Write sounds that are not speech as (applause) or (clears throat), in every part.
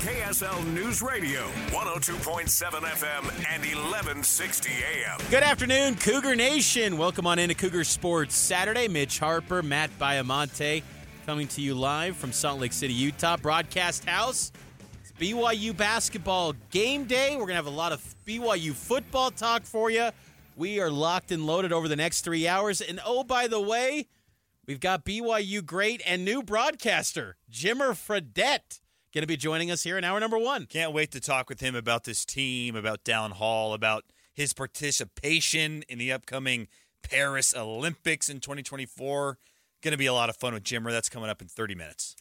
KSL News Radio, 102.7 FM and 1160 AM. Good afternoon, Cougar Nation. Welcome on into Cougar Sports Saturday. Mitch Harper, Matt Baiamonte, coming to you live from Salt Lake City, Utah. Broadcast house. It's BYU basketball game day. We're going to have a lot of BYU football talk for you. We are locked and loaded over the next three hours. And oh, by the way, we've got BYU great and new broadcaster, Jimmer Fredette going to be joining us here in hour number one. Can't wait to talk with him about this team, about Dallin Hall, about his participation in the upcoming Paris Olympics in 2024. Going to be a lot of fun with Jimmer. That's coming up in 30 minutes.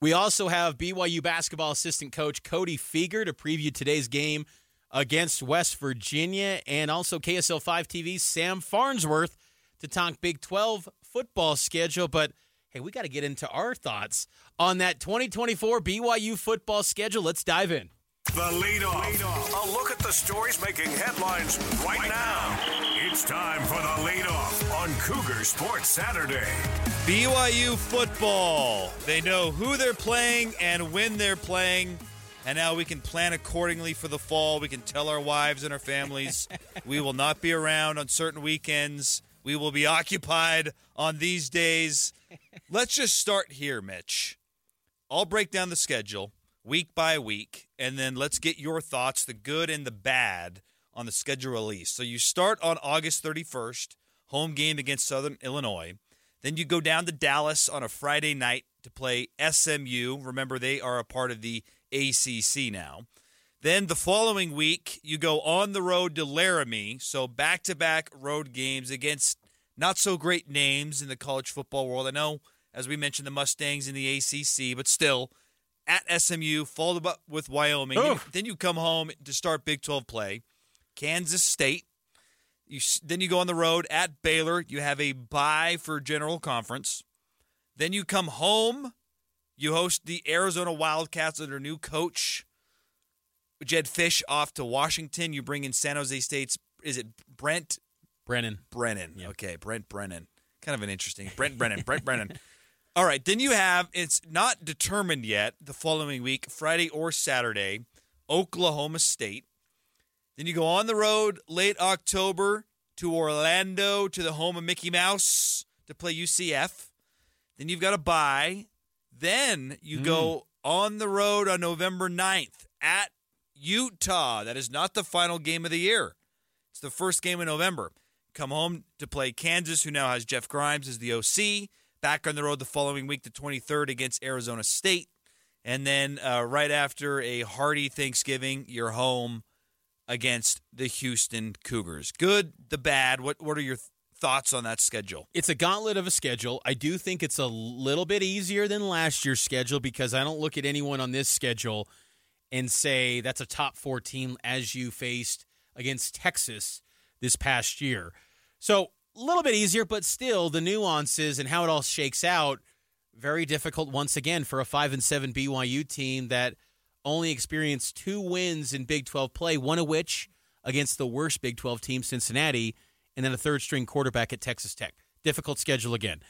We also have BYU basketball assistant coach Cody Fueger to preview today's game against West Virginia, and also KSL 5 TV's Sam Farnsworth to talk Big 12 football schedule. But hey, we got to get into our thoughts on that 2024 BYU football schedule. Let's dive in. The leadoff. A look at the stories making headlines right now. It's time for the leadoff on Cougar Sports Saturday. BYU football. They know who they're playing and when they're playing. And now we can plan accordingly for the fall. We can tell our wives and our families (laughs) we will not be around on certain weekends. We will be occupied on these days. Let's just start here, Mitch. I'll break down the schedule week by week, and then let's get your thoughts, the good and the bad, on the schedule release. So you start on August 31st, home game against Southern Illinois. Then you go down to Dallas on a Friday night to play SMU. Remember, they are a part of the ACC now. Then the following week, you go on the road to Laramie. So back to back road games against not so great names in the college football world. I know, as we mentioned, the Mustangs in the ACC, but still at SMU, followed up with Wyoming. Then, then you come home to start Big 12 play. Kansas State. You then you go on the road at Baylor. You have a bye for General Conference. Then you come home. You host the Arizona Wildcats under new coach Jedd Fisch off to Washington. You bring in San Jose State's is it Brent Brennan? Brennan. Okay, Brent Brennan. Kind of an interesting Brent Brennan. Brent Brennan. (laughs) All right, then you have it's not determined yet the following week, Friday or Saturday, Oklahoma State. Then you go on the road late October to Orlando to the home of Mickey Mouse to play UCF. Then you've got a bye. Then you mm. go on the road on November 9th at Utah. That is not the final game of the year. It's the first game of November. Come home to play Kansas, who now has Jeff Grimes as the OC. Back on the road the following week, the 23rd, against Arizona State. And then uh, right after a hearty Thanksgiving, you're home against the Houston Cougars. Good, the bad. What what are your th- thoughts on that schedule? It's a gauntlet of a schedule. I do think it's a little bit easier than last year's schedule because I don't look at anyone on this schedule and say that's a top four team as you faced against Texas this past year. So a little bit easier, but still the nuances and how it all shakes out very difficult once again for a five and seven BYU team that only experienced two wins in Big 12 play, one of which against the worst Big 12 team, Cincinnati, and then a third string quarterback at Texas Tech. Difficult schedule again.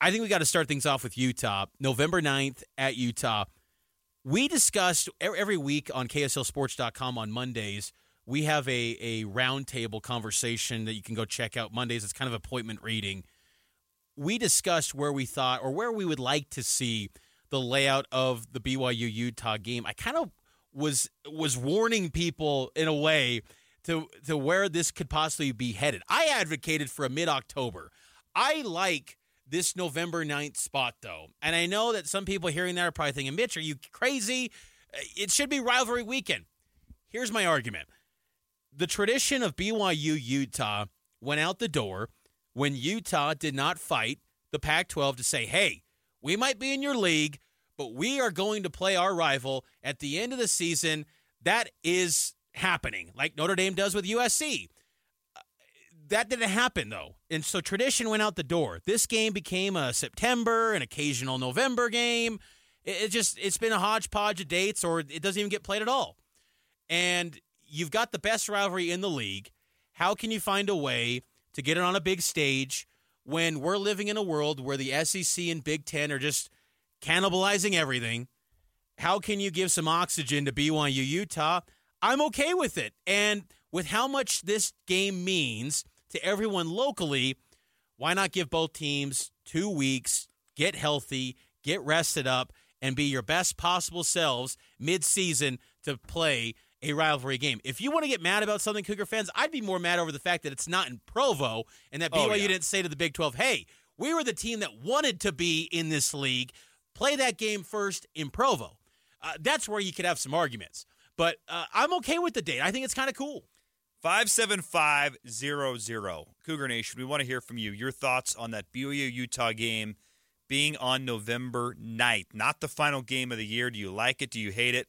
I think we got to start things off with Utah. November 9th at Utah. We discussed every week on KSLSports.com on Mondays we have a a roundtable conversation that you can go check out Mondays. It's kind of appointment reading. We discussed where we thought or where we would like to see the layout of the BYU Utah game. I kind of was was warning people in a way to to where this could possibly be headed. I advocated for a mid October. I like this November 9th spot though. And I know that some people hearing that are probably thinking, Mitch, are you crazy? It should be rivalry weekend. Here's my argument the tradition of BYU Utah went out the door when Utah did not fight the Pac 12 to say, hey, we might be in your league, but we are going to play our rival at the end of the season. That is happening like Notre Dame does with USC. Uh, That didn't happen though. And so tradition went out the door. This game became a September, an occasional November game. It, it just it's been a hodgepodge of dates or it doesn't even get played at all. And you've got the best rivalry in the league. How can you find a way to get it on a big stage when we're living in a world where the SEC and Big 10 are just cannibalizing everything? How can you give some oxygen to BYU Utah? I'm okay with it. And with how much this game means to everyone locally, why not give both teams two weeks, get healthy, get rested up, and be your best possible selves mid-season to play a rivalry game. If you want to get mad about something, Cougar fans, I'd be more mad over the fact that it's not in Provo and that Oh, BYU yeah. didn't say to the Big 12, hey, we were the team that wanted to be in this league. Play that game first in Provo. Uh, that's where you could have some arguments. But uh, I'm okay with the date. I think it's kind of cool. 57500. Cougar Nation, we want to hear from you. Your thoughts on that BYU Utah game being on November 9th. Not the final game of the year. Do you like it? Do you hate it?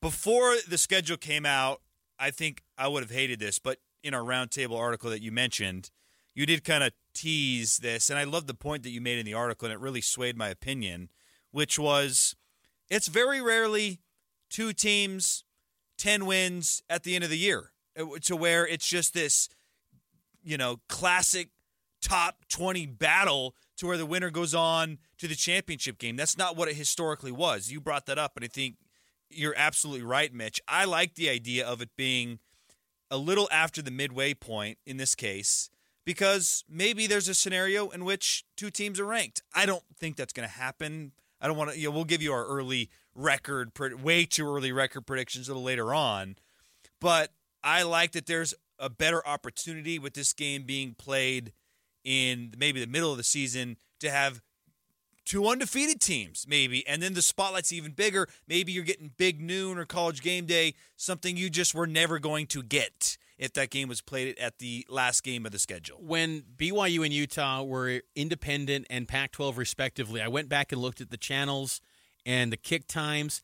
Before the schedule came out, I think I would have hated this, but in our roundtable article that you mentioned, you did kind of tease this, and I love the point that you made in the article, and it really swayed my opinion, which was it's very rarely two teams, 10 wins at the end of the year, uh, to where it's just this, you know, classic top 20 battle to where the winner goes on to the championship game. That's not what it historically was. You brought that up, and I think you're absolutely right, Mitch. I like the idea of it being a little after the midway point in this case because maybe there's a scenario in which two teams are ranked. I don't think that's going to happen. I don't want to. You know, we'll give you our early record, way too early record predictions a little later on, but I like that there's a better opportunity with this game being played in maybe the middle of the season to have two undefeated teams, maybe, and then the spotlight's even bigger. Maybe you're getting big noon or college game day, something you just were never going to get if that game was played at the last game of the schedule. when BYU and Utah were independent and Pac 12 respectively, I went back and looked at the channels and the kick times.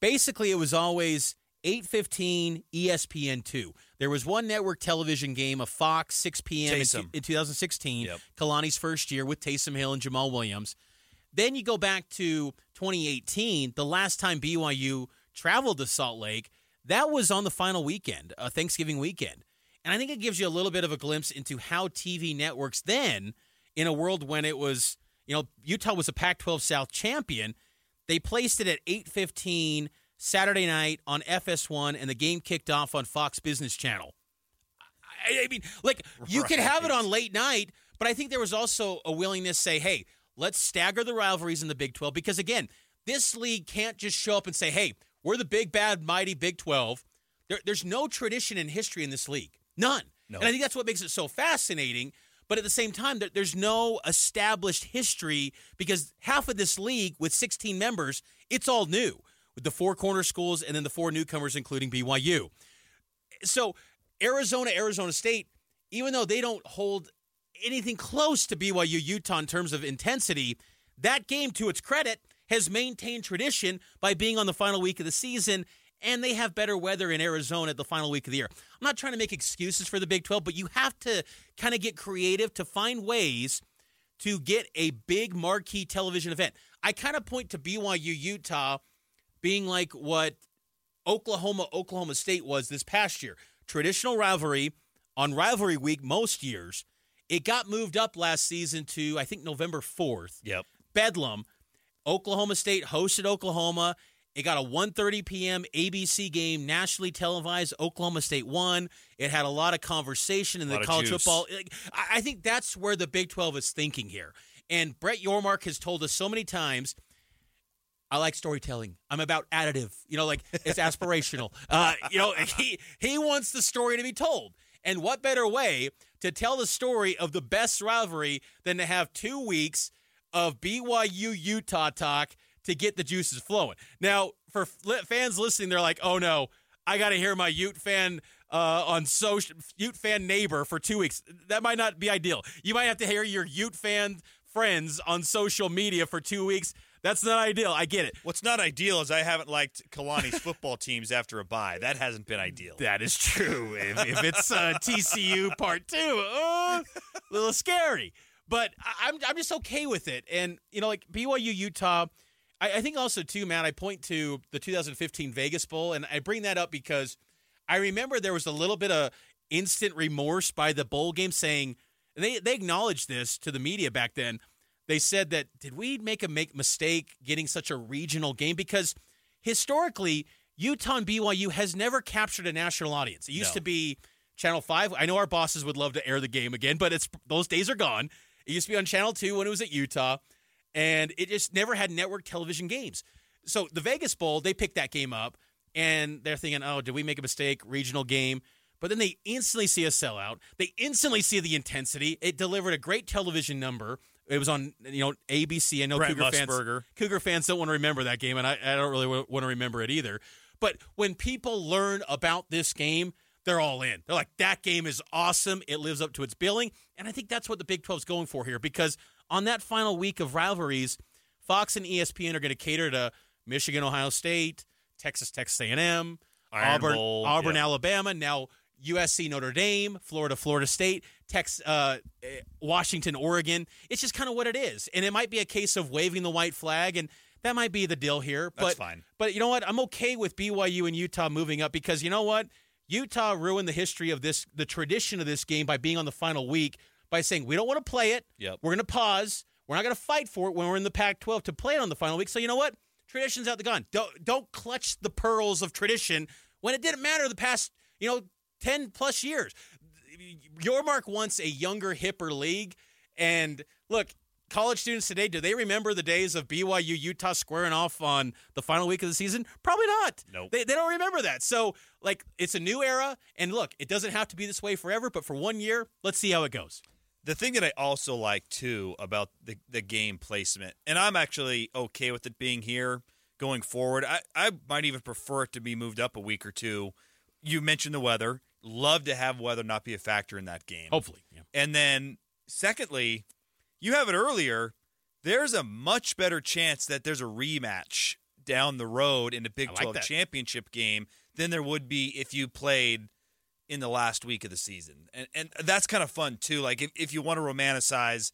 Basically, it was always 8:15 ESPN 2. There was one network television game, a Fox 6 p.m. in, in 2016, Yep. Kalani's first year with Taysom Hill and Jamaal Williams. Then you go back to 2018, the last time BYU traveled to Salt Lake. That was on the final weekend, uh, Thanksgiving weekend. And I think it gives you a little bit of a glimpse into how TV networks then, in a world when it was, you know, Utah was a Pac 12 South champion, they placed it at 8:15 Saturday night on FS1 and the game kicked off on Fox Business Channel. I, I mean, like you could have it on late night, but I think there was also a willingness to say, "Hey, let's stagger the rivalries in the Big 12 because again, this league can't just show up and say, "Hey, we're the big bad mighty Big 12." There, there's no tradition in history in this league. None. No. And I think that's what makes it so fascinating. But at the same time, there, there's no established history because half of this league with 16 members, it's all new with the four corner schools and then the four newcomers, including BYU. So Arizona, Arizona State, even though they don't hold anything close to BYU Utah in terms of intensity, that game, to its credit, has maintained tradition by being on the final week of the season, and they have better weather in Arizona at the final week of the year. I'm not trying to make excuses for the Big 12, but you have to kind of get creative to find ways to get a big marquee television event. I kind of point to BYU Utah being like what Oklahoma Oklahoma State was this past year. Traditional rivalry on rivalry week most years. It got moved up last season to I think November 4th. Yep. Bedlam. Oklahoma State hosted Oklahoma. It got a 1:30 p.m. ABC game, nationally televised. Oklahoma State won. It had a lot of conversation in the college juice. football. I I think that's where the Big 12 is thinking here. And Brett Yormark has told us so many times I like storytelling. I'm about additive. You know, like it's aspirational. (laughs) Uh, you know, he he wants the story to be told. And what better way to tell the story of the best rivalry than to have two weeks of BYU Utah talk to get the juices flowing? Now, for fans listening, they're like, "Oh no, I got to hear my Ute fan uh, on social Ute fan neighbor for two weeks." That might not be ideal. You might have to hear your Ute fan friends on social media for two weeks. That's not ideal. I get it. What's not ideal is I haven't liked Kalani's football teams after a bye. That hasn't been ideal. That is true. if, if it's uh, TCU part two, uh, a little scary. But I'm I'm just okay with it. And you know, like BYU Utah, I, I think also too, Matt. I point to the 2015 Vegas Bowl, and I bring that up because I remember there was a little bit of instant remorse by the bowl game, saying they they acknowledged this to the media back then. They said that did we make a make mistake getting such a regional game because historically Utah and BYU has never captured a national audience. It used No. to be Channel 5. I know our bosses would love to air the game again, but it's those days are gone. It used to be on Channel 2 when it was at Utah, and it just never had network television games. So the Vegas Bowl, they picked that game up, and they're thinking, oh, did we make a mistake? Regional game. But then they instantly see a sellout. They instantly see the intensity. It delivered a great television number. It was on, you know, ABC. I know Brent Cougar fans. Cougar fans don't want to remember that game, and I, I don't really want to remember it either. But when people learn about this game, they're all in. They're like, that game is awesome. It lives up to its billing. And I think that's what the Big 12 is going for here because on that final week of rivalries, Fox and ESPN are going to cater to Michigan, Ohio State, Texas, Texas A&M, Iron Auburn, Bowl, Auburn, yeah. Alabama. Now USC, Notre Dame, Florida, Florida State, Tex, uh, eh, Washington, Oregon. It's just kind of what it is, and it might be a case of waving the white flag, and that might be the deal here. That's but, fine. But you know what? I'm okay with BYU and Utah moving up because you know what? Utah ruined the history of this, the tradition of this game by being on the final week by saying we don't want to play it. Yep. We're going to pause. We're not going to fight for it when we're in the Pac-12 to play it on the final week. So you know what? Tradition's out the gun. Don't don't clutch the pearls of tradition when it didn't matter the past you know ten plus years. Yormark wants a younger, hipper league, and look. College students today, do they remember the days of BYU Utah squaring off on the final week of the season? Probably not. Nope. They, they don't remember that. So, like, it's a new era. And look, it doesn't have to be this way forever, but for one year, let's see how it goes. The thing that I also like too about the the game placement, and I'm actually okay with it being here going forward. I, I might even prefer it to be moved up a week or two. You mentioned the weather. Love to have weather not be a factor in that game. Hopefully. Yeah. And then, secondly, you have it earlier. There's a much better chance that there's a rematch down the road in the Big like 12 that. championship game than there would be if you played in the last week of the season. And and that's kind of fun too. Like if, if you want to romanticize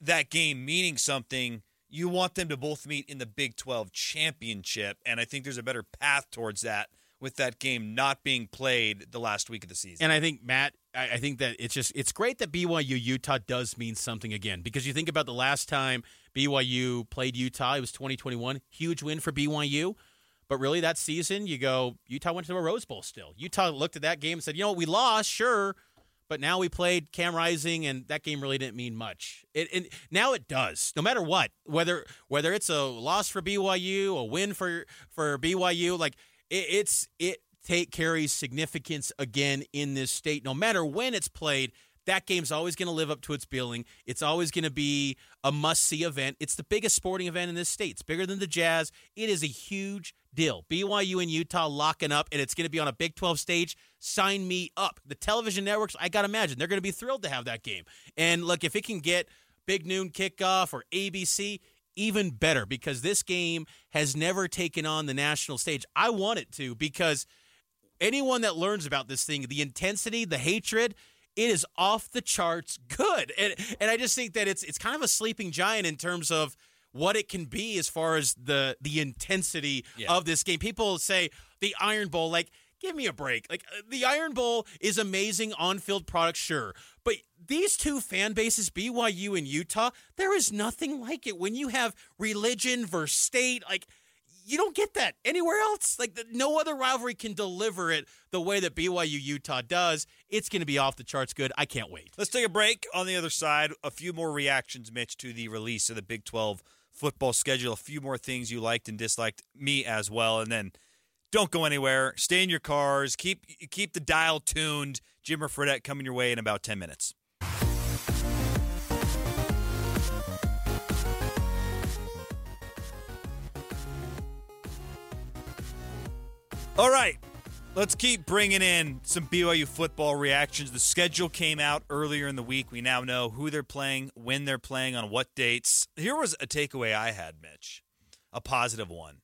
that game meaning something, you want them to both meet in the Big 12 championship. And I think there's a better path towards that with that game not being played the last week of the season. And I think Matt, I, I think that it's just it's great that BYU Utah does mean something again because you think about the last time BYU played Utah, it was 2021, huge win for BYU. But really, that season, you go Utah went to a Rose Bowl. Still, Utah looked at that game and said, "You know, what, we lost, sure, but now we played Cam Rising, and that game really didn't mean much. It, now it does. No matter what, whether whether it's a loss for BYU, a win for for BYU, like it, it's it take carries significance again in this state. No matter when it's played, that game's always going to live up to its billing. It's always going to be a must see event. It's the biggest sporting event in this state. It's bigger than the Jazz. It is a huge deal. BYU and Utah locking up, and it's going to be on a Big 12 stage. Sign me up. The television networks, I got to imagine, they're going to be thrilled to have that game. And look, if it can get big noon kickoff or ABC, even better because this game has never taken on the national stage. I want it to because anyone that learns about this thing, the intensity, the hatred, it is off the charts good. And and I just think that it's it's kind of a sleeping giant in terms of what it can be as far as the the intensity Yeah. of this game. People say the Iron Bowl like give me a break. Like uh, the Iron Bowl is amazing on-field product sure, but these two fan bases, BYU and Utah, there is nothing like it when you have religion versus state like you don't get that anywhere else. Like no other rivalry can deliver it the way that BYU Utah does. It's going to be off the charts good. I can't wait. Let's take a break. On the other side, a few more reactions, Mitch, to the release of the Big 12 football schedule. A few more things you liked and disliked, me as well. And then don't go anywhere. Stay in your cars. Keep keep the dial tuned. Jimmer Fredette coming your way in about 10 minutes. All right, let's keep bringing in some BYU football reactions. The schedule came out earlier in the week. We now know who they're playing, when they're playing, on what dates. Here was a takeaway I had, Mitch. a positive one.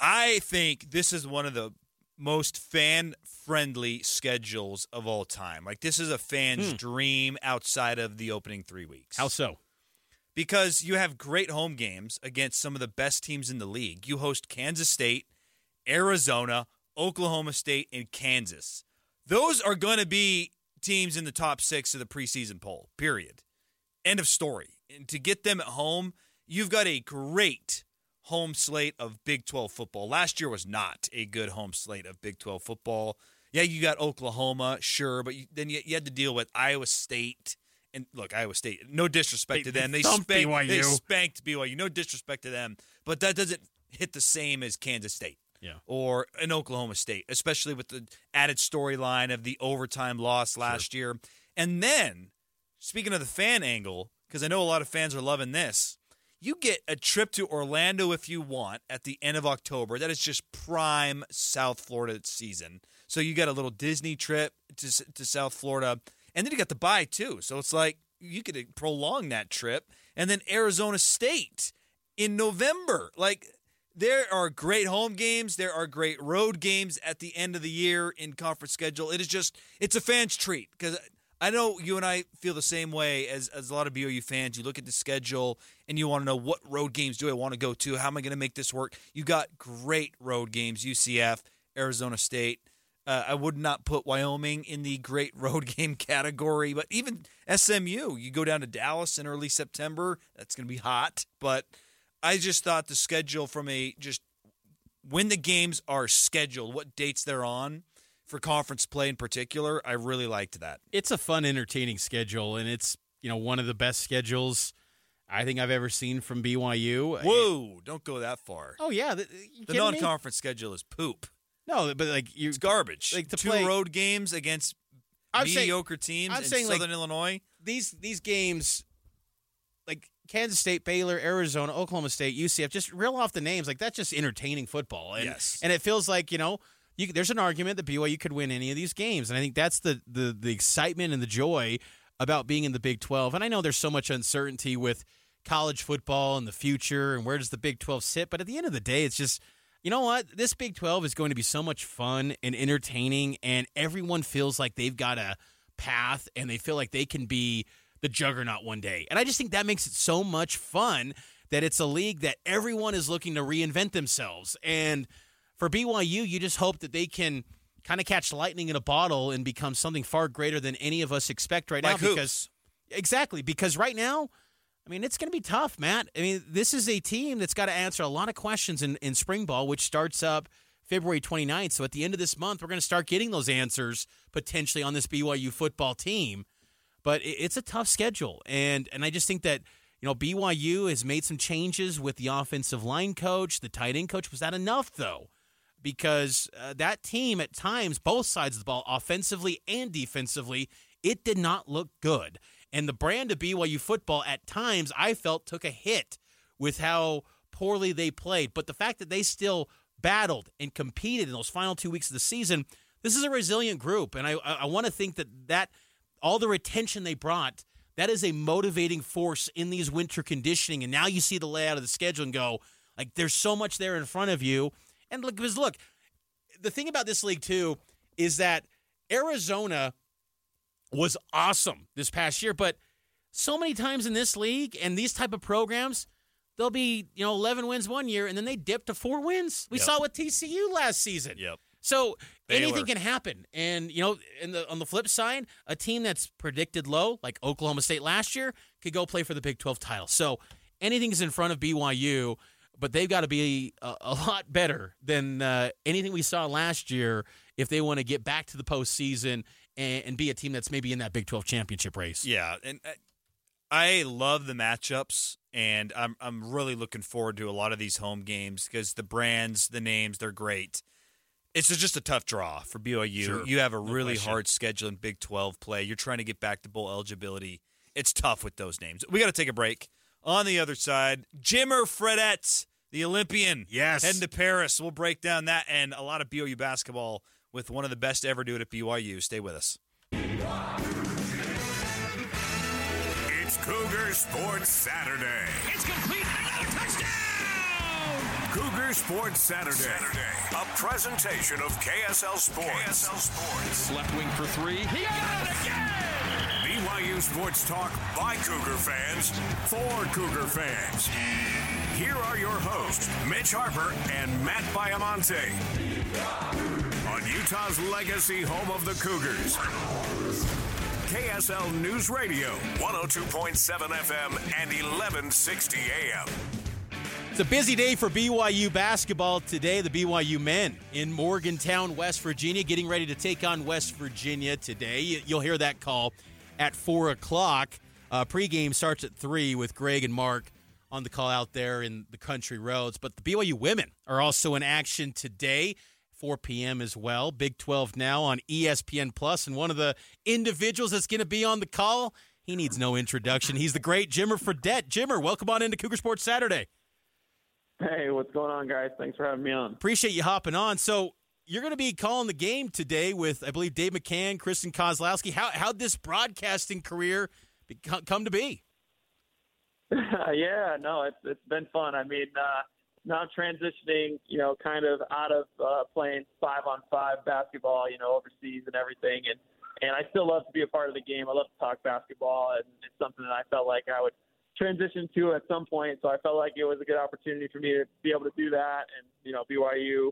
I think this is one of the most fan friendly schedules of all time. Like this is a fan's hmm. dream outside of the opening 3 weeks. How so? because you have great home games against some of the best teams in the league. You host Kansas State, Arizona, Oklahoma State, and Kansas. Those are going to be teams in the top six of the preseason poll, period. End of story. And to get them at home, you've got a great home slate of Big 12 football. Last year was not a good home slate of Big 12 football. Yeah, you got Oklahoma, sure, but you, then you, you had to deal with Iowa State. And look, Iowa State, no disrespect They- to them. they spanked, BYU. they spanked BYU. No disrespect to them, but that doesn't hit the same as Kansas State Yeah. or an Oklahoma State, especially with the added storyline of the overtime loss last year. And then, speaking of the fan angle, because I know a lot of fans are loving this, you get a trip to Orlando if you want at the end of October. That is just prime South Florida season. So you got a little Disney trip to, to South Florida, and then you got the bye too. So it's like you could uh, prolong that trip, and then Arizona State in November. Like there are great home games, there are great road games at the end of the year in conference schedule. It is just it's a fan's treat because I know you and I feel the same way as as a lot of BYU fans. You look at the schedule and you want to know what road games do I want to go to? How am I going to make this work? You got great road games: UCF, Arizona State. Uh, I would not put Wyoming in the great (laughs) road game category, but even SMU, you go down to Dallas in early September. That's going to be hot. But I just thought the schedule from a just when the games are scheduled, what dates they're on for conference play in particular, I really liked that. It's a fun, entertaining schedule, and it's you know one of the best schedules I think I've ever seen from BYU. Whoa, don't go that far. Oh yeah, the, The non-conference schedule is poop. No, but like you, It's garbage. Like, to Two play- road games against I'm saying- mediocre teams I'm in saying, like, Southern Illinois. these these games, like Kansas State, Baylor, Arizona, Oklahoma State, UCF, just reel off the names. Like that's just entertaining football. And, Yes. and it feels like you know. You, there's an argument that BYU could win any of these games, and I think that's the, the the excitement and the joy about being in the Big 12. And I know there's so much uncertainty with college football and the future, and where does the Big 12 sit? But at the end of the day, it's just you know what? This Big 12 is going to be so much fun and entertaining, and everyone feels like they've got a path and they feel like they can be the juggernaut one day. And I just think that makes it so much fun that it's a league that everyone is looking to reinvent themselves. And for BYU, you just hope that they can kind of catch lightning in a bottle and become something far greater than any of us expect right Like now. Because exactly, because right now, I mean, it's going to be tough, Matt. I mean, this is a team that's got to answer a lot of questions in, in spring ball, which starts up February 29th. So at the end of this month, we're going to start getting those answers potentially on this BYU football team. But it, it's a tough schedule, and and I just think that you know BYU has made some changes with the offensive line coach, the tight end coach. Was that enough though? Because uh, that team at times, both sides of the ball, offensively and defensively, it did not look good. And the brand of BYU football at times I felt took a hit with how poorly they played. But the fact that they still battled and competed in those final two weeks of the season, this is a resilient group. And I, I, want to think that, that all the retention they brought, that is a motivating force in these winter conditioning. And now you see the layout of the schedule and go, like, there's so much there in front of you. And look, because look, the thing about this league, too, is that Arizona was awesome this past year, but so many times in this league and these type of programs, they'll be you know 11 wins one year and then they dip to four wins. We Yep. saw with TCU last season. Yep. So Baylor. anything can happen, and you know, the on the flip side, a team that's predicted low, like Oklahoma State last year, could go play for the Big 12 title. So anything is in front of BYU, but they've got to be a, a lot better than uh, anything we saw last year if they want to get back to the postseason and, and be a team that's maybe in that Big 12 championship race. Yeah, and uh, I love the matchups, and I'm I'm really looking forward to a lot of these home games because the brands, the names, they're great. It's just a tough draw for BYU. Sure. You have a No really question. hard schedule in Big 12 play. You're trying to get back to bowl eligibility. It's tough with those names. We got to take a break. On the other side, Jimmer Fredette, the Olympian, Yes. heading to Paris. We'll break down that and a lot of BYU basketball with one of the best to ever do it at BYU. Stay with us. It's Cougar Sports Saturday. It's complete. Another touchdown! Cougar Sports Saturday. Saturday. A presentation of KSL Sports. KSL Sports. Left wing for three. He got it again! BYU Sports Talk by Cougar fans for Cougar fans. Here are your hosts, Mitch Harper and Matt Baiamonte. On Utah's legacy home of the Cougars. KSL News Radio, 102.7 FM and 1160 AM. It's a busy day for BYU basketball today. The BYU men in Morgantown, West Virginia, getting ready to take on West Virginia today. You'll hear that call at 4 o'clock. Uh, pregame starts at 3 with Greg and Mark on the call out there in the country roads. But the BYU women are also in action today. 4 p.m. as well. Big 12 now on ESPN Plus, and one of the individuals that's going to be on the call, he needs no introduction. He's the great Jimmer Fredette. Jimmer, welcome on into Cougar Sports Saturday. Hey, what's going on, guys? Thanks for having me on. Appreciate you hopping on. So you're going to be calling the game today with, I believe, Dave McCann, Kristen Kozlowski. How how'd this broadcasting career come to be? (laughs) yeah, no, it's it's been fun. I mean, uh, now transitioning, you know, kind of out of uh, playing five on five basketball, you know, overseas and everything, and and I still love to be a part of the game. I love to talk basketball, and it's something that I felt like I would transition to at some point. So I felt like it was a good opportunity for me to be able to do that. And you know, BYU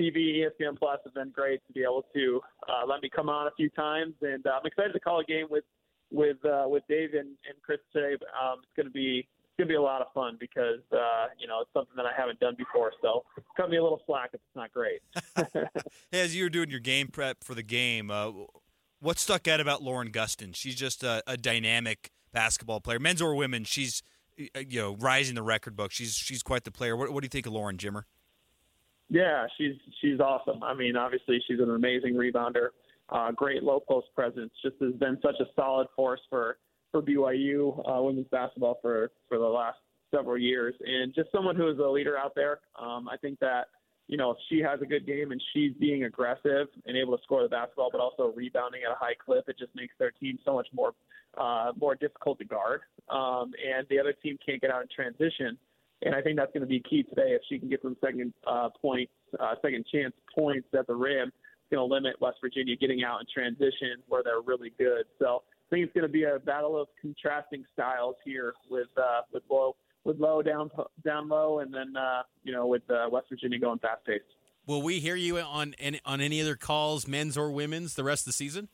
TV, ESPN Plus have been great to be able to uh, let me come on a few times, and uh, I'm excited to call a game with with uh, with Dave and, and Chris today. Um, it's going to be going to be a lot of fun because uh, you know it's something that I haven't done before. So cut me a little slack if it's not great. (laughs) As you were doing your game prep for the game, uh, what stuck out about Lauren Gustin? She's just a, a dynamic basketball player, men's or women. She's you know rising the record book. She's she's quite the player. What, what do you think of Lauren Jimmer? Yeah, she's she's awesome. I mean, obviously she's an amazing rebounder, uh, great low post presence. Just has been such a solid force for for BYU uh, women's basketball for for the last several years, and just someone who is a leader out there. Um, I think that you know she has a good game and she's being aggressive and able to score the basketball, but also rebounding at a high clip, it just makes their team so much more uh, more difficult to guard. Um, and the other team can't get out in transition. And I think that's going to be key today. If she can get some second uh, points, uh, second chance points at the rim, it's going to limit West Virginia getting out in transition where they're really good. So think it's going to be a battle of contrasting styles here with uh, with low with low down down low, and then uh, you know with uh, West Virginia going fast paced. Will we hear you on any, on any other calls, men's or women's, the rest of the season?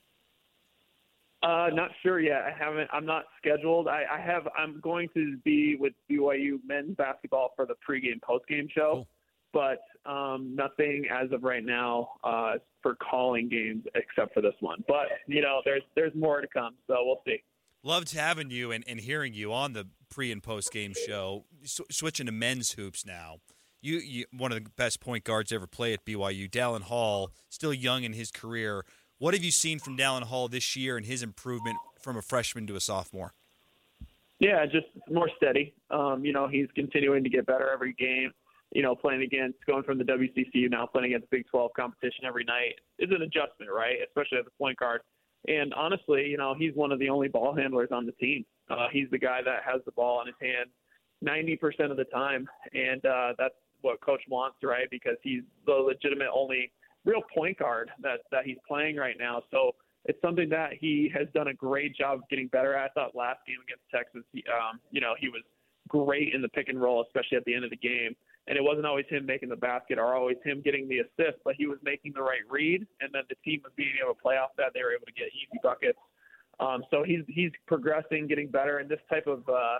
Uh, not sure yet. I haven't. I'm not scheduled. I, I have. I'm going to be with BYU men's basketball for the pregame, postgame show, cool. But um, nothing as of right now uh, for calling games except for this one. But you know, there's there's more to come, so we'll see. Loved having you and, and hearing you on the pre and post game show. S- switching to men's hoops now. You, you, one of the best point guards ever play at BYU. Dallin Hall, still young in his career. What have you seen from Dallin Hall this year and his improvement from a freshman to a sophomore? Yeah, just more steady. Um, you know, he's continuing to get better every game. You know, playing against, going from the WCC now playing against Big 12 competition every night is an adjustment, right? Especially as a point guard. And honestly, you know, he's one of the only ball handlers on the team. Uh, he's the guy that has the ball in his hand 90% of the time. And uh, that's what coach wants, right? Because he's the legitimate only real point guard that that he's playing right now. So it's something that he has done a great job of getting better at. I thought last game against Texas, he, um, you know, he was great in the pick and roll, especially at the end of the game. And it wasn't always him making the basket or always him getting the assist, but he was making the right read, and then the team was being able to play off that. They were able to get easy buckets. Um, so he's he's progressing, getting better, and this type of uh,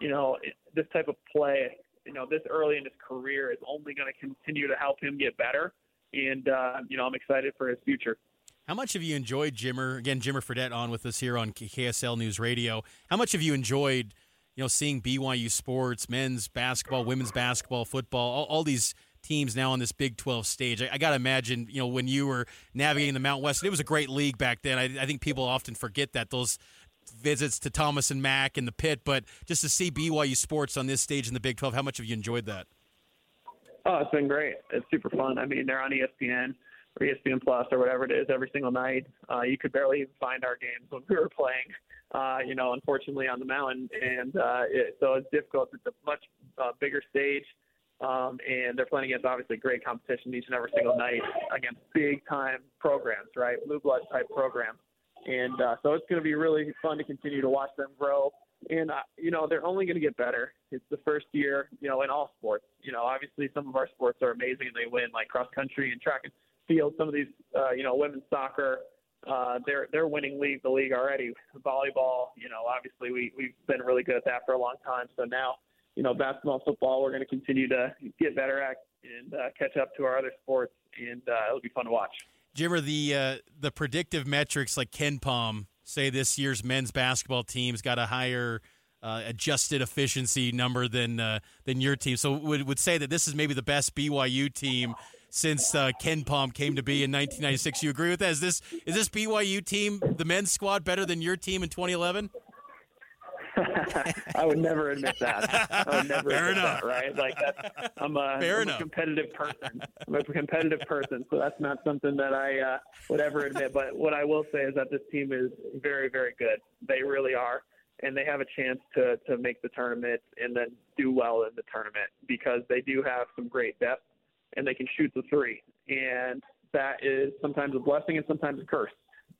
you know this type of play, you know, this early in his career is only going to continue to help him get better and uh, you know I'm excited for his future. How much have you enjoyed Jimmer? Again, Jimmer Fredette on with us here on KSL News Radio. How much have you enjoyed, you know, seeing BYU sports, men's basketball, women's basketball, football, all, all these teams now on this Big 12 stage? I, I got to imagine, you know, when you were navigating the Mount West, it was a great league back then. I, I think people often forget that those visits to Thomas and Mack and the pit, but just to see BYU sports on this stage in the Big 12, how much have you enjoyed that? Oh, it's been great. It's super fun. I mean, they're on ESPN or ESPN Plus or whatever it is every single night. Uh, you could barely even find our games when we were playing. Uh, you know, unfortunately on the mountain, and uh, it, so it's difficult. It's a much uh, bigger stage, Um, and they're playing against obviously great competition each and every single night against big time programs, right? Blue blood type programs. And uh, so it's going to be really fun to continue to watch them grow. And, uh, you know, they're only going to get better. It's the first year, you know, in all sports. You know, obviously some of our sports are amazing and they win, like cross country and track and field. Some of these, uh, you know, women's soccer, uh, they're they're winning league the league already. Volleyball, you know, obviously we we've been really good at that for a long time. So now, you know, basketball, football, we're going to continue to get better at and uh, catch up to our other sports, and uh, it'll be fun to watch. Jimmer, the uh, the predictive metrics like KenPom say this year's men's basketball team's got a higher uh, adjusted efficiency number than than your team. So would would say that this is maybe the best BYU team since uh, KenPom came to be in 1996. You agree with that? Is this is this BYU team, the men's squad, better than your team in 2011? (laughs) I would never admit that. I would never Fair admit enough. that, right? Like that's, I'm a, Fair I'm enough. a competitive person. I'm a competitive person, so that's not something that I uh, would ever admit. But what I will say is that this team is very, very good. They really are, and they have a chance to to make the tournament and then do well in the tournament because they do have some great depth and they can shoot the three, and that is sometimes a blessing and sometimes a curse.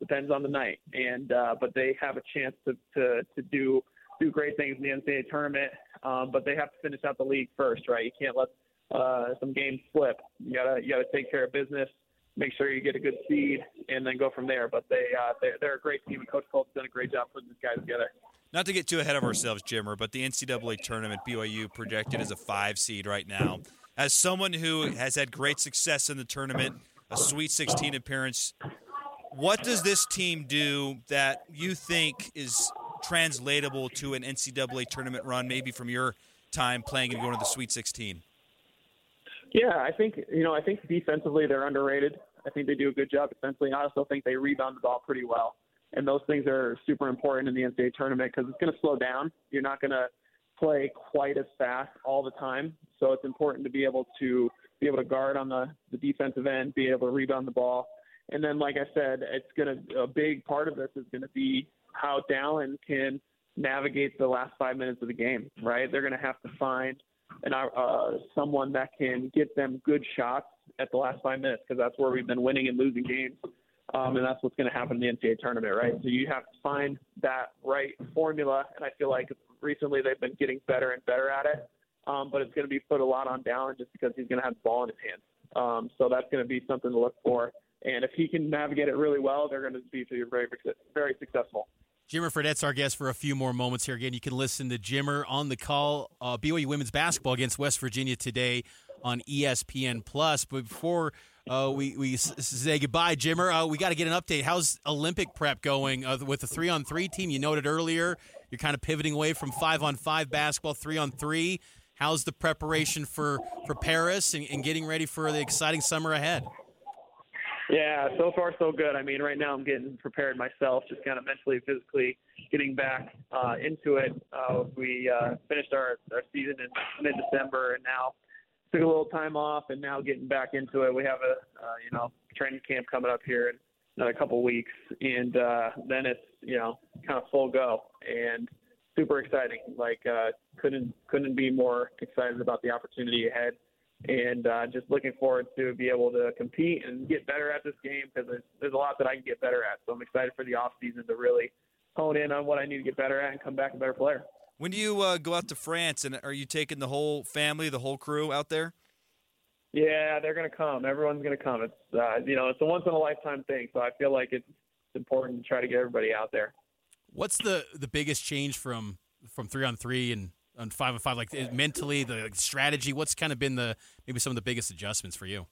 Depends on the night, and uh, but they have a chance to to to do do great things in the NCAA tournament, um, but they have to finish out the league first, right? You can't let uh, some games slip. You gotta you gotta take care of business, make sure you get a good seed, and then go from there. But they uh, they're, they're a great team, and Coach Colt's done a great job putting this guy together. Not to get too ahead of ourselves, Jimmer, but the NCAA tournament, BYU projected as a five seed right now. As someone who has had great success in the tournament, a Sweet 16 appearance, what does this team do that you think is translatable to an NCAA tournament run, maybe from your time playing and going to the Sweet 16? Yeah, I think you know I think defensively they're underrated. I think they do a good job defensively. I also think they rebound the ball pretty well, and those things are super important in the NCAA tournament because it's going to slow down. You're not going to play quite as fast all the time, so it's important to be able to be able to guard on the, the defensive end, be able to rebound the ball, and then like I said, it's going to a big part of this is going to be how Dallin can navigate the last five minutes of the game. Right, they're going to have to find and uh, someone that can get them good shots at the last five minutes because that's where we've been winning and losing games. Um, and that's what's going to happen in the NCAA tournament, right? So you have to find that right formula, and I feel like recently they've been getting better and better at it. Um, but it's going to be put a lot on Dallin just because he's going to have the ball in his hands. Um, so that's going to be something to look for. And if he can navigate it really well, they're going to be very, very successful. Jimmer Fredette's our guest for a few more moments here. Again, you can listen to Jimmer on the call. Uh, BYU women's basketball against West Virginia today on ESPN Plus. But before uh, we we say goodbye, Jimmer, uh, we got to get an update. How's Olympic prep going uh, with the three on three team? You noted earlier you're kind of pivoting away from five on five basketball, three on three. How's the preparation for for Paris and, and getting ready for the exciting summer ahead? Yeah, so far so good. I mean, right now I'm getting prepared myself, just kind of mentally, physically getting back uh, into it. Uh, we uh, finished our, our season in mid-December, and now took a little time off, and now getting back into it. We have a uh, you know training camp coming up here in another couple weeks, and uh, then it's you know kind of full go and super exciting. Like uh, couldn't couldn't be more excited about the opportunity ahead and uh, just looking forward to be able to compete and get better at this game because there's, there's a lot that I can get better at. So I'm excited for the off season to really hone in on what I need to get better at and come back a better player. When do you uh, go out to France, and are you taking the whole family, the whole crew out there? Yeah, they're gonna come. Everyone's gonna come. It's uh, you know it's a once in a lifetime thing. So I feel like it's important to try to get everybody out there. What's the the biggest change from from three on three and on five on five? Like eh, mentally, the like, strategy. What's kind of been the maybe some of the biggest adjustments for you?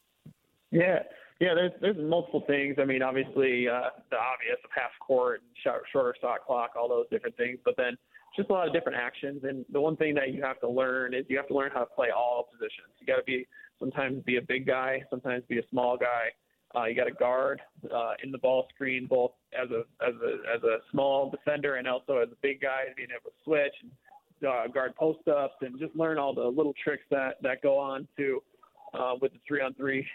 Yeah, yeah. There's there's multiple things. I mean, obviously uh, the obvious of half court, and short, shorter shot clock, all those different things. But then just a lot of different actions. And the one thing that you have to learn is you have to learn how to play all positions. You got to be sometimes be a big guy, sometimes be a small guy. Uh, you got to guard uh, in the ball screen, both as a as a as a small defender and also as a big guy, being able to switch and uh, guard post ups, and just learn all the little tricks that that go on to uh, with the three on three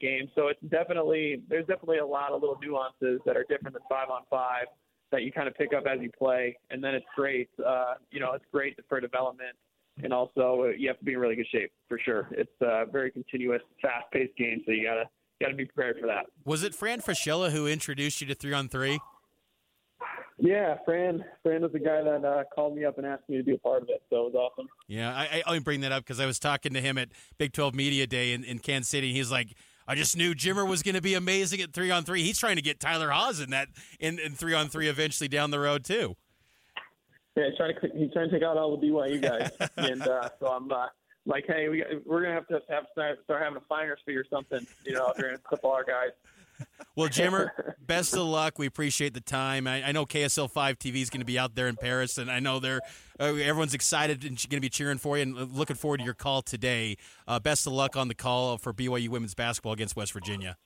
game. So it's definitely there's definitely a lot of little nuances that are different than five on five that you kind of pick up as you play, and then it's great. Uh, you know, it's great for development and also uh, you have to be in really good shape for sure. It's a very continuous, fast-paced game, so you gotta gotta be prepared for that. Was it Fran Fraschilla who introduced you to three on three? Yeah, Fran. Fran was the guy that uh, called me up and asked me to be a part of it, so it was awesome. Yeah, I, I only bring that up because I was talking to him at Big 12 Media Day in, in Kansas City. He's like, I just knew Jimmer was going to be amazing at three on three. He's trying to get Tyler Haws in that in, in three on three eventually down the road too. Yeah, he's trying to he's trying to take out all the BYU guys, (laughs) and uh, so I'm uh, like, hey, we we're gonna have to have start, start having a finder's fee or something, you know, during a couple our guys. (laughs) Well, Jimmer, (laughs) best of luck. We appreciate the time. I, I know KSL Five TV is going to be out there in Paris, and I know they're uh, everyone's excited and going to be cheering for you and looking forward to your call today. Uh, best of luck on the call for BYU women's basketball against West Virginia.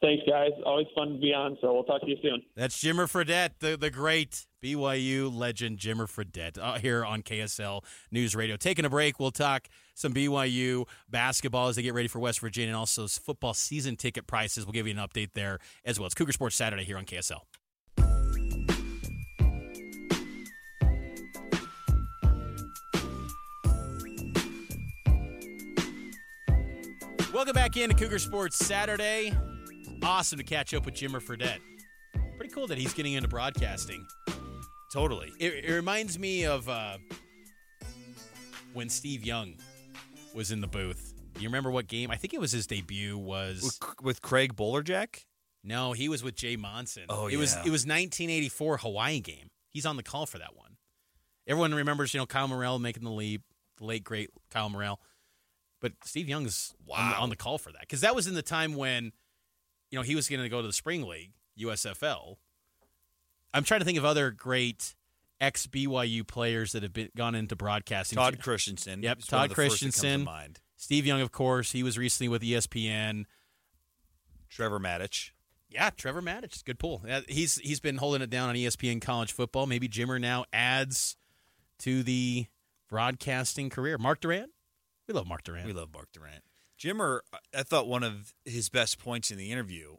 Thanks, guys. Always fun to be on. So we'll talk to you soon. That's Jimmer Fredette, the, the great BYU legend Jimmer Fredette, uh, here on KSL News Radio. Taking a break, we'll talk some BYU basketball as they get ready for West Virginia and also football season ticket prices. We'll give you an update there as well. It's Cougar Sports Saturday here on KSL. Welcome back into Cougar Sports Saturday. Awesome to catch up with Jimmer Fredette. Pretty cool that he's getting into broadcasting. Totally. It, it reminds me of uh, when Steve Young was in the booth. You remember what game? I think it was his debut. Was With, with Craig Bolerjack? no, he was with Jay Monson. Oh, it was it was 1984 Hawaii game. He's on the call for that one. Everyone remembers, you know, Kyle Morrell making the leap, the late great Kyle Morrell. But Steve Young's on, the, on the call for that because that was in the time when, you know, he was going to go to the spring league, USFL. I'm trying to think of other great ex BYU players that have been gone into broadcasting. Todd Christensen. Yep, Todd one of the first that comes to Christensen. mind. Steve Young, of course, he was recently with ESPN. Trevor Matich. Yeah, Trevor Matich, good pull. He's he's been holding it down on ESPN college football. Maybe Jimmer now adds to the broadcasting career. Mark Durant, we love Mark Durant. We love Mark Durant. Jimmer, I thought one of his best points in the interview,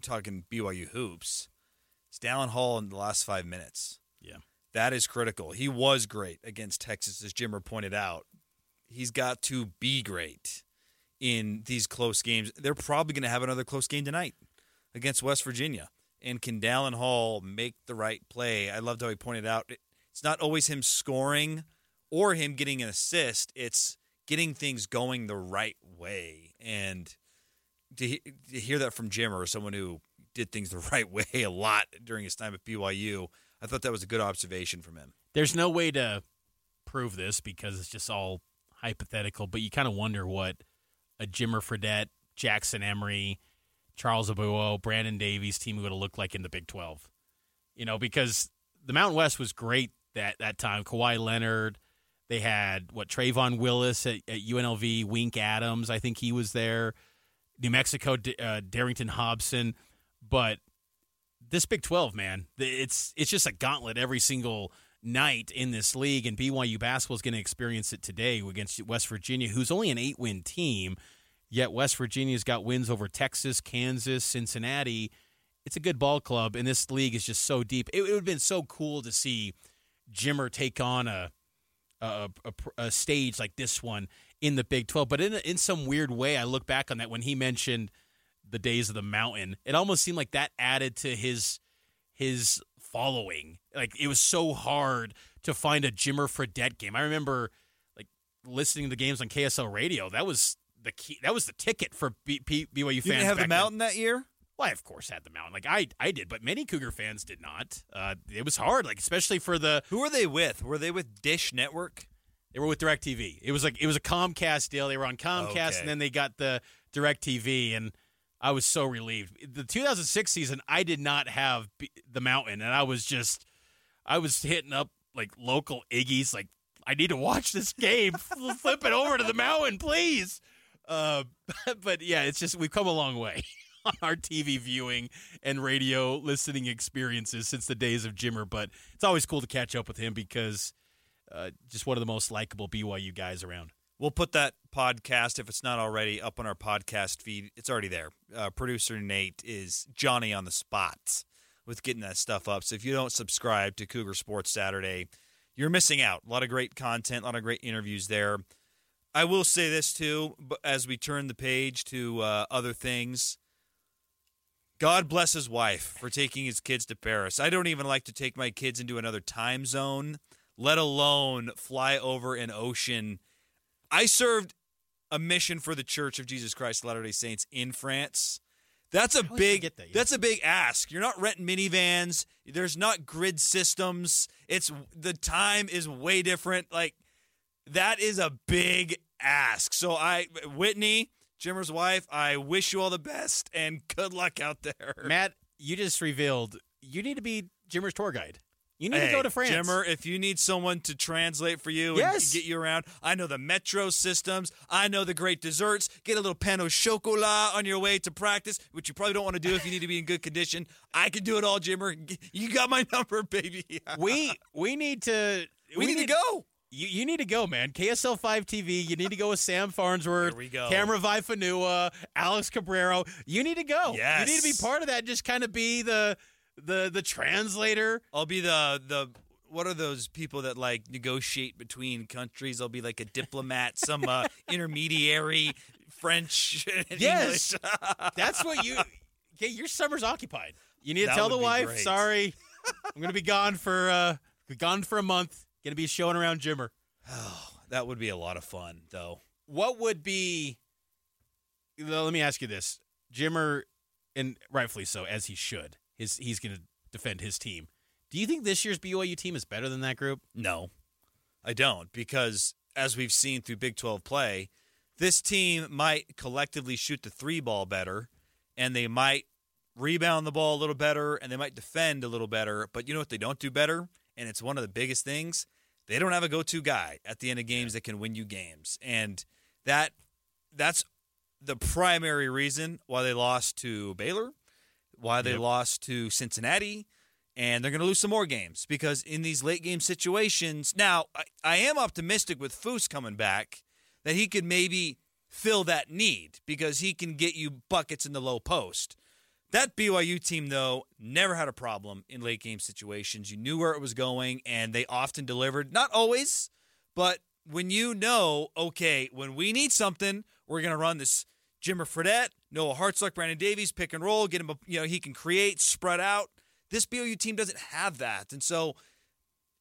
talking BYU hoops, is Dallin Hall in the last five minutes. Yeah. That is critical. He was great against Texas, as Jimmer pointed out. He's got to be great in these close games. They're probably going to have another close game tonight against West Virginia. And can Dallin Hall make the right play? I loved how he pointed out it's not always him scoring or him getting an assist. It's getting things going the right way. And to, to hear that from Jimmer, someone who did things the (laughs) right way a lot during his time at BYU, I thought that was a good observation from him. There's no way to prove this because it's just all hypothetical, but you kind of wonder what a Jimmer Fredette, Jackson Emery, Charles Abouo, Brandon Davies team would have looked like in the Big 12. You know, because the Mountain West was great that, that time. Kawhi Leonard, they had, what, Tre'Von Willis at, at UNLV, Wink Adams, I think he was there. New Mexico, uh, Darrington Hobson. But this Big 12, man, it's it's just a gauntlet every single night in this league, and BYU basketball is going to experience it today against West Virginia, who's only an eight win team. Yet West Virginia's got wins over Texas, Kansas, Cincinnati. It's a good ball club, and this league is just so deep. It, it would have been so cool to see Jimmer take on a a, a, a stage like this one in the Big 12. But in, in some weird way, I look back on that when he mentioned the days of the mountain. It almost seemed like that added to his his following. Like it was so hard to find a Jimmer Fredette game. I remember like listening to the games on KSL radio. That was the key. That was the ticket for B, P, BYU You didn't have the back then. mountain that year? Well, I of course had the mountain. Like I, I did, but many Cougar fans did not. Uh, it was hard, like especially for the Who were they with? Were they with Dish Network? They were with DirecTV. It was like it was a Comcast deal. They were on Comcast, Okay. and then they got the DirecTV, and I was so relieved. The 2006 season, I did not have B- the Mountain, and I was just, I was hitting up like local Iggy's, like I need to watch this game. (laughs) Flip it over to the Mountain, please. Uh, (laughs) but yeah, it's just we've come a long way (laughs) on our TV viewing and radio listening experiences since the days of Jimmer. But it's always cool to catch up with him because uh, just one of the most likable BYU guys around. We'll put that podcast, if it's not already, up on our podcast feed. It's already there. Uh, Producer Nate is Johnny on the spot with getting that stuff up. So if you don't subscribe to Cougar Sports Saturday, you're missing out. A lot of great content, a lot of great interviews there. I will say this too, as we turn the page to uh, other things. God bless his wife for taking his kids to Paris. I don't even like to take my kids into another time zone, let alone fly over an ocean. I served a mission for the Church of Jesus Christ of Latter-day Saints in France. That's a big that, yeah. that's a big ask. You're not renting minivans. There's not grid systems. It's the time is way different. Like that is a big ask. So I Whitney, Jimmer's wife, I wish you all the best and good luck out there. Matt, you just revealed you need to be Jimmer's tour guide. You need hey, to go to France. Jimmer, if you need someone to translate for you yes. and get you around, I know the metro systems. I know the great desserts. Get a little pain au chocolat on your way to practice, which you probably don't want to do if you need to be in good condition. I can do it all, Jimmer. You got my (laughs) number, baby. we we need to we, we need, need, to go. You, you need to go, man. KSL 5 TV. You need to go with Sam Farnsworth, (laughs) Here we go. Camera Vifanua, Alex Cabrero. You need to go. Yes. You need to be part of that. Just kind of be the the the translator. I'll be the the what are those people that like negotiate between countries? I'll be like a diplomat, some uh, (laughs) intermediary, French. (laughs) yes, that's what you. Okay, your summer's occupied. You need to that tell the wife, great. sorry, I'm gonna be gone for uh gone for a month. Gonna be showing around Jimmer. Oh, (sighs) that would be a lot of fun, though. What would be? Let me ask you this, Jimmer, and rightfully so, as he should his he's going to defend his team. Do you think this year's BYU team is better than that group? No, I don't, because as we've seen through Big 12 play, this team might collectively shoot the three ball better, and they might rebound the ball a little better, and they might defend a little better. But you know what they don't do better? And it's one of the biggest things. They don't have a go to guy at the end of games that can win you games. And that that's the primary reason why they lost to Baylor why they yep. lost to Cincinnati, and they're going to lose some more games because in these late game situations. Now, I, I am optimistic with Foose coming back that he could maybe fill that need because he can get you buckets in the low post. That BYU team, though, never had a problem in late game situations. You knew where it was going, and they often delivered. Not always, but when you know, okay, when we need something, we're going to run this Jimmer Fredette, Noah Hartsock, Brandon Davies, pick and roll, get him, a, you know, he can create, spread out. This BYU team doesn't have that. And so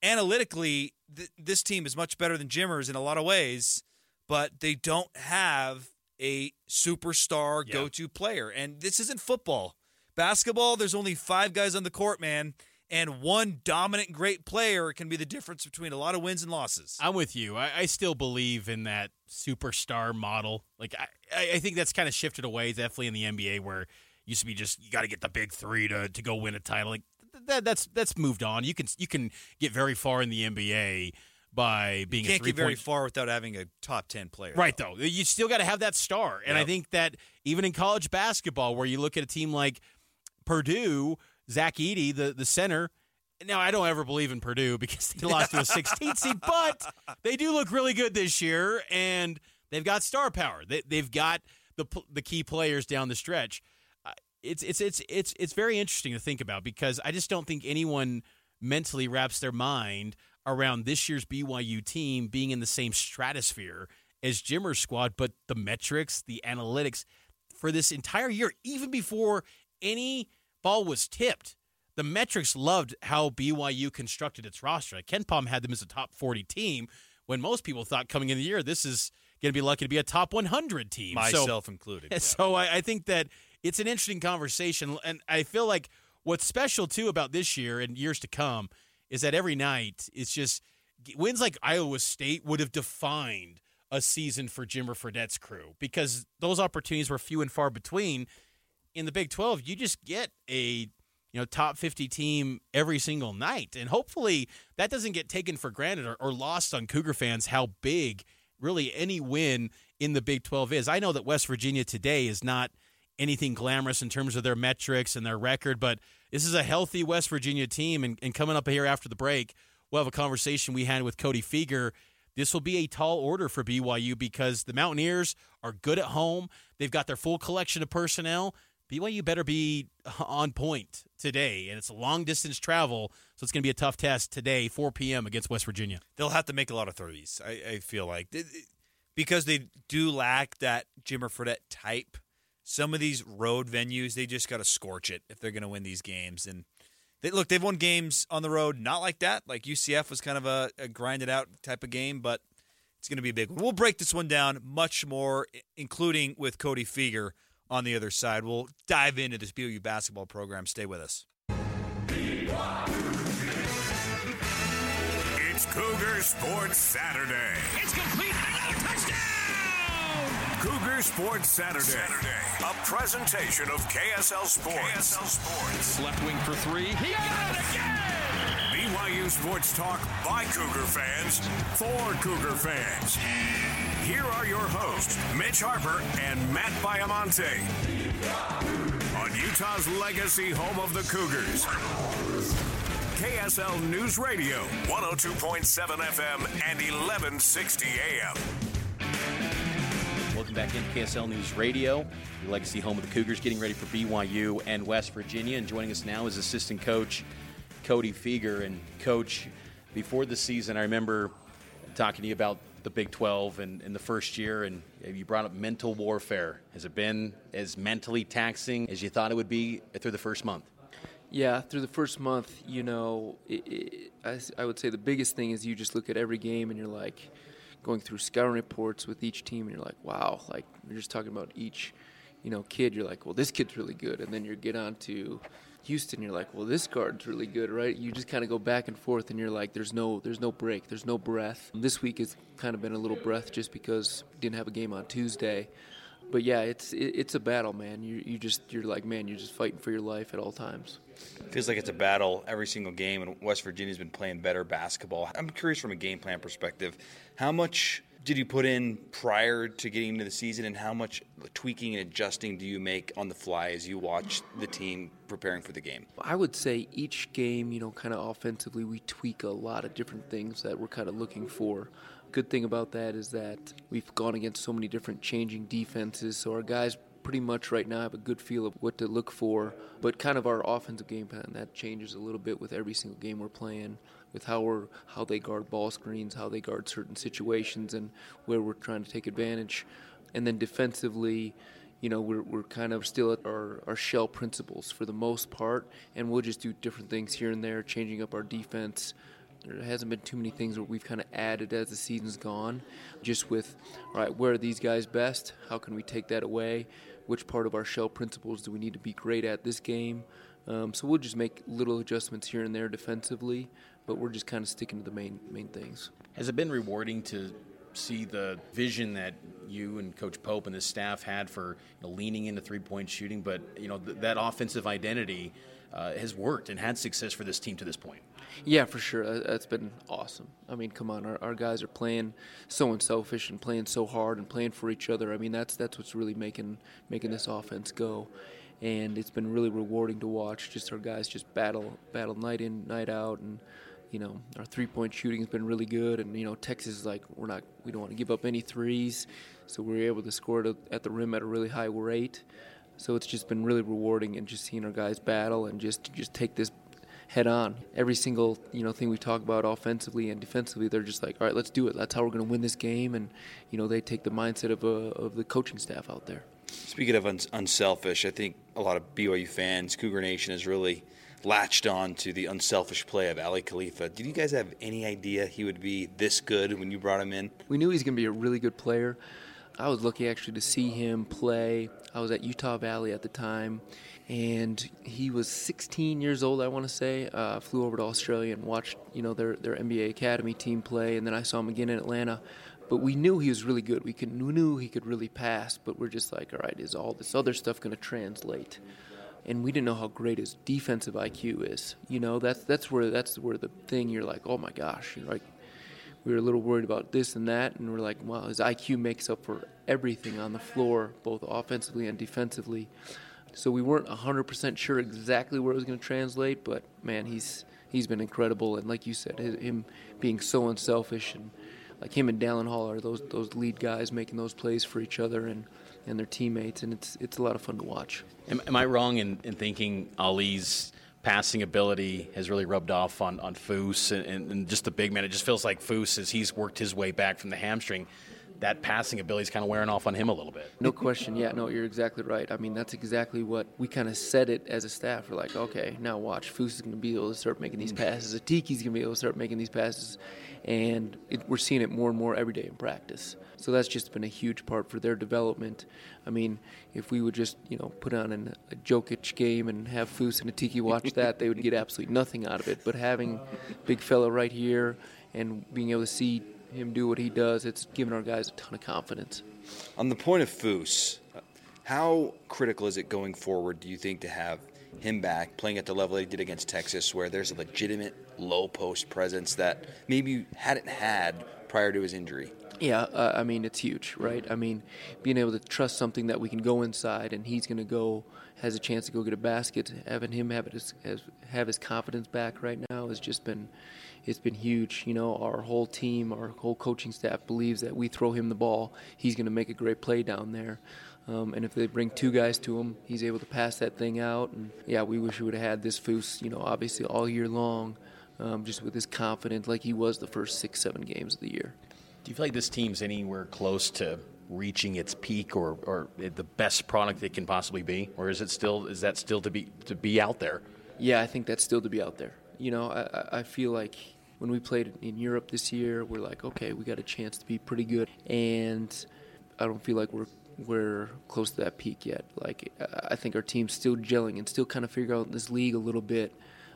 analytically, th- this team is much better than Jimmer's in a lot of ways, but they don't have a superstar yeah. go to player. And this isn't football. Basketball, there's only five guys on the court, man and one dominant great player can be the difference between a lot of wins and losses. I'm with you. I, I still believe in that superstar model. Like I, I think that's kind of shifted away, definitely in the NBA, where used to be just you got to get the big three to, to go win a title. Like that, that's that's moved on. You can you can get very far in the NBA by being you can't get very far without having a top 10 player right though, though. you still got to have that star and yep. i think that even in college basketball where you look at a team like purdue Zach Edey, the, the center. Now, I don't ever believe in Purdue because they (laughs) lost to a 16th seed, but they do look really good this year, and they've got star power. They, they've got the the key players down the stretch. Uh, it's it's it's it's it's very interesting to think about because I just don't think anyone mentally wraps their mind around this year's BYU team being in the same stratosphere as Jimmer's squad, but the metrics, the analytics for this entire year, even before any ball was tipped. The metrics loved how BYU constructed its roster. KenPom had them as a top 40 team when most people thought coming in the year, this is going to be lucky to be a top 100 team. Myself so, included. (laughs) Yeah. So I, I think that it's an interesting conversation. And I feel like what's special, too, about this year and years to come is that every night it's just wins like Iowa State would have defined a season for Jimmer Fredette's crew because those opportunities were few and far between in the Big 12, you just get a you know top 50 team every single night. And hopefully that doesn't get taken for granted or, or, lost on cougar fans how big really any win in the big 12 is. I know that west virginia today is not anything glamorous in terms of their metrics and their record but this is a healthy west virginia team. And, and coming up here after the break we'll have a conversation we had with cody Fueger this will be a tall order for byu because the mountaineers are good at home. They've got their full collection of personnel BYU better be (laughs) on point today, and it's a long distance travel, so it's going to be a tough test today, 4 p.m. against West Virginia. They'll have to make a lot of threes. I, I feel like because they do lack that Jimmer Fredette type. Some of these road venues, they just got to scorch it if they're going to win these games. And they, look, they've won games on the road, not like that. Like UCF was kind of a, a grinded out type of game, but it's going to be a big one. We'll break this one down much more, including with Cody Fueger on the other side. We'll dive into this BYU basketball program. Stay with us. It's Cougar Sports Saturday. It's complete. Another touchdown! Cougar Sports Saturday. Saturday. A presentation of KSL Sports. KSL Sports. Left wing for three. He got it again! BYU Sports Talk by Cougar fans for Cougar fans. Here are your hosts, Mitch Harper and Matt Baiamonte. On Utah's legacy home of the Cougars. KSL News Radio, 102.7 FM and 1160 AM. Welcome back into KSL News Radio, legacy home of the Cougars, getting ready for BYU and West Virginia. And joining us now is assistant coach Cody Fueger. And, coach, before the season, I remember talking to you about the Big 12 and in the first year, and you brought up mental warfare. Has it been as mentally taxing as you thought it would be through the first month? Yeah, through the first month, you know, it, it, I, I would say the biggest thing is you just look at every game and you're like going through scouting reports with each team, and you're like, wow, like you're just talking about each, you know, kid. You're like, well, this kid's really good, and then you get on to Houston, you're like, well, this guard's really good, right? You just kind of go back and forth, and you're like, there's no, there's no break, there's no breath. This week has kind of been a little breath just because didn't have a game on Tuesday. But yeah, it's it, it's a battle, man. You you just you're like, man, you're just fighting for your life at all times. Feels like it's a battle every single game, and West Virginia's been playing better basketball. I'm curious from a game plan perspective, how much did you put in prior to getting into the season, and how much tweaking and adjusting do you make on the fly as you watch the team preparing for the game? I would say each game, you know, kind of offensively, we tweak a lot of different things that we're kind of looking for. Good thing about that is that we've gone against so many different changing defenses, so our guys pretty much right now have a good feel of what to look for. But kind of our offensive game plan that changes a little bit with every single game we're playing with how we're how they guard ball screens, how they guard certain situations, and where we're trying to take advantage. And then defensively, you know, we're, we're kind of still at our, our shell principles for the most part, and we'll just do different things here and there, changing up our defense. There hasn't been too many things where we've kind of added as the season's gone, just with, right, where are these guys best? How can we take that away? Which part of our shell principles do we need to be great at this game? Um, so we'll just make little adjustments here and there defensively, but we're just kind of sticking to the main main things. Has it been rewarding to see the vision that you and Coach Pope and the staff had for you know, leaning into three point shooting, but you know th- that offensive identity uh, has worked and had success for this team to this point. Yeah, for sure. That's been awesome. I mean, come on, our, our guys are playing so unselfish and playing so hard and playing for each other. I mean, that's that's what's really making making this offense go. And it's been really rewarding to watch. Just our guys just battle battle night in, night out, and you know, our three point shooting has been really good, and you know, Texas is like we're not we don't want to give up any threes, so we are able to score at the rim at a really high rate. So it's just been really rewarding, and just seeing our guys battle and just just take this head on. Every single you know thing we talk about offensively and defensively, they're just like, all right, let's do it. That's how we're going to win this game, and you know they take the mindset of uh, of the coaching staff out there. Speaking of un- unselfish, I think a lot of BYU fans, Cougar Nation, has really latched on to the unselfish play of Aly Khalifa. Did you guys have any idea he would be this good when you brought him in? We knew he was going to be a really good player. I was lucky actually to see him play. I was at Utah Valley at the time, and he was 16 years old. I want to say. Uh, flew over to Australia and watched, you know, their their NBA academy team play, and then I saw him again in Atlanta. But we knew he was really good. We, could, we knew he could really pass. But we're just like, all right, is all this other stuff going to translate? and we didn't know how great his defensive IQ is. You know, that's that's where that's where the thing you're like, oh my gosh, you're like we were a little worried about this and that, and we're like, wow, his IQ makes up for everything on the floor, both offensively and defensively. So we weren't 100% sure exactly where it was going to translate, but man, he's he's been incredible, and like you said, him being so unselfish and like him and Dallin Hall are those those lead guys making those plays for each other and, and their teammates, and it's it's a lot of fun to watch. Am, am I wrong in, in thinking Aly's passing ability has really rubbed off on on Foose and, and, just the big man? It just feels like Foose as he's worked his way back from the hamstring. That passing ability is kind of wearing off on him a little bit. No question. Yeah, no, you're exactly right. I mean, that's exactly what we kind of said it as a staff. We're like, okay, now watch. Foose is going to be able to start making these mm. passes. Atiki's going to be able to start making these passes and it, we're seeing it more and more every day in practice. So that's just been a huge part for their development. I mean, if we would just you know put on an, a Jokic game and have Foose and Atiki watch (laughs) that, they would get absolutely nothing out of it. But having big fella right here and being able to see him do what he does, it's given our guys a ton of confidence. On the point of Foose, how critical is it going forward, do you think, to have him back playing at the level he did against Texas, where there's a legitimate low post presence that maybe you hadn't had prior to his injury? Yeah, uh, I mean it's huge, right? I mean, being able to trust something that we can go inside and he's going to go has a chance to go get a basket. Having him have his have his confidence back right now has just been it's been huge. You know, our whole team, our whole coaching staff believes that we throw him the ball, he's going to make a great play down there. Um, and if they bring two guys to him, he's able to pass that thing out. And yeah, we wish we would have had this Foose, you know, obviously all year long, um, just with his confidence like he was the first six, seven games of the year. Do you feel like this team's anywhere close to reaching its peak or, or the best product it can possibly be, or is it still is that still to be to be out there? Yeah, I think that's still to be out there. You know, I, I feel like when we played in Europe this year, we're like, okay, we got a chance to be pretty good, and I don't feel like we're we're close to that peak yet. Like I think our team's still gelling and still kind of figure out this league a little bit.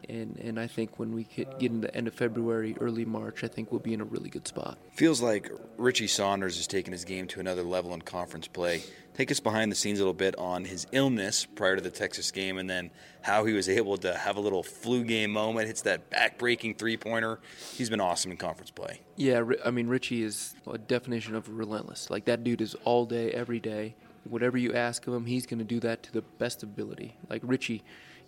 And and I think when we get into the end of February, early March, I think we'll be in a really good spot. Feels like Richie Saunders has taken his game to another level in conference play take us behind the scenes a little bit on his illness prior to the Texas game and then how he was able to have a little flu game moment, hits that back-breaking three-pointer. He's been awesome in conference play. Yeah, I mean Richie is a definition of relentless. Like that dude is all day every day. Whatever you ask of him, he's going to do that to the best ability. Like Richie,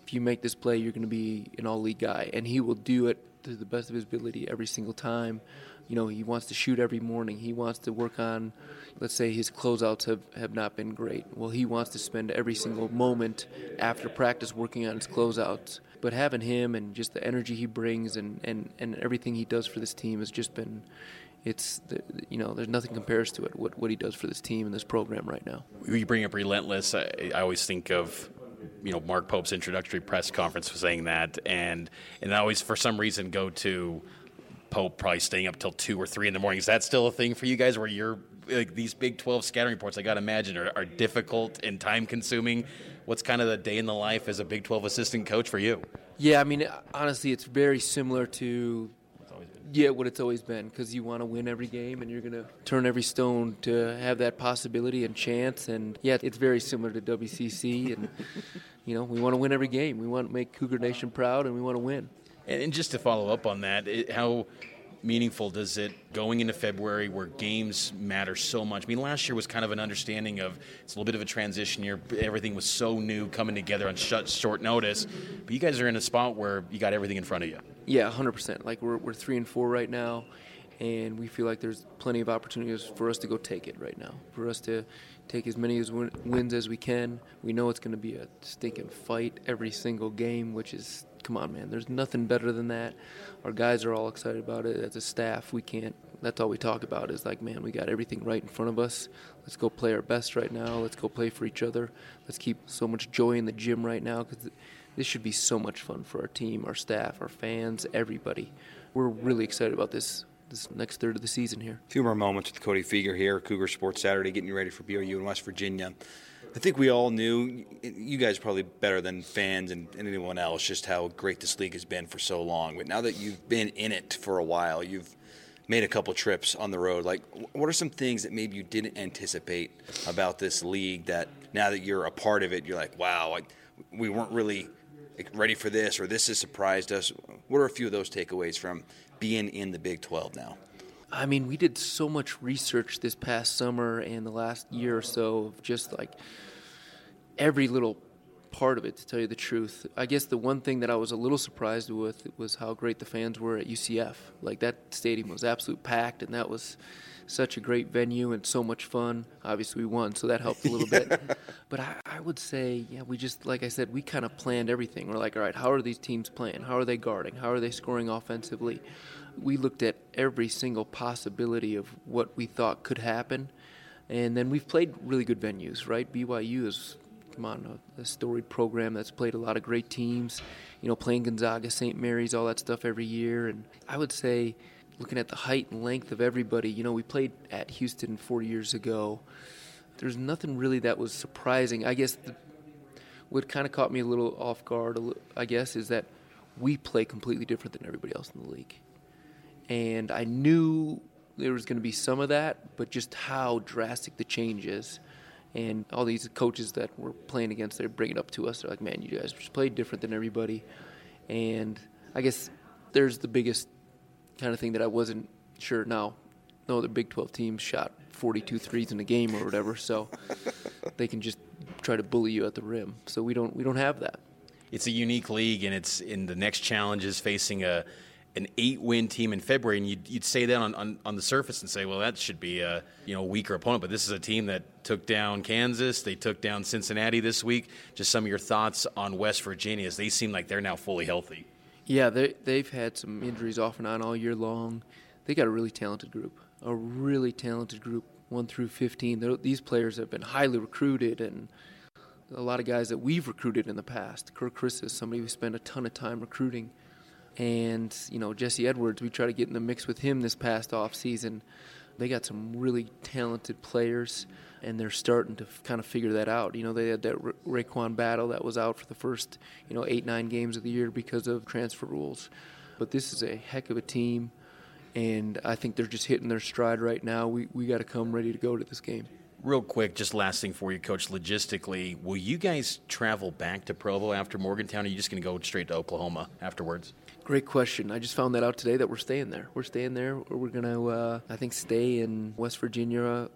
if you make this play, you're going to be an all-league guy and he will do it to the best of his ability every single time you know, he wants to shoot every morning. He wants to work on, let's say his closeouts have, have not been great. Well, he wants to spend every single moment after practice working on his closeouts. But having him and just the energy he brings and, and, and everything he does for this team has just been, it's, you know, there's nothing compares to it, what, what he does for this team and this program right now. You bring up relentless. I, I always think of you know Mark Pope's introductory press conference was saying that, and and I always for some reason go to Pope probably staying up till two or three in the morning. Is that still a thing for you guys where you're like these Big 12 scouting reports, I got to imagine, are, are, difficult and time consuming? What's kind of the day in the life as a Big 12 assistant coach for you? Yeah, I mean, honestly, it's very similar to. Yeah, what it's always been because you want to win every game and you're going to turn every stone to have that possibility and chance. And yeah, it's very similar to WCC. And, (laughs) you know, we want to win every game. We want to make Cougar Nation proud and we want to win. And just to follow up on that, it, how meaningful does it going into February where games matter so much? I mean, last year was kind of an understanding of it's a little bit of a transition year. Everything was so new coming together on short notice. But you guys are in a spot where you got everything in front of you. Yeah, 100%. Like we're, we're three and four right now, and we feel like there's plenty of opportunities for us to go take it right now. For us to take as many as win- wins as we can. We know it's going to be a stinking fight every single game, which is come on, man. There's nothing better than that. Our guys are all excited about it. As a staff, we can't. That's all we talk about is like, man, we got everything right in front of us. Let's go play our best right now. Let's go play for each other. Let's keep so much joy in the gym right now because this should be so much fun for our team, our staff, our fans, everybody. We're really excited about this this next third of the season here. A few more moments with Cody Fueger here, Cougar Sports Saturday, getting you ready for BYU in West Virginia. I think we all knew, you guys probably better than fans and, anyone else, just how great this league has been for so long. But now that you've been in it for a while, you've made a couple trips on the road. Like, what are some things that maybe you didn't anticipate about this league that now that you're a part of it, you're like, wow, like, we weren't really ready for this or this has surprised us? What are a few of those takeaways from being in the Big 12 now? I mean, we did so much research this past summer and the last year or so of just like every little part of it, to tell you the truth. I guess the one thing that I was a little surprised with was how great the fans were at UCF. Like that stadium was absolute packed, and that was such a great venue and so much fun. Obviously, we won, so that helped a little bit. (laughs) But I, I would say, yeah, we just, like I said, we kind of planned everything. We're like, all right, how are these teams playing? How are they guarding? How are they scoring offensively? We looked at every single possibility of what we thought could happen. And then we've played really good venues, right? BYU is, on, a, a storied program that's played a lot of great teams. You know, playing Gonzaga, St. Mary's, all that stuff every year. And I would say, looking at the height and length of everybody, you know, we played at Houston four years ago. There's nothing really that was surprising. I guess the, what kind of caught me a little off guard, I guess, is that we play completely different than everybody else in the league. And I knew there was going to be some of that, but just how drastic the change is. And all these coaches that we're playing against, they're bringing it up to us. They're like, man, you guys just played different than everybody. And I guess there's the biggest kind of thing that I wasn't sure. Now, no, the Big 12 teams shot 42 threes in a game or whatever, so (laughs) they can just try to bully you at the rim. So we don't we don't have that. It's a unique league, and it's in the next challenge is facing a an eight win team in February, and you'd, you'd say that on, on, on the surface and say, well, that should be a you know weaker opponent. But this is a team that took down Kansas, they took down Cincinnati this week. Just some of your thoughts on West Virginia as they seem like they're now fully healthy. Yeah, they they've had some injuries off and on all year long. They got a really talented group, a really talented group, one through fifteen. They're, these players have been highly recruited, and a lot of guys that we've recruited in the past. Kerr Kriisa is somebody we spent a ton of time recruiting, and you know Jesse Edwards. We try to get in the mix with him this past off season. They got some really talented players and they're starting to f- kind of figure that out. You know, they had that Ra- RaeQuan Battle that was out for the first, you know, eight nine games of the year because of transfer rules. But this is a heck of a team, and I think they're just hitting their stride right now. We we got to come ready to go to this game. Real quick, just last thing for you, Coach. Logistically, will you guys travel back to Provo after Morgantown, or are you just going to go straight to Oklahoma afterwards? Great question. I just found that out today that we're staying there. We're staying there. We're gonna, uh, I think, stay in West Virginia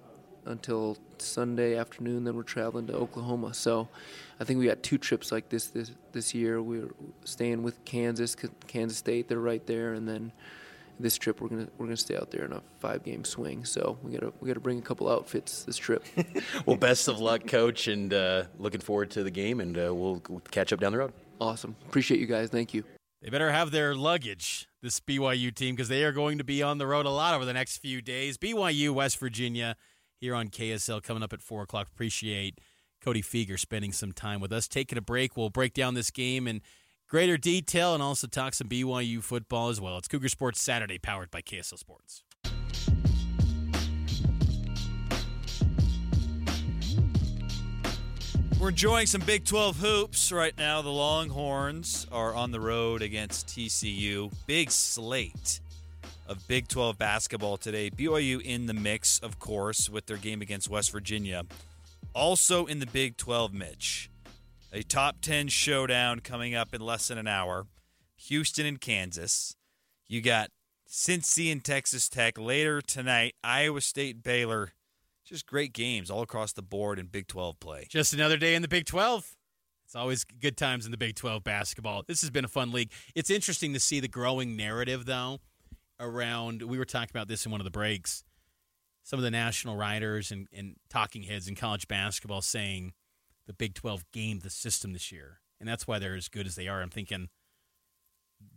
until Sunday afternoon. Then we're traveling to Oklahoma. So I think we got two trips like this this this year. We're staying with Kansas, Kansas State. They're right there, and then this trip we're gonna we're gonna stay out there in a five game swing. So we gotta we gotta bring a couple outfits this trip. (laughs) well, best of luck, Coach, and uh, looking forward to the game. And uh, we'll catch up down the road. Awesome. Appreciate you guys. Thank you. They better have their luggage, this BYU team, because they are going to be on the road a lot over the next few days. BYU, West Virginia here on KSL coming up at 4 o'clock. Appreciate Cody Fueger spending some time with us. Taking a break, we'll break down this game in greater detail and also talk some BYU football as well. It's Cougar Sports Saturday, powered by KSL Sports. We're enjoying some Big 12 hoops right now. The Longhorns are on the road against TCU. Big slate of Big 12 basketball today. BYU in the mix, of course, with their game against West Virginia. Also in the Big 12, Mitch. A top 10 showdown coming up in less than an hour. Houston and Kansas. You got Cincy and Texas Tech later tonight. Iowa State, Baylor. Just great games all across the board in Big 12 play. Just another day in the Big 12. It's always good times in the Big 12 basketball. This has been a fun league. It's interesting to see the growing narrative, though, around. We were talking about this in one of the breaks. Some of the national writers and, and talking heads in college basketball saying the Big 12 gamed the system this year, and that's why they're as good as they are. I'm thinking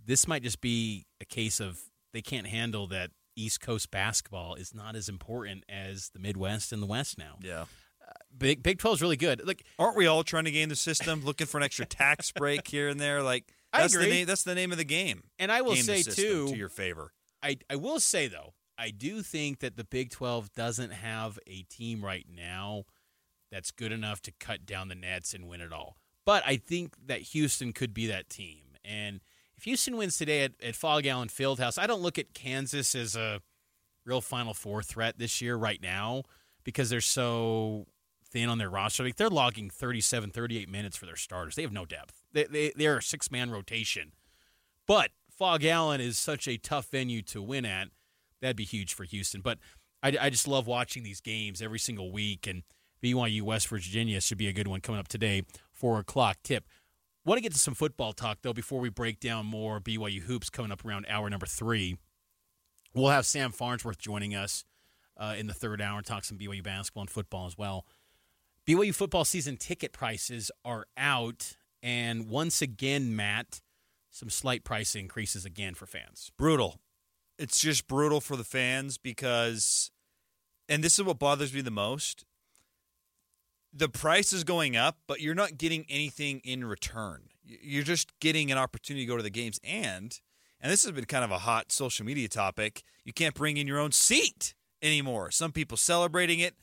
this might just be a case of they can't handle that East Coast basketball is not as important as the Midwest and the West now. Yeah. Uh, Big Big 12 is really good. Like, aren't we all trying to game the system, looking for an extra tax break here and there? Like, that's the name. That's the name of the game. And I will game say too, to your favor. I I will say though, I do think that the Big 12 doesn't have a team right now that's good enough to cut down the nets and win it all. But I think that Houston could be that team. And if Houston wins today at, at Phog Allen Fieldhouse, I don't look at Kansas as a real Final Four threat this year right now because they're so thin on their roster. Like they're logging 37, 38 minutes for their starters. They have no depth. They, they, they're a six man rotation. But Phog Allen is such a tough venue to win at. That'd be huge for Houston. But I, I just love watching these games every single week. And BYU West Virginia should be a good one coming up today. four o'clock tip. Want to get to some football talk though before we break down more BYU hoops coming up around hour number three. We'll have Sam Farnsworth joining us uh, in the third hour and talk some BYU basketball and football as well. BYU football season ticket prices are out, and once again, Matt, some slight price increases again for fans. brutal. It's just brutal for the fans because, and this is what bothers me the most. The price is going up, but you're not getting anything in return. You're just getting an opportunity to go to the games, and and this has been kind of a hot social media topic. You can't bring in your own seat anymore. Some people celebrating it,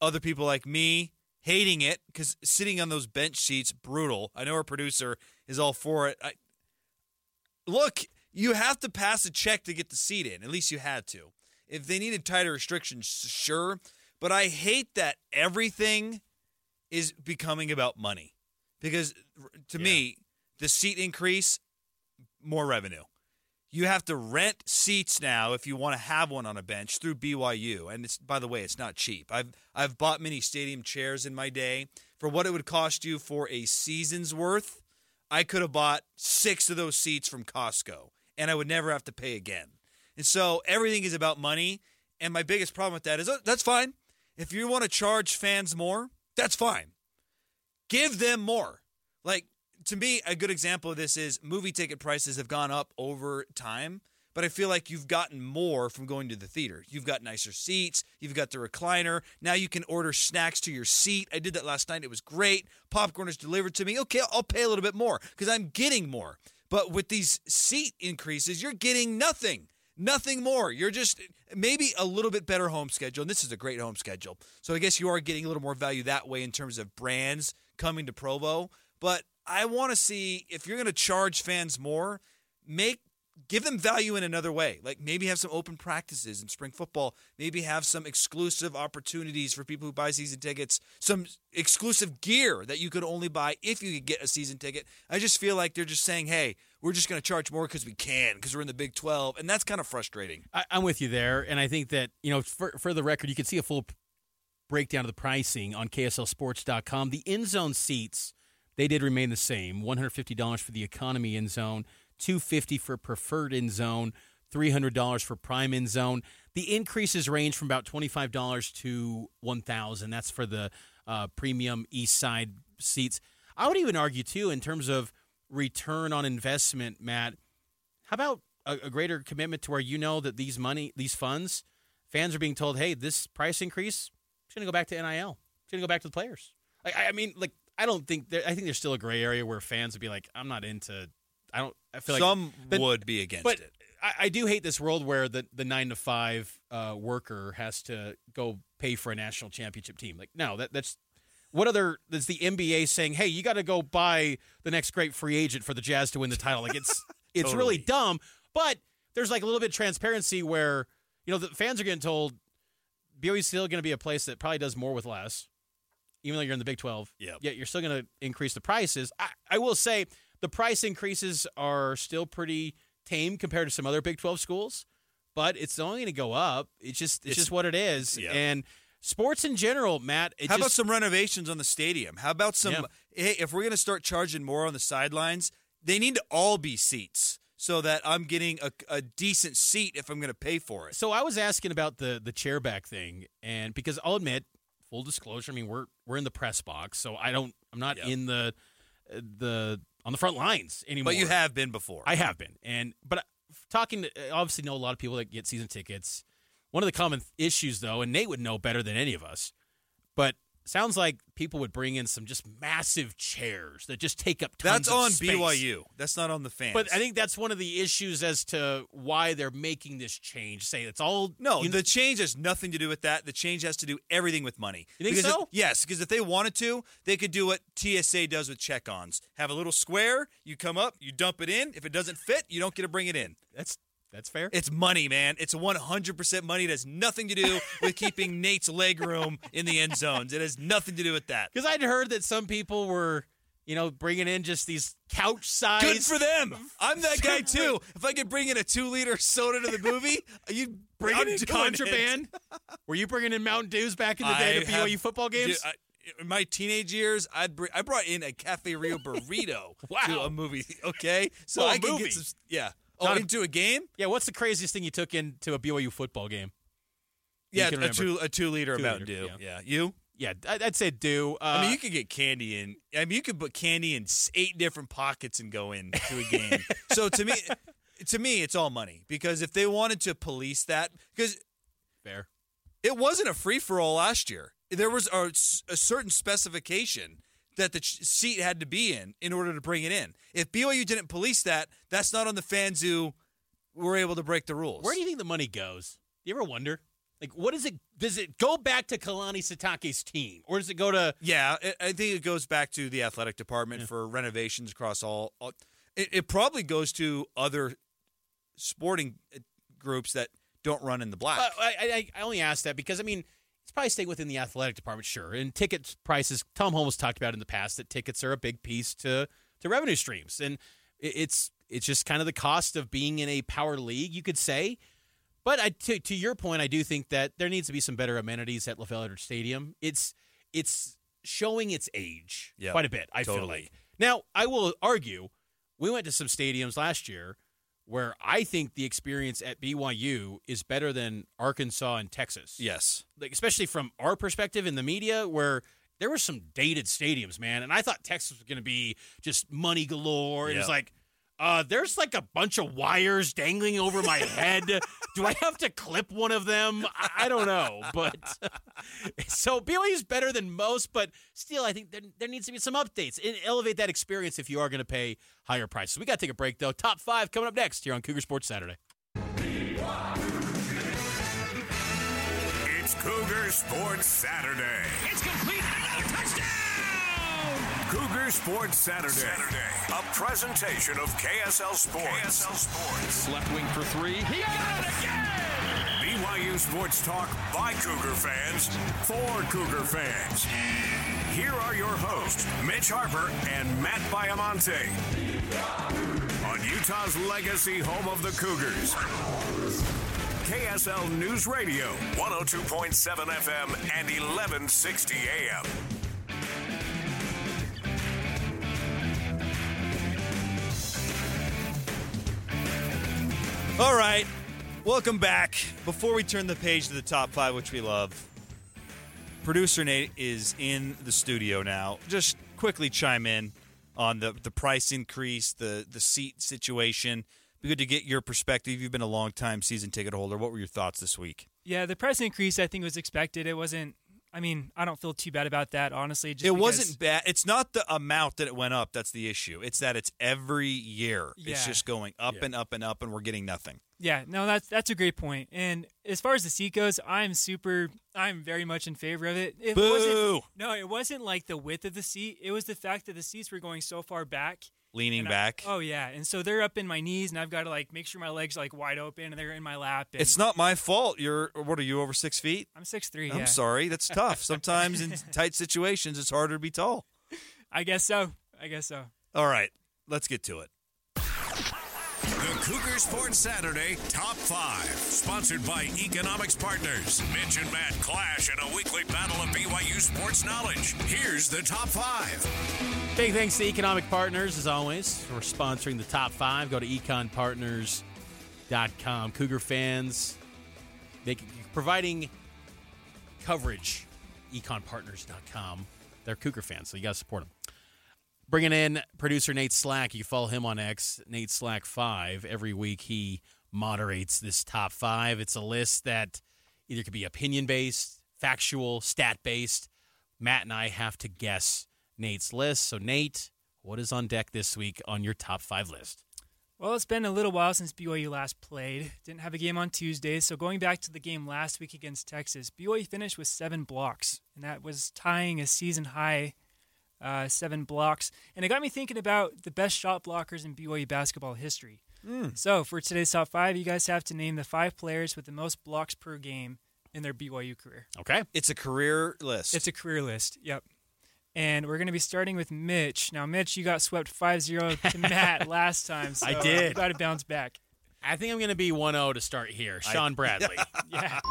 other people like me hating it because sitting on those bench seats brutal. I know our producer is all for it. I, look, you have to pass a check to get the seat in. At least you had to. If they needed tighter restrictions, sure. But I hate that everything is becoming about money. Because to me, the seat increase, more revenue. You have to rent seats now if you want to have one on a bench through BYU. And it's by the way, it's not cheap. I've I've bought many stadium chairs in my day for what it would cost you for a season's worth. I could have bought six of those seats from Costco and I would never have to pay again. And so everything is about money. And my biggest problem with that is uh, that's fine. If you want to charge fans more, that's fine. Give them more. Like, to me, a good example of this is movie ticket prices have gone up over time, but I feel like you've gotten more from going to the theater. You've got nicer seats, you've got the recliner. Now you can order snacks to your seat. I did that last night. It was great. Popcorn is delivered to me. Okay, I'll pay a little bit more because I'm getting more. But with these seat increases, you're getting nothing. Nothing more. You're just maybe a little bit better home schedule. And this is a great home schedule. So I guess you are getting a little more value that way in terms of brands coming to Provo. But I want to see if you're going to charge fans more, make give them value in another way. Like maybe have some open practices in spring football, maybe have some exclusive opportunities for people who buy season tickets, some exclusive gear that you could only buy if you could get a season ticket. I just feel like they're just saying, "Hey, we're just going to charge more because we can because we're in the Big 12." And that's kind of frustrating. I, I'm with you there, and I think that you know, for, for the record, you can see a full breakdown of the pricing on KSLSports.com. The end zone seats they did remain the same: one hundred fifty dollars for the economy end zone, two fifty for preferred in zone, three hundred dollars for prime in zone. The increases range from about twenty five dollars to one thousand. That's for the uh, premium East Side seats. I would even argue too, in terms of return on investment, Matt. How about a, a greater commitment to where you know that these money, these funds, fans are being told, "Hey, this price increase is going to go back to NIL. It's going to go back to the players." Like, I I mean, like, I don't think there, I think there's still a gray area where fans would be like, "I'm not into." I don't. I feel like Some would be against but it. I, I do hate this world where the, the nine to five uh, worker has to go pay for a national championship team. Like, no, that that's what other is the NBA saying? Hey, you got to go buy the next great free agent for the Jazz to win the title. Like, it's (laughs) it's really dumb. But there's like a little bit of transparency where you know the fans are getting told BYU's still going to be a place that probably does more with less, even though you're in the Big 12. Yep. Yet you're still going to increase the prices. I, I will say the price increases are still pretty tame compared to some other Big 12 schools, but it's only going to go up. It's just it's, It's- just what it is. Yeah. And sports in general, Matt. It How about some renovations on the stadium? How about some? Yeah. Hey, if we're going to start charging more on the sidelines, they need to all be seats so that I'm getting a, a decent seat if I'm going to pay for it. So I was asking about the the chair back thing, and because I'll admit, full disclosure, I mean we're we're in the press box, so I don't, I'm not Yep. in the the on the front lines anymore. But you have been before. I have been, and but uh, talking to obviously know a lot of people that get season tickets. One of the common issues, though, and Nate would know better than any of us, but sounds like people would bring in some just massive chairs that just take up tons That's of on space. BYU. That's not on the fans. But I think that's one of the issues as to why they're making this change. Say it's all No, you- the change has nothing to do with that. The change has to do everything with money. You think because so? If, yes, because if they wanted to, they could do what TSA does with check-ons. Have a little square, you come up, you dump it in. If it doesn't fit, you don't get to bring it in. that's that's fair. It's money, man. It's 100% money. It has nothing to do with keeping (laughs) Nate's leg room in the end zones. It has nothing to do with that. Because I'd heard that some people were, you know, bringing in just these couch size. Good for them. I'm that guy (laughs) too. If I could bring in a two-liter soda to the movie, (laughs) you Bringing I'm in doing it. contraband. Were you bringing in Mountain Dews back in the day I to have- BYU football games? Dude, I- in my teenage years, I'd br- I brought in a Cafe Rio burrito to a movie. Okay, so a I can movie. get some. Yeah. Oh, Not a- into a game? Yeah, what's the craziest thing you took into a BYU football game? Yeah, a two a two liter Two Mountain Dew. yeah. Yeah. you. Yeah, I'd say do. Uh, I mean, you could get candy in. I mean, you could put candy in eight different pockets and go into a game. (laughs) so to me, to me, it's all money because if they wanted to police that, because fair. it wasn't a free for all last year. There was a, a certain specification that the seat had to be in in order to bring it in. If BYU didn't police that, that's not on the fans who were able to break the rules. Where do you think the money goes? You ever wonder? Like, what is it? Does it go back to Kalani Sitake's team, or does it go to? Yeah, I I think it goes back to the athletic department for renovations across all. all it, it probably goes to other sporting uh, groups that don't run in the black. Uh, I, I I only ask that because I mean probably staying within the athletic department, sure. And ticket prices, Tom Holmoe talked about in the past that tickets are a big piece to to revenue streams, and it's it's just kind of the cost of being in a power league, you could say. But I, to, to your point, I do think that there needs to be some better amenities at Edwards Stadium. It's it's showing its age Yeah, quite a bit. I feel totally. like. Now, I will argue, we went to some stadiums last year where I think the experience at BYU is better than Arkansas and Texas. yes. Like especially from our perspective in the media where there were some dated stadiums, man, and I thought Texas was going to be just money galore. It was like uh, there's like a bunch of wires dangling over my head. (laughs) Do I have to clip one of them? I, I don't know, but (laughs) so BYU is better than most, but still, I think there, there needs to be some updates and elevate that experience if you are going to pay higher prices. We got to take a break though. Top five coming up next here on Cougar Sports Saturday. It's Cougar Sports Saturday. It's complete. Cougar Sports Saturday. Saturday. A presentation of KSL Sports. KSL Sports. Left wing for three. He got it again. BYU Sports Talk by Cougar fans for Cougar fans. Here are your hosts, Mitch Harper and Matt Baiamonte. On Utah's legacy home of the Cougars. KSL News Radio, 102.7 FM and 1160 AM. All right. Welcome back. Before we turn the page to the top five, which we love, producer Nate is in the studio now. Just quickly chime in on the, the price increase, the the seat situation. Be good to get your perspective. You've been a long time season ticket holder. What were your thoughts this week? Yeah, the price increase I think was expected. It wasn't. I mean, I don't feel too bad about that, honestly. Just it because- wasn't bad. It's not the amount that it went up that's the issue. It's that it's every year. It's just going up and up and up, and we're getting nothing. Yeah, no, that's that's a great point. And as far as the seat goes, I'm super. I'm very much in favor of it. It Boo! wasn't. No, it wasn't like the width of the seat. It was the fact that the seats were going so far back. Leaning I- back. oh yeah, and so they're up in my knees, and I've got to like make sure my legs are like wide open, and they're in my lap. And It's not my fault. You're what are you over six feet? I'm six three. I'm sorry. That's (laughs) tough. Sometimes in (laughs) tight situations, it's harder to be tall. I guess so. I guess so. All right, let's get to it. The Cougar Sports Saturday Top 5. Sponsored by Economics Partners. Mitch and Matt clash in a weekly battle of BYU sports knowledge. Here's the Top 5. Big thanks to Economic Partners, as always, for sponsoring the top five. Go to econpartners.com. Cougar fans, they, providing coverage, econpartners.com. They're Cougar fans, so you got to support them. Bringing in producer Nate Slack. You follow him on X, Nate Slack5. Every week he moderates this top five. It's a list that either could be opinion based, factual, stat based. Matt and I have to guess Nate's list. So, Nate, what is on deck this week on your top five list? Well, it's been a little while since BYU last played. Didn't have a game on Tuesday, so going back to the game last week against Texas, BYU finished with seven blocks, and that was tying a season high uh, seven blocks. And it got me thinking about the best shot blockers in BYU basketball history. So for today's top five, you guys have to name the five players with the most blocks per game in their BYU career. Okay. It's a career list. It's a career list. Yep. And we're going to be starting with Mitch. Now, Mitch, you got swept 5 0 to (laughs) Matt last time. So I did. You got to bounce back. I think I'm going to be 1-0 to start here. Shawn (laughs) Bradley. Yeah. (laughs)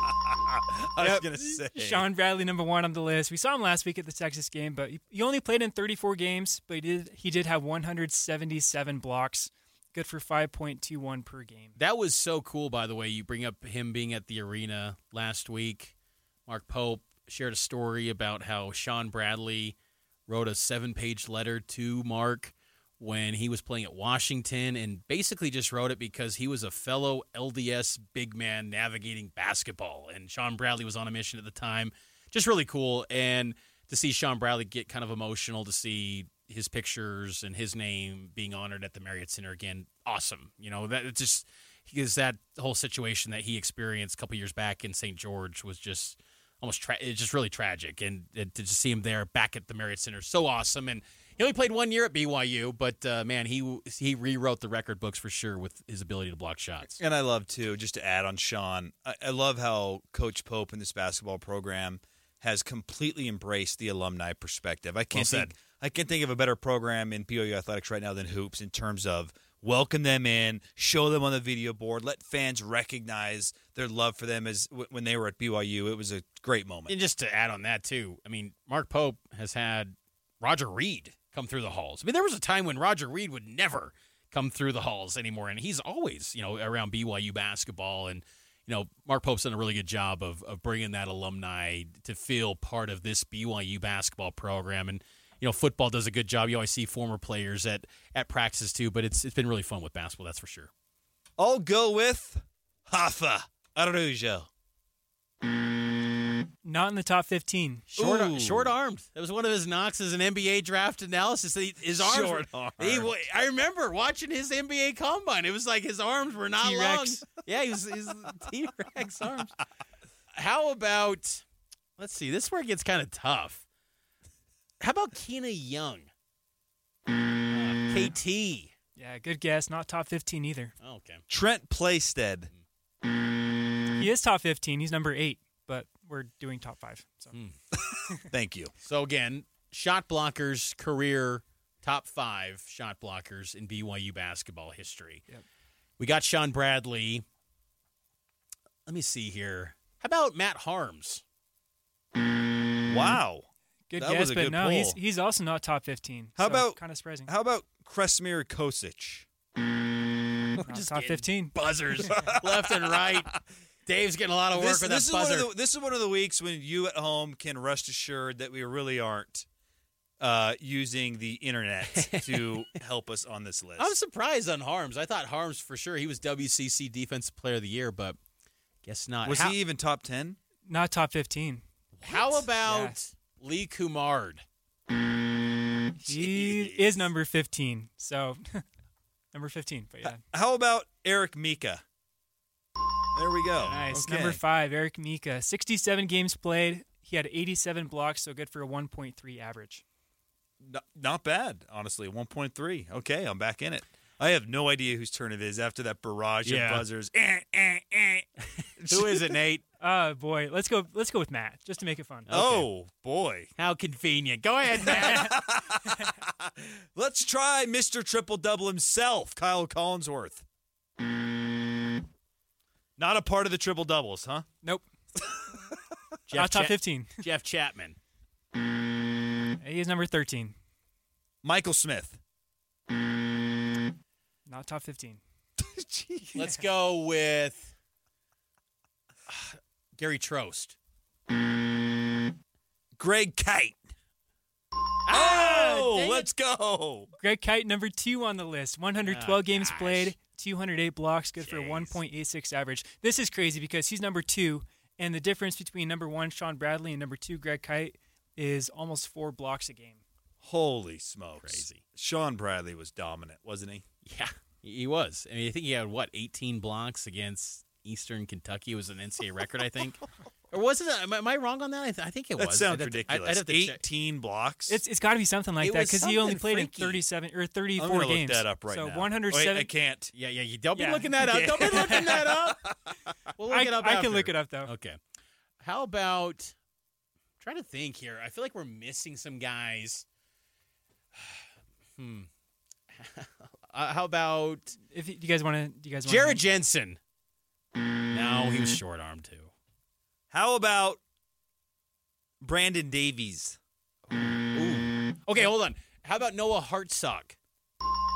I was gonna say Shawn Bradley, number one on the list. We saw him last week at the Texas game, but he- he only played in 34 games, but he did he did have 177 blocks, good for 5.21 per game. That was so cool, by the way. You bring up him being at the arena last week. Mark Pope shared a story about how Shawn Bradley wrote a seven page letter to Mark when he was playing at Washington and basically just wrote it because he was a fellow LDS big man navigating basketball. And Shawn Bradley was on a mission at the time. Just really cool. And to see Shawn Bradley get kind of emotional to see his pictures and his name being honored at the Marriott Center again, awesome. You know, that it's just because that whole situation that he experienced a couple years back in St. George was just almost tra- it's just really tragic, and uh, to see him there back at the Marriott Center, so awesome. And he only played one year at BYU, but uh, man, he he rewrote the record books for sure with his ability to block shots. And I love too, just to add on Shawn, I, I love how Coach Pope in this basketball program has completely embraced the alumni perspective. I can't Well think. I can't think of a better program in BYU athletics right now than hoops in terms of welcome them in, show them on the video board, let fans recognize their love for them as w- when they were at BYU. It was a great moment. And just to add on that too, I mean, Mark Pope has had Roger Reid come through the halls. I mean, there was a time when Roger Reid would never come through the halls anymore, and he's always, you know, around BYU basketball. And you know, Mark Pope's done a really good job of of bringing that alumni to feel part of this BYU basketball program. And you know, football does a good job. You always see former players at at practices too, but it's it's been really fun with basketball, that's for sure. I'll go with Hoffa Araujo. Not in the top 15. Short, Ooh. short armed. That was one of his knocks as an NBA draft analysis. He- His arms. Short-armed. he I remember watching his NBA combine. It was like his arms were not long. T-Rex. Yeah, he was his (laughs) T Rex arms. How about? Let's see. This is where it gets kind of tough. How about Keena Young? Uh, KT. Yeah, good guess. Not top 15 either. Okay. Trent Plaisted. He is top 15. He's number eight, but we're doing top five. So hmm. (laughs) Thank you. So again, shot blockers career top five shot blockers in BYU basketball history. Yep. We got Shawn Bradley. Let me see here. How about Matt Harms? Wow. good That guess, was a but good no, he's poll. he's also not top 15. How about- kind of surprising? How about Kresimir Kosic? (laughs) Not just top getting 15. Buzzers (laughs) left and right. Dave's getting a lot of work This, with this that is one buzzer. of the, this is one of the weeks when you at home can rest assured that we really aren't uh, using the internet (laughs) to help us on this list. I'm surprised on Harms. I thought Harms for sure he was WCC Defensive Player of the Year, but guess not. Was how, he even top ten? Not top 15. How about Yeah. Lee Cummard? He is number 15. So (laughs) number 15. But yeah. How about Eric Mika? There we go. Nice. Okay. Number five, Eric Mika. 67 games played. He had 87 blocks, so good for a 1.3 average. Not, not bad, honestly. 1.3. Okay, I'm back in it. I have no idea whose turn it is after that barrage Yeah. of buzzers. (laughs) Eh, eh, eh. Who is it, Nate? (laughs) Oh boy, let's go. Let's go with Matt, just to make it fun. Oh boy. How convenient. Go ahead, Matt. (laughs) Let's try Mr. Triple Double himself, Kyle Collinsworth. Not a part of the triple doubles, huh? Nope. (laughs) Jeff Not top Cha- 15. (laughs) Jeff Chapman. He is number 13. Michael Smith. Not top 15. (laughs) Let's go with (sighs) Gary Trost. Greg Kite. Ah, Oh, dang it. let's go. Greg Kite, number two on the list. 112 Oh, games gosh. played, 208 blocks, good for a 1.86 average. This is crazy because he's number two, and the difference between number one, Shawn Bradley, and number two, Greg Kite, is almost four blocks a game. Holy smokes. Crazy. Shawn Bradley was dominant, wasn't he? Yeah, he was. I mean, I think he had what 18 blocks against Eastern Kentucky. It was an NCAA record, I think. (laughs) Or was it? Am I, am I wrong on that? I, th- I think it That was. sounds I'd have to- I'd- ridiculous. I'd have to check. 18 blocks. It's it's got to be something like It that because he only played freaky. in 37 or I'm 34 games. look that up right so now. 107. Wait, I can't. Yeah, yeah. You don't be looking that up. (laughs) Don't be looking that up. We'll look I, it up. I can look it up though. Okay. How about? I'm trying to think here. I feel like we're missing some guys. (sighs) hmm. (laughs) Uh, how about If you you guys want to, do you guys want Jared Jensen? No, he was short armed too. How about Brandon Davies? Okay, hold on. How about Noah Hartsock?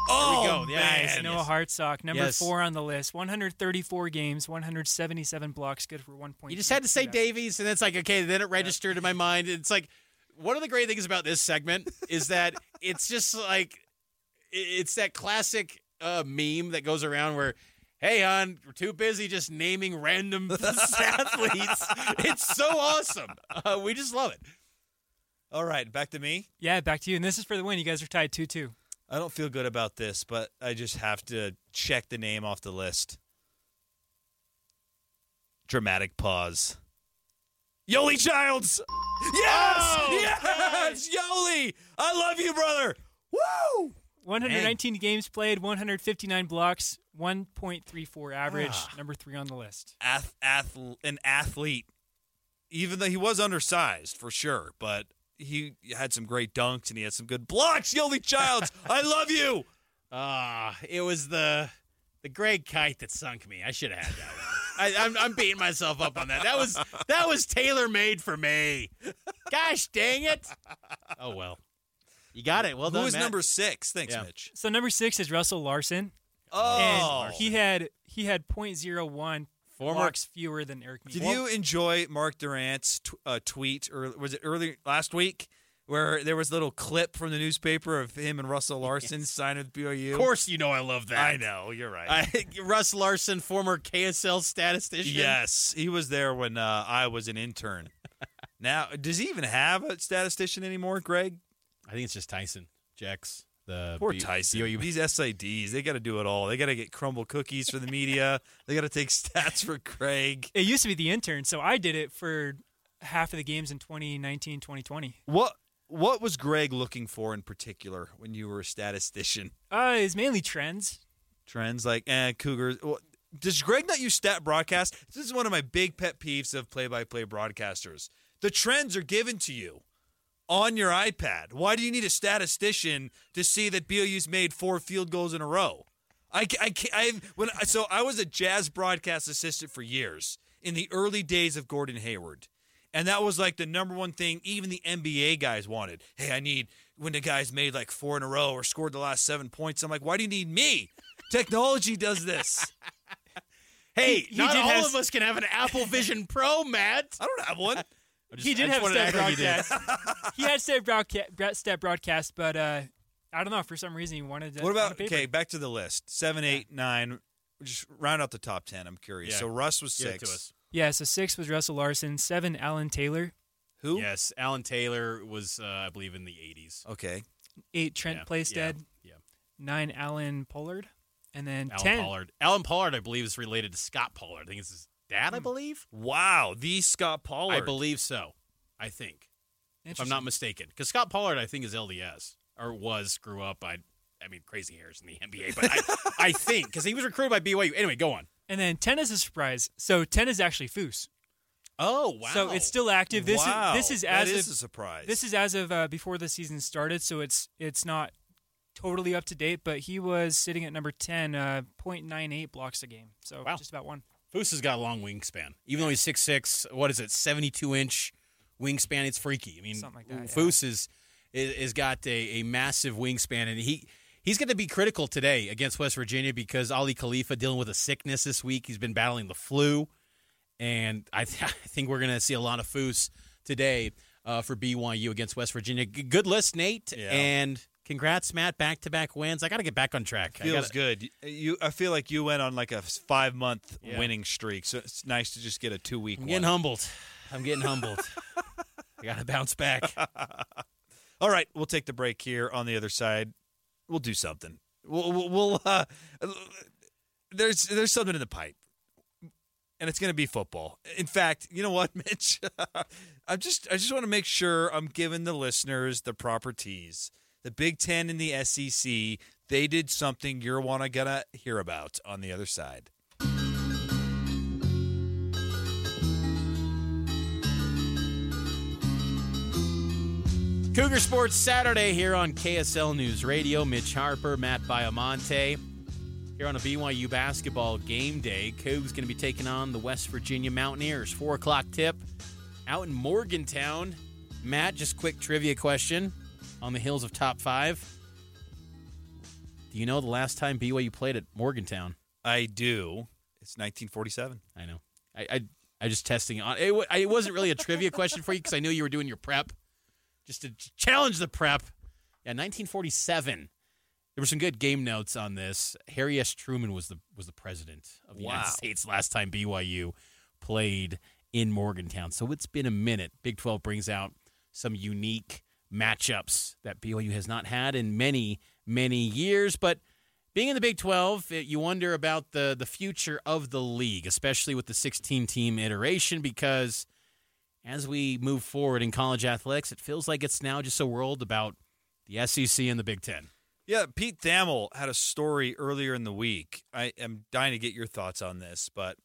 Oh, we go. Yeah, man. nice. Noah Hartsock, number Yes. four on the list. 134 games, 177 blocks, good for one point. You just had to say Davies, and it's like, okay, then it registered in my mind. It's like one of the great things about this segment is that (laughs) it's just like i- it's that classic uh, meme that goes around where, hey, hon, we're too busy just naming random (laughs) athletes. It's so awesome. Uh, we just love it. All right, back to me. Yeah, back to you. And this is for the win. You guys are tied 2 2. I don't feel good about this, but I just have to check the name off the list. Dramatic pause. Yoli Childs. Yes, Oh, yes, Yoli. I love you, brother. Woo! 119 games played, 159 blocks, 1.34 average, Ah. number three on the list. Ath, ath, an athlete. Even though he was undersized for sure, but he had some great dunks and he had some good blocks. Yoli Childs, (laughs) I love you. Ah, it was the the Greg kite that sunk me. I should have had that. one. (laughs) I, I'm, I'm beating myself up on that. That was that was tailor made for me. Gosh dang it! Oh well, you got it. Well Who done, was Matt. number six? Thanks, Yeah. Mitch. So number six is Russell Larson. Oh, and he had he had 0.01 Former- blocks fewer than Eric Did Mead. you enjoy Mark Durant's t- uh, tweet, or was it early last week, where there was a little clip from the newspaper of him and Russell Larson signing with BYU? Of course, you know I love that. I know you're right. I, (laughs) Russ Larson, former KSL statistician. yes, he was there when uh, I was an intern. (laughs) now, does he even have a statistician anymore, Greg? I think it's just Tyson Jex. The Poor B- Tyson. BYU These SIDs, they got to do it all. They got to get crumble cookies for the media. they got to take stats for Craig. It used to be the intern, so I did it for half of the games in 2019, 2020. What What was Greg looking for in particular when you were a statistician? Uh, it's mainly trends. trends like eh, Cougars. Well, does Greg not use stat broadcast? This is one of my big pet peeves of play-by-play broadcasters. The trends are given to you on your iPad. Why do you need a statistician to see that BYU's made four field goals in a row? I, I, I when so I was a jazz broadcast assistant for years in the early days of Gordon Hayward. And that was like the number one thing even the NBA guys wanted. Hey, I need when the guys made like four in a row or scored the last seven points. I'm like, why do you need me? Technology does this. Hey, He- he not all have- of us can have an Apple Vision Pro, Matt. I don't have one. I just- he did have wanted to stat act like he broadcast. (laughs) he had stat broadcast, stat broadcast, but uh, I don't know. For some reason, he wanted to. What about paper. okay? Back to the list. Seven, eight, nine. Just round out the top ten. I'm curious. Yeah. So Russ was Give it six. to us. Yeah, so six was Russell Larson, seven Alan Taylor, Who? Yes, Alan Taylor was, uh, I believe, in the 80s. Okay. eight Trent Yeah, Plaisted, Yeah, nine Alan Pollard, and then Alan ten. Pollard. Alan Pollard, I believe, is related to Scott Pollard. I think it's his dad, I believe. Wow. The Scott Pollard. I believe so. I think, if I'm not mistaken, because Scott Pollard, I think, is LDS or was grew up. I, I mean, crazy hairs in the (laughs) NBA, but I, I think because he was recruited by BYU. Anyway, go on. And then ten is a surprise. So ten is actually Foose. Oh wow! So it's still active. This wow. is this is as is of a surprise. this is as of uh, before the season started. So it's it's not totally up to date, but he was sitting at number ten, uh, 0.98 blocks a game. So Wow. just about one. Foose has got a long wingspan. Even though he's six six, what is it, seventy two inch wingspan? It's freaky. I mean, Something like that, yeah. Foose is, is is got a, a massive wingspan, and he he's going to be critical today against West Virginia because Aly Khalifa dealing with a sickness this week. He's been battling the flu, and I, th- (laughs) I think we're going to see a lot of Foose today uh, for BYU against West Virginia. G- good list, Nate, Yeah. and congrats, Matt. Back to back wins. I got to get back on track. I feels gotta- good. You, I feel like you went on like a five month Yeah. winning streak, so it's nice to just get a two week I'm one. getting humbled. I'm getting humbled. I got to bounce back. (laughs) All right, we'll take the break here. On the other side, we'll do something. We'll, we'll, we'll uh, there's there's something in the pipe, and it's going to be football. In fact, you know what, (laughs) Mitch? (laughs) I'm just I just want to make sure I'm giving the listeners the proper tease. The Big Ten and the SEC, they did something you're wanna gonna hear about on the other side. Cougar Sports Saturday here on KSL News Radio. Mitch Harper, Matt Baiamonte. Here on a BYU basketball game day, Cougs going to be taking on the West Virginia Mountaineers. Four o'clock tip out in Morgantown. Matt, just quick trivia question on the hills of top five. Do you know the last time BYU played at Morgantown? I do. It's 1947. I know. I I, I just testing on it. It wasn't really a trivia question for you because I knew you were doing your prep, just to challenge the prep. Yeah, 1947. There were some good game notes on this. Harry S. Truman was the was the president of the Wow. United States last time BYU played in Morgantown. So it's been a minute. Big 12 brings out some unique matchups that BYU has not had in many many years, but being in the Big 12, it- you wonder about the the future of the league, especially with the 16 team iteration because as we move forward in college athletics, it feels like it's now just a world about the SEC and the Big 10. Yeah, Pete Thamel had a story earlier in the week. I am dying to get your thoughts on this, but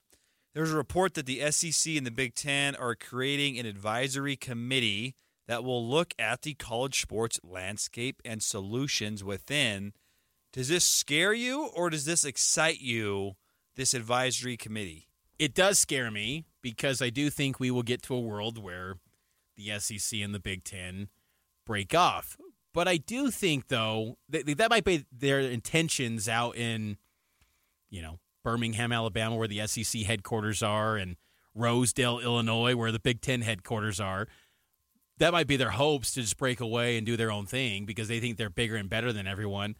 there's a report that the SEC and the Big Ten are creating an advisory committee that will look at the college sports landscape and solutions within. Does this scare you or does this excite you, this advisory committee? It does scare me because I do think we will get to a world where the SEC and the Big Ten break off. But I do think, though, that, that might be their intentions out in, you know, Birmingham, Alabama, where the SEC headquarters are, and Rosedale, Illinois, where the Big Ten headquarters are. That might be their hopes to just break away and do their own thing because they think they're bigger and better than everyone.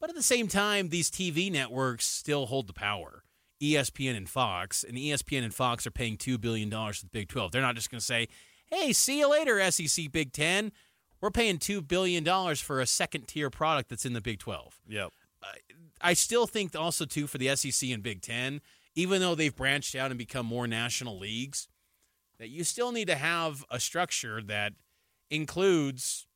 But at the same time, these TV networks still hold the power. ESPN and Fox, and ESPN and Fox are paying $2 billion to the Big 12. They're not just going to say, hey, see you later, SEC Big 10. We're paying $2 billion for a second tier product that's in the Big 12. Yep. I still think also, too, for the SEC and Big 10, even though they've branched out and become more national leagues, that you still need to have a structure that includes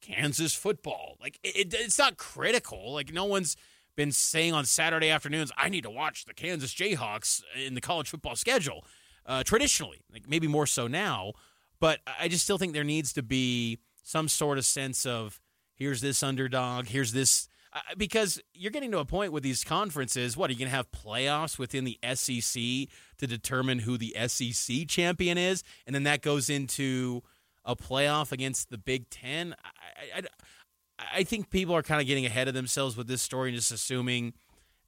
Kansas football. Like it, it- it's not critical. Like no one's been saying on Saturday afternoons, I need to watch the Kansas Jayhawks in the college football schedule. Uh, traditionally, like maybe more so now, but I just still think there needs to be some sort of sense of here's this underdog, here's this. Because you're getting to a point with these conferences. What are you going to have playoffs within the SEC to determine who the SEC champion is, and then that goes into a playoff against the Big Ten? I, I, I think people are kind of getting ahead of themselves with this story and just assuming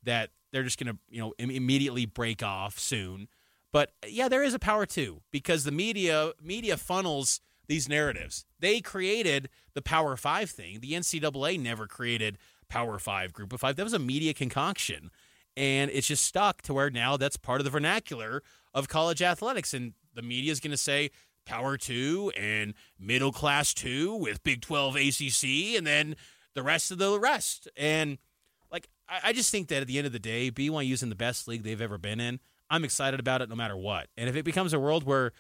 that they're just going to, you know, im- immediately break off soon. But yeah, there is a power too because the media media funnels these narratives. They created the Power Five thing. The NCAA never created Power Five, Group of Five. That was a media concoction, and it's just stuck to where now that's part of the vernacular of college athletics, and the media is going to say Power Two and Middle Class Two with Big Twelve ACC, and then the rest of the rest. And like, I, I just think that at the end of the day, BYU's in the best league they've ever been in. I'm excited about it no matter what. And if it becomes a world where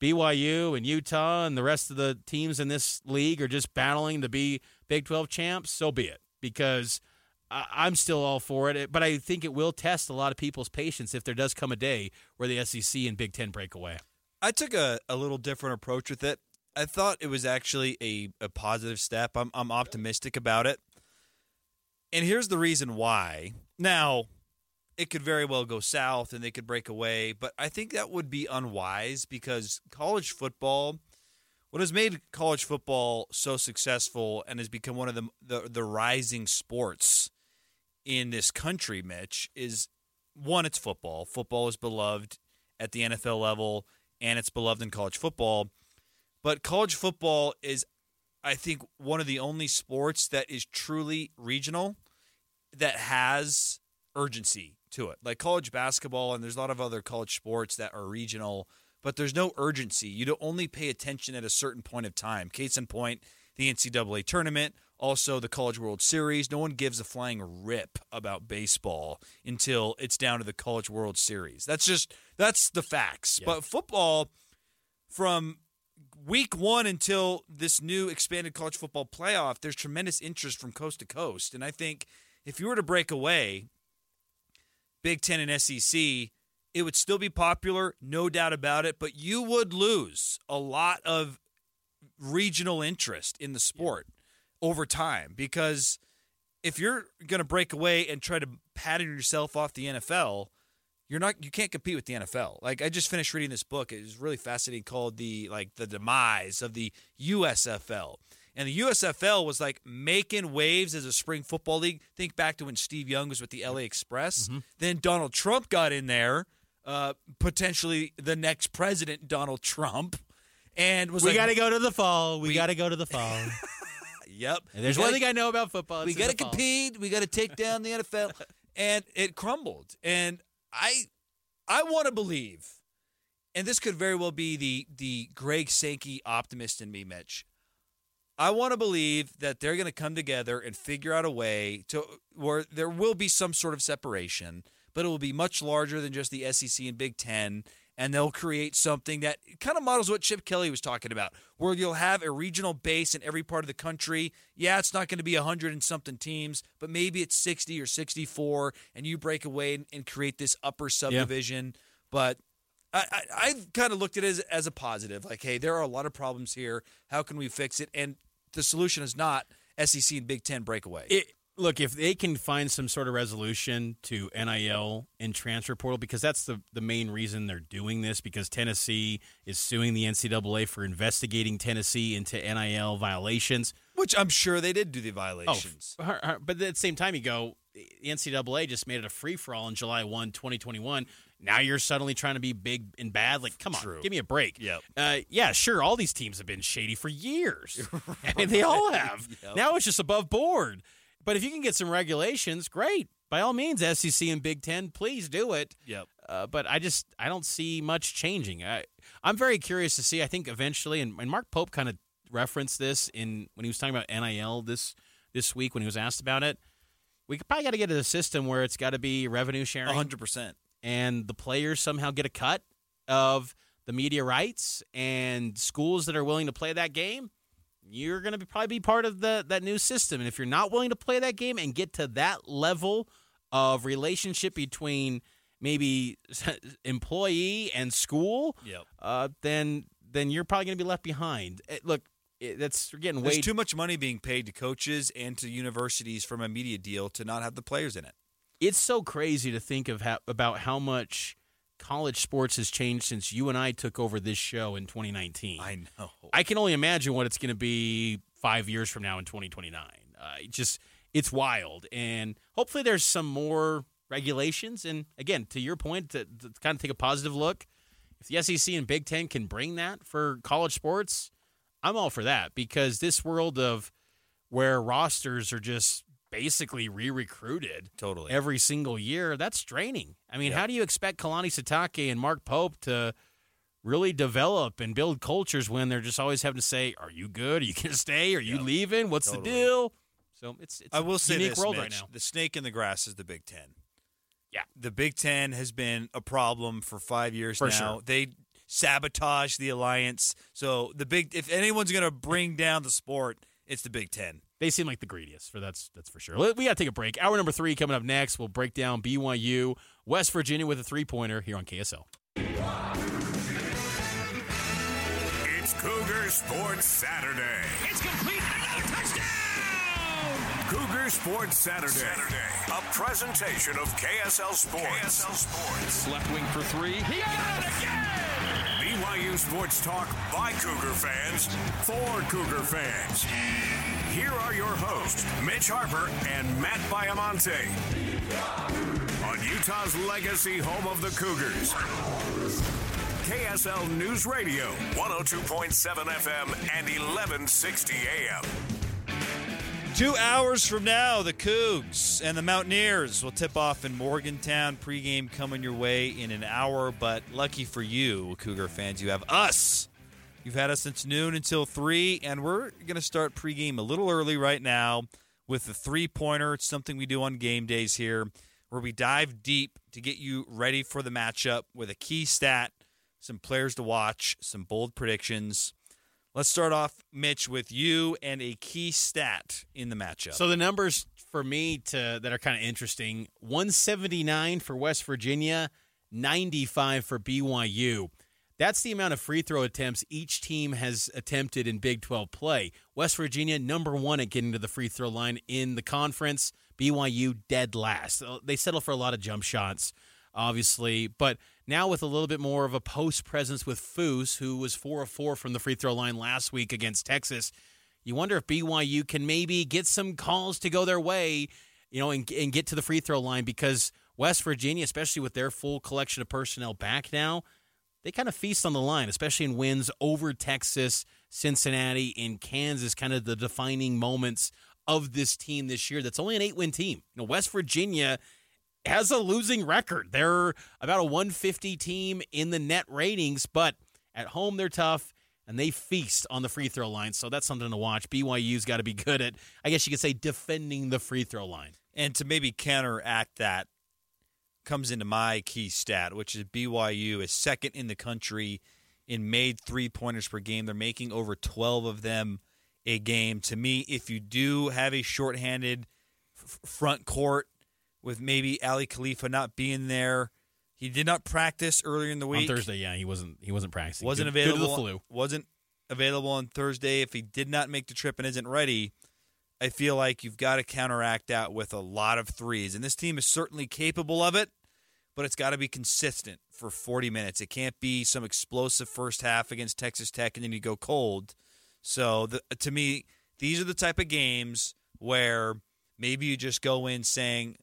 BYU and Utah and the rest of the teams in this league are just battling to be Big 12 champs, so be it. Because I'm still all for it. But I think it will test a lot of people's patience if there does come a day where the SEC and Big 10 break away. I took a, a little different approach with it. I thought it was actually a, a positive step. I'm, I'm optimistic about it. And here's the reason why. Now, it could very well go south and they could break away, but I think that would be unwise because college football, what has made college football so successful and has become one of the, the, the rising sports in this country, Mitch, is one, it's football. Football is beloved at the NFL level and it's beloved in college football. But college football is, I think, one of the only sports that is truly regional that has urgency to it. Like college basketball, and there's a lot of other college sports that are regional, but there's no urgency. You only pay attention at a certain point of time. Case in point, the NCAA tournament, also the College World Series. No one gives a flying rip about baseball until it's down to the College World Series. That's just that's the facts. But football from week one until this new expanded college football playoff, there's tremendous interest from coast to coast. And I think if you were to break away Big Ten and SEC, it would still be popular, no doubt about it, but you would lose a lot of regional interest in the sport over time because if you're going to break away and try to pattern yourself off the NFL, you're not you can't compete with the NFL. Like I just finished reading this book. It was really fascinating called the like the demise of the USFL. And the USFL was like making waves as a spring football league. Think back to when Steve Young was with the LA Express. Mm-hmm. Then Donald Trump got in there, uh, potentially the next president, Donald Trump, and was we like, got to go to the fall. We, we- got to go to the fall. (laughs) Yep. And there's We one gotta- thing I know about football. we got to compete. We got to take down the NFL, (laughs) and it crumbled. And I, I want to believe, and this could very well be the the Greg Sankey optimist in me, Mitch. I want to believe that they're going to come together and figure out a way to where there will be some sort of separation, but it will be much larger than just the SEC and Big Ten. And they'll create something that kind of models what Chip Kelly was talking about, where you'll have a regional base in every part of the country. Yeah, it's not going to be 100 and something teams, but maybe it's 60 or 64, and you break away and, and create this upper subdivision. But I, I, I've kind of looked at it as, as a positive. Like, hey, there are a lot of problems here. How can we fix it? And the solution is not SEC and Big Ten breakaway. It, look, if they can find some sort of resolution to NIL and transfer portal, because that's the, the main reason they're doing this, because Tennessee is suing the NCAA for investigating Tennessee into NIL violations. which I'm sure they did do the Oh, violations. her- but at the same time, you go, the NCAA just made it a free for all on July 1, 2021. Now you're suddenly trying to be big and bad. Like, come on, True. give me a break. Yep. Uh, yeah, sure. All these teams have been shady for years. (laughs) (laughs) I mean, they all have. Yep. Now it's just above board. But if you can get some regulations, great. By all means, SEC and Big Ten, please do it. Yep. Uh, but I just I don't see much changing. I I'm very curious to see. I think eventually, and, and Mark Pope kind of referenced this in when he was talking about NIL this this week when he was asked about it. We probably got to get to the system where it's got to be revenue sharing, 100%. and the players somehow get a cut of the media rights, and schools that are willing to play that game. You're going to be, probably be part of the that new system, and if you're not willing to play that game and get to that level of relationship between maybe (laughs) employee and school, Yep. uh, then then you're probably going to be left behind. Eh, look, it, that's we're getting There's way too much money being paid to coaches and to universities from a media deal to not have the players in it. it's so crazy to think of how, about how much college sports has changed since you and I took over this show in 2019. I know. I can only imagine what it's going to be five years from now in 2029. Uh, it just it's wild, and hopefully there's some more regulations. And again, to your point, to, to kind of take a positive look, if the SEC and Big Ten can bring that for college sports, I'm all for that because this world of where rosters are just basically re-recruited Totally. every single year, that's draining. I mean, Yeah. how do you expect Kalani Sitake and Mark Pope to really develop and build cultures when they're just always having to say, "Are you good? Are you going to stay? Are you Yeah. leaving? What's Totally. the deal?" So it's it's I will a say unique this, world Mitch, right now. The snake in the grass is the Big Ten. Yeah. The Big Ten has been a problem for five years For now. sure. They sabotage the alliance. So the big if anyone's gonna bring down the sport, it's the Big Ten. They seem like the greediest, for that's that's for sure. We got to take a break. Hour number three coming up next. We'll break down BYU, West Virginia with a three pointer here on KSL. It's Cougar Sports Saturday. It's complete. Another touchdown! Cougar Sports Saturday. A presentation of KSL Sports. KSL Sports. Left wing for three. He got it again! BYU Sports Talk by Cougar fans for Cougar fans. Here are your hosts, Mitch Harper and Matt Baiamonte. On Utah's legacy home of the Cougars. KSL News Radio, 102.7 FM and 1160 AM. Two hours from now, the Cougs and the Mountaineers will tip off in Morgantown. Pregame coming your way in an hour, but lucky for you, Cougar fans, you have us. You've had us since noon until 3, and we're going to start pregame a little early right now with the three pointer. It's something we do on game days here, where we dive deep to get you ready for the matchup with a key stat, some players to watch, some bold predictions. Let's start off, Mitch, with you and a key stat in the matchup. So the numbers for me to that are kind of interesting: 179 for West Virginia, 95 for BYU. That's the amount of free throw attempts each team has attempted in Big 12 play. West Virginia, number one at getting to the free throw line in the conference. BYU, dead last. They settle for a lot of jump shots, obviously. But now with a little bit more of a post presence with Foose, who was 4 of 4 from the free throw line last week against Texas, you wonder if BYU can maybe get some calls to go their way, you know, and, and get to the free throw line because West Virginia, especially with their full collection of personnel back now, they kind of feast on the line, especially in wins over Texas, Cincinnati, and Kansas, kind of the defining moments of this team this year. That's only an eight win team. You know, West Virginia has a losing record. They're about a 150 team in the net ratings, but at home they're tough and they feast on the free throw line. So that's something to watch. BYU's got to be good at, I guess you could say, defending the free throw line. And to maybe counteract that comes into my key stat, which is BYU is second in the country in made three pointers per game. They're making over 12 of them a game. To me, if you do have a shorthanded front court with maybe Aly Khalifa not being there, he did not practice earlier in the week. On Thursday, yeah, he wasn't he wasn't practicing. wasn't Due- due to available. the flu. Wasn't available on Thursday. If he did not make the trip and isn't ready, I feel like you've got to counteract that with a lot of threes. And this team is certainly capable of it, but it's got to be consistent for 40 minutes. It can't be some explosive first half against Texas Tech and then you go cold. So the, to me, these are the type of games where maybe you just go in saying,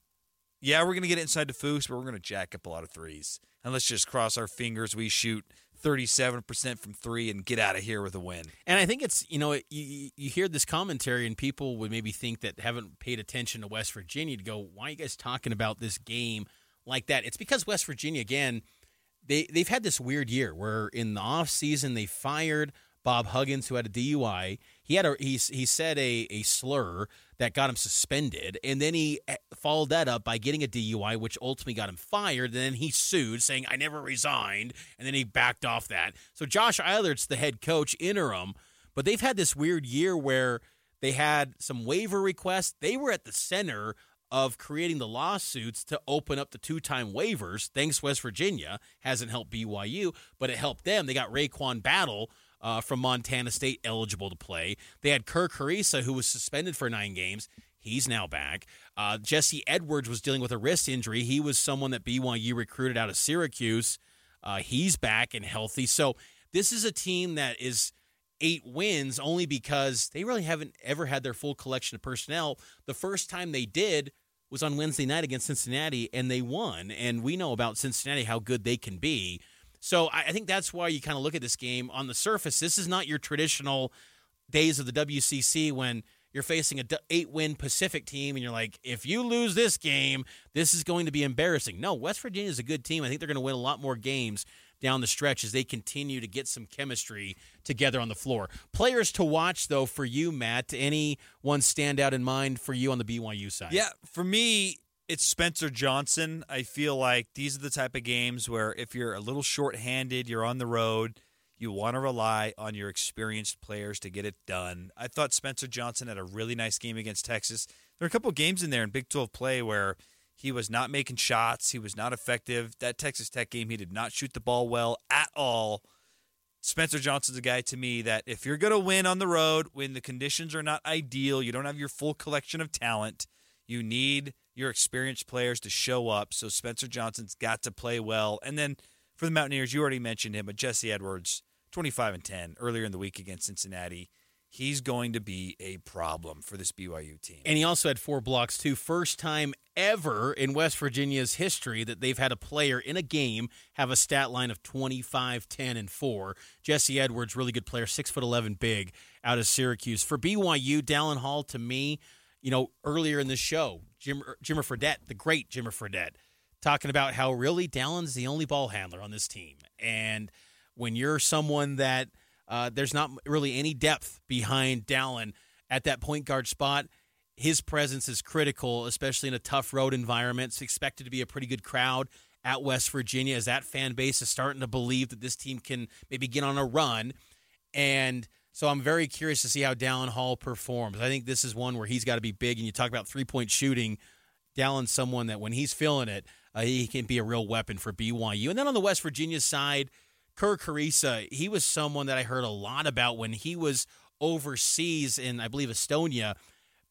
yeah, we're going to get inside the Foose, but we're going to jack up a lot of threes. And let's just cross our fingers we shoot 37% from three and get out of here with a win. And I think it's you know you you hear this commentary and people would maybe think that haven't paid attention to West Virginia to go why are you guys talking about this game like that? It's because West Virginia again they they've had this weird year where in the off season they fired Bob Huggins who had a DUI. He had a he he said a a slur that got him suspended, and then he eh, followed that up by getting a DUI, which ultimately got him fired. And then he sued, saying I never resigned, and then he backed off that. So Josh Eilert's the head coach interim, but they've had this weird year where they had some waiver requests. They were at the center of creating the lawsuits to open up the two-time waivers. Thanks, West Virginia hasn't helped BYU, but it helped them. They got RaeQuan Battle uh, from Montana State eligible to play. They had Kerr Kriisa, who was suspended for nine games. He's now back. Uh, Jesse Edwards was dealing with a wrist injury. He was someone that BYU recruited out of Syracuse. Uh, he's back and healthy. So this is a team that is eight wins only because they really haven't ever had their full collection of personnel. The first time they did was on Wednesday night against Cincinnati, and they won. And we know about Cincinnati how good they can be. So I think that's why you kind of look at this game on the surface. This is not your traditional days of the WCC when you're facing a d- eight-win Pacific team, and you're like, if you lose this game, this is going to be embarrassing. No, West Virginia is a good team. I think they're going to win a lot more games down the stretch as they continue to get some chemistry together on the floor. Players to watch, though, for you, Matt. Any one stand out in mind for you on the BYU side? Yeah, for me, it's Spencer Johnson. I feel like these are the type of games where if you're a little short-handed, you're on the road, you want to rely on your experienced players to get it done. I thought Spencer Johnson had a really nice game against Texas. There are a couple games in there in Big 12 play where he was not making shots, he was not effective. That Texas Tech game, he did not shoot the ball well at all. Spencer Johnson's a guy to me that if you're going to win on the road when the conditions are not ideal, you don't have your full collection of talent, you need your experienced players to show up. So Spencer Johnson's got to play well. And then for the Mountaineers, you already mentioned him, but Jesse Edwards, 25 and 10 earlier in the week against Cincinnati. He's going to be a problem for this BYU team. And he also had four blocks, too. First time ever in West Virginia's history that they've had a player in a game have a stat line of 25, 10, and 4. Jesse Edwards, really good player, 6'11 big out of Syracuse. For BYU, Dallin Hall, to me, you know, earlier in the show, Jim, Jimmer Fredette, the great Jimmer Fredette, talking about how really Dallin's the only ball handler on this team. And when you're someone that uh, there's not really any depth behind Dallin at that point guard spot, his presence is critical, especially in a tough road environment. It's expected to be a pretty good crowd at West Virginia as that fan base is starting to believe that this team can maybe get on a run. And so I'm very curious to see how Dallin Hall performs. I think this is one where he's got to be big. And you talk about three point shooting. Dallin's someone that when he's feeling it, uh, he can be a real weapon for BYU. And then on the West Virginia side, Kerr Kriisa, he was someone that I heard a lot about when he was overseas in, I believe, Estonia.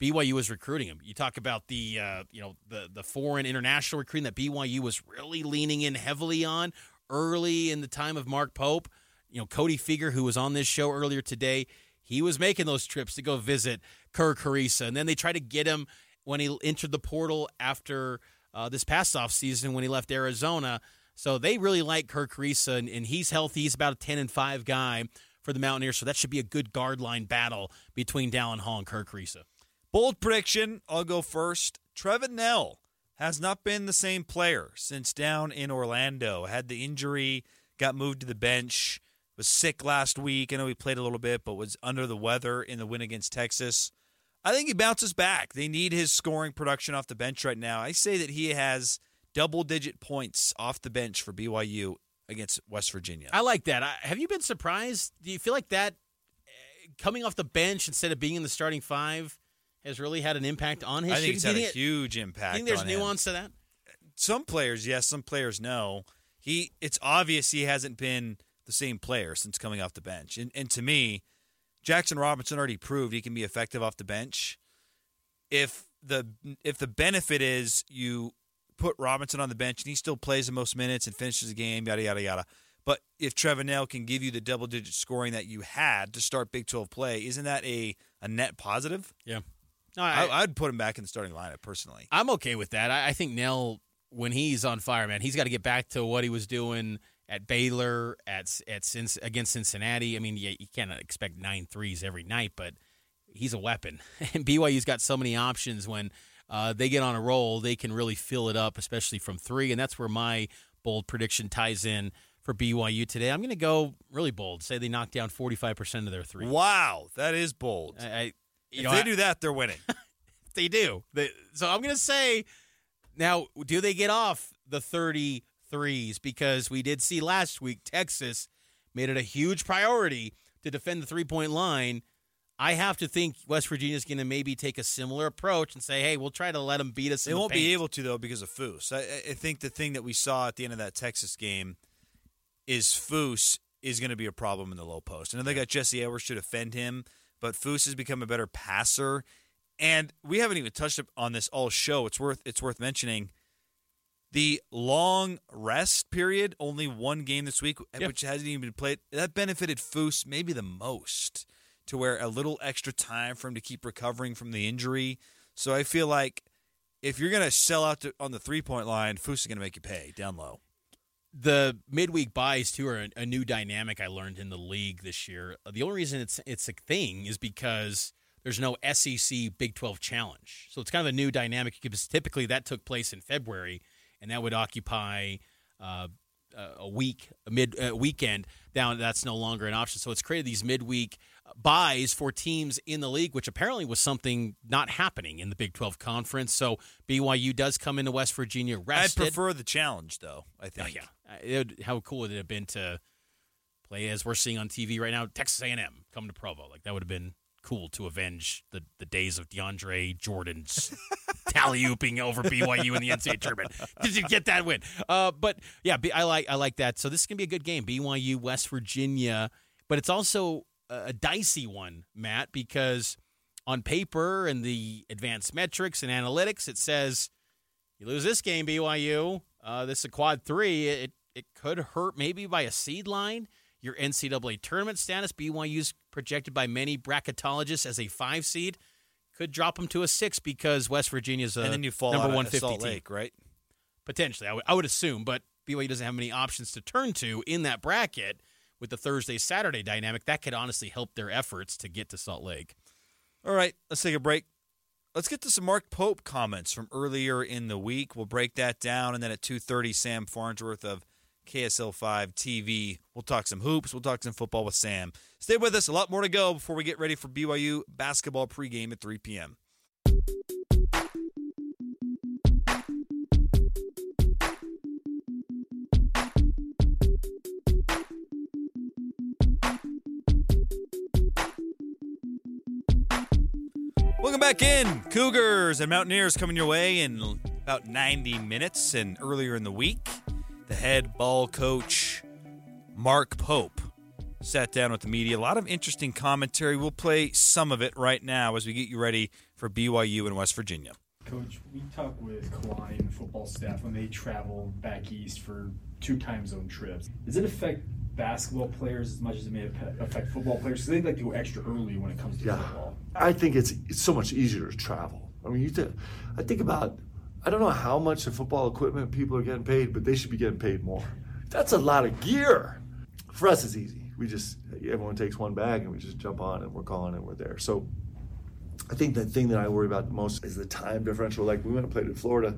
BYU was recruiting him. You talk about the uh, you know the the foreign international recruiting that BYU was really leaning in heavily on early in the time of Mark Pope. You know Cody Fueger, who was on this show earlier today, he was making those trips to go visit Kerr Kriisa, and then they tried to get him when he entered the portal after uh, this past off season when he left Arizona. So they really like Kerr Kriisa, and, and he's healthy. He's about a ten and five guy for the Mountaineers, so that should be a good guard line battle between Dallin Hall and Kerr Kriisa. Bold prediction. I'll go first. Trevin Knell has not been the same player since down in Orlando. Had the injury, got moved to the bench, was sick last week. I know he played a little bit, but was under the weather in the win against Texas. I think he bounces back. They need his scoring production off the bench right now. I say that he has double digit points off the bench for BYU against West Virginia. I like that. I, have you been surprised? Do you feel like that uh, coming off the bench instead of being in the starting five has really had an impact on his I think shooting? it's had a huge impact. Do you think there's on him. nuance to that? Some players, yes. Some players, no. He, it's obvious he hasn't been the same player since coming off the bench. And, and to me, Jackson Robinson already proved he can be effective off the bench. If the if the benefit is you put Robinson on the bench and he still plays the most minutes and finishes the game, yada yada yada. But if Trevin Knell can give you the double digit scoring that you had to start Big Twelve play, isn't that a, a net positive? Yeah. No, I, I, I'd put him back in the starting lineup personally. I'm okay with that. I, I think Knell, when he's on fire, man, he's got to get back to what he was doing at Baylor, at at against Cincinnati. I mean, yeah, you can't expect nine threes every night, but he's a weapon. (laughs) And BYU's got so many options when uh, they get on a roll, they can really fill it up, especially from three. And that's where my bold prediction ties in for BYU today. I'm going to go really bold. Say they knock down 45% of their three. Wow, that is bold. I, I, you if know, they I- do that, they're winning. (laughs) they do. They, so I'm going to say now, do they get off the 33s? Because we did see last week Texas made it a huge priority to defend the three point line. I have to think West Virginia's going to maybe take a similar approach and say, hey, we'll try to let them beat us. They won't be paint. able to though because of Foose. I, I think the thing that we saw at the end of that Texas game is Foose is going to be a problem in the low post. And then they got Jesse Edwards to defend him, but Foose has become a better passer. And we haven't even touched on this all show. It's worth it's worth mentioning. The long rest period, only one game this week, which hasn't even been played. That benefited Foose maybe the most, to where a little extra time for him to keep recovering from the injury. So I feel like if you're going to sell out to, on the three point line, Foose is going to make you pay down low. the midweek byes too are a, a new dynamic I learned in the league this year. Uh, the only reason it's it's a thing is because there's no SEC Big 12 challenge. So it's kind of a new dynamic because typically that took place in February and that would occupy uh, a week, a mid uh, weekend. Now that's no longer an option. So it's created these midweek byes for teams in the league, which apparently was something not happening in the Big 12 conference. So BYU does come into West Virginia I'd prefer the challenge, though. I Oh, think. yeah. Uh, it would- how cool would it have been to play as we're seeing on TV right now, Texas A&M come to Provo? Like that would have been cool to avenge the, the days of DeAndre Jordan's (laughs) tally ooping over BYU in the NCAA tournament. Did you get that win? Uh, but yeah, I like I like that. So this is gonna be a good game. BYU West Virginia, but it's also a, a dicey one, Matt, because on paper and the advanced metrics and analytics, it says you lose this game, BYU. Uh, this is a quad three. It it could hurt maybe by a seed line. Your NCAA tournament status. BYU's projected by many bracketologists as a five seed. Could drop them to a six because West Virginia's a and then you fall number one fifty one at Salt team. Lake, right? Potentially, I would- I would assume, but BYU doesn't have many options to turn to in that bracket with the Thursday Saturday dynamic. That could honestly help their efforts to get to Salt Lake. All right, let's take a break. Let's get to some Mark Pope comments from earlier in the week. We'll break that down, and then at two thirty, Sam Farnsworth of KSL five TV. We'll talk some hoops. We'll talk some football with Sam. Stay with us. A lot more to go before we get ready for BYU basketball pregame at three p.m. Welcome back in. Cougars and Mountaineers coming your way in about 90 minutes. And earlier in the week, the head ball coach, Mark Pope sat down with the media. A lot of interesting commentary. We'll play some of it right now as we get you ready for BYU in West Virginia. Coach, we talk with Klein football staff when they travel back east for two time zone trips. Does it affect basketball players as much as it may affect football players? Because they like to go extra early when it comes to yeah. football. I think it's it's so much easier to travel. I mean, you th- I think about I don't know how much the football equipment people are getting paid, but they should be getting paid more. That's a lot of gear. For us, it's easy. We just everyone takes one bag and we just jump on and we're gone and we're there. So I think the thing that I worry about most is the time differential. Like we went and played in Florida,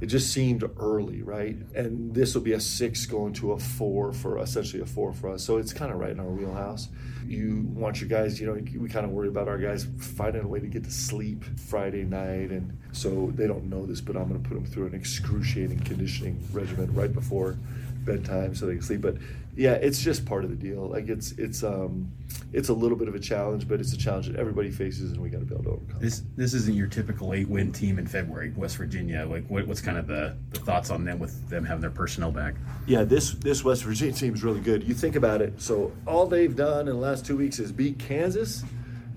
it just seemed early, right? And this will be a six going to a four for essentially a four for us. So it's kind of right in our wheelhouse. You want your guys, you know, we kind of worry about our guys finding a way to get to sleep Friday night, and so they don't know this, but I'm going to put them through an excruciating conditioning regimen right before bedtime so they can sleep. But yeah, it's just part of the deal. Like it's it's um it's a little bit of a challenge, but it's a challenge that everybody faces, and we got to be able to overcome. This this isn't your typical eight win team in February, West Virginia. Like what, what's kind of the, the thoughts on them with them having their personnel back? Yeah, this this West Virginia team is really good. You think about it. So all they've done in the last two weeks is beat Kansas,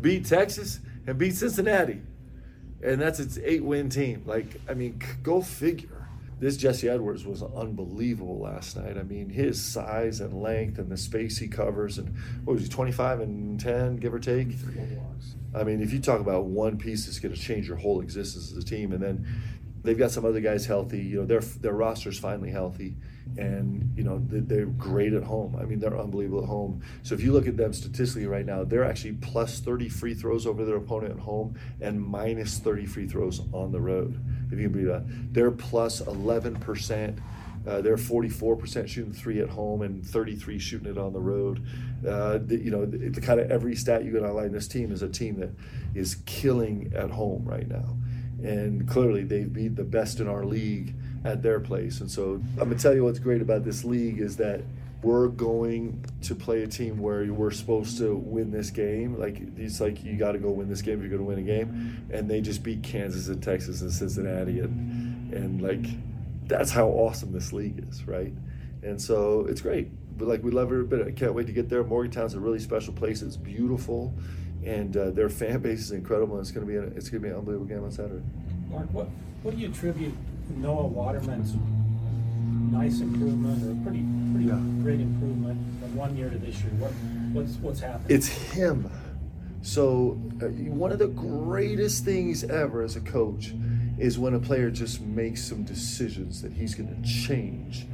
beat Texas, and beat Cincinnati, and that's its eight win team. Like I mean, go figure this Jesse Edwards was unbelievable last night. I mean, his size and length and the space he covers, and what was he, 25 and 10, give or take? I mean, if you talk about one piece that's going to change your whole existence as a team, and then they've got some other guys healthy. You know, their their roster's finally healthy, and you know they're great at home. I mean, they're unbelievable at home. So if you look at them statistically right now, they're actually plus 30 free throws over their opponent at home and minus 30 free throws on the road. If you can believe that, they're plus 11 percent. Uh, they're 44% shooting three at home and 33 shooting it on the road. Uh, the, you know, the, the, kind of every stat you get online, this team is a team that is killing at home right now and clearly they've beat the best in our league at their place. And so I'm gonna tell you what's great about this league is that we're going to play a team where we're supposed to win this game. Like it's like you got to go win this game if you're going to win a game, and they just beat Kansas and Texas and Cincinnati, and and like that's how awesome this league is, right? And so it's great. But like we love every bit. I can't wait to get there. Morgantown's a really special place. It's beautiful and uh, their fan base is incredible. And it's going to be a, it's going to be an unbelievable game on Saturday. Mark, what what do you attribute Noah Waterman's nice improvement or pretty pretty yeah. great improvement from one year to this year? What what's what's happened? It's him. So uh, one of the greatest things ever as a coach is when a player just makes some decisions that he's going to change.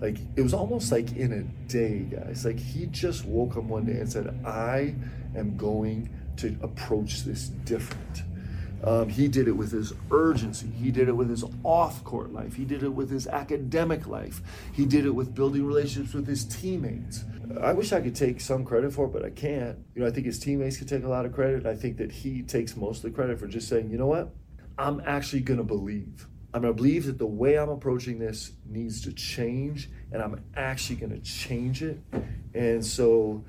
Like it was almost like in a day, guys. Like he just woke up one day and said, "I am going to approach this different. Um, he did it with his urgency. He did it with his off court life. He did it with his academic life. He did it with building relationships with his teammates. I wish I could take some credit for it, but I can't. You know, I think his teammates could take a lot of credit. I think that he takes most of the credit for just saying, you know what? I'm actually going to believe. I'm going to believe that the way I'm approaching this needs to change, and I'm actually going to change it. And so,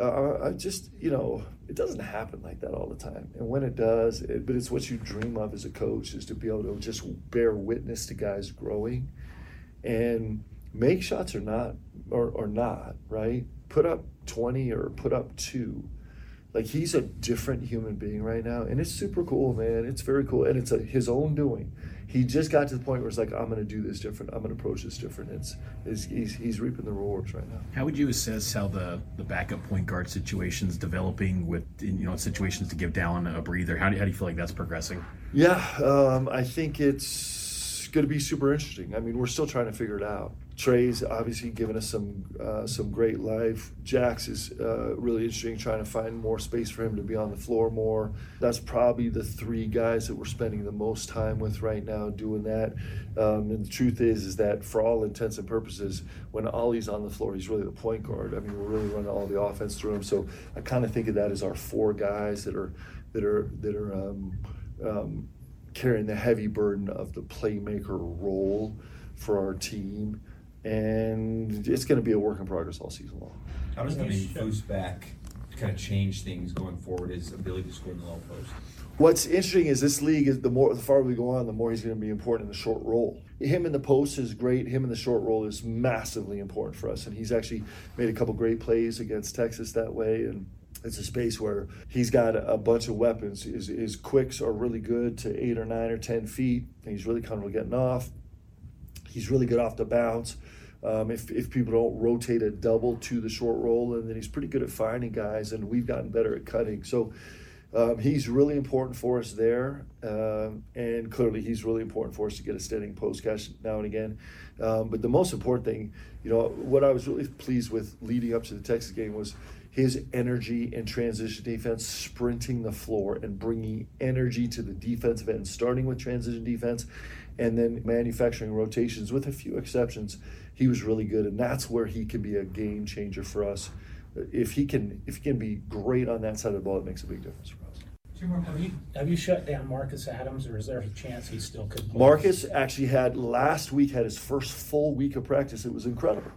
uh, I just, you know, it doesn't happen like that all the time. And when it does, it, but it's what you dream of as a coach is to be able to just bear witness to guys growing and make shots or not, or, or not, right? Put up 20 or put up two. Like he's a different human being right now. And it's super cool, man. It's very cool. And it's a, his own doing he just got to the point where it's like, I'm going to do this different. I'm going to approach this different. It's, it's he's, he's reaping the rewards right now. How would you assess how the, the backup point guard situation is developing with you know situations to give Dallin a breather? How do, how do you feel like that's progressing? Yeah, um, I think it's going to be super interesting. I mean, we're still trying to figure it out. Trey's obviously given us some uh, some great life. Jax is uh, really interesting, trying to find more space for him to be on the floor more. That's probably the three guys that we're spending the most time with right now doing that. Um, and the truth is, is that for all intents and purposes, when Aly's on the floor, he's really the point guard. I mean, we're really running all the offense through him. So I kind of think of that as our four guys that are that are that are um, um, carrying the heavy burden of the playmaker role for our team and it's going to be a work in progress all season long. How does getting Foose back kind of change things going forward? His ability to score in the low post. What's interesting is this league is the more the farther we go on, the more he's going to be important in the short role. Him in the post is great. Him in the short role is massively important for us, and he's actually made a couple great plays against Texas that way. And it's a space where he's got a bunch of weapons. His, his quicks are really good to eight or nine or ten feet, and he's really comfortable getting off. He's really good off the bounce. Um, if, if people don't rotate a double to the short roll, and then he's pretty good at finding guys, and we've gotten better at cutting. So um, he's really important for us there, um, and clearly he's really important for us to get a standing post catch now and again. Um, but the most important thing, you know, what I was really pleased with leading up to the Texas game was his energy in transition defense, sprinting the floor and bringing energy to the defensive end, starting with transition defense, and then manufacturing rotations. With a few exceptions, he was really good, and that's where he can be a game changer for us if he can if he can be great on that side of the ball, it makes a big difference for us. Have you, have you shut down Marcus Adams, or is there a chance he still could play? Marcus actually had last week had his first full week of practice. It was incredible.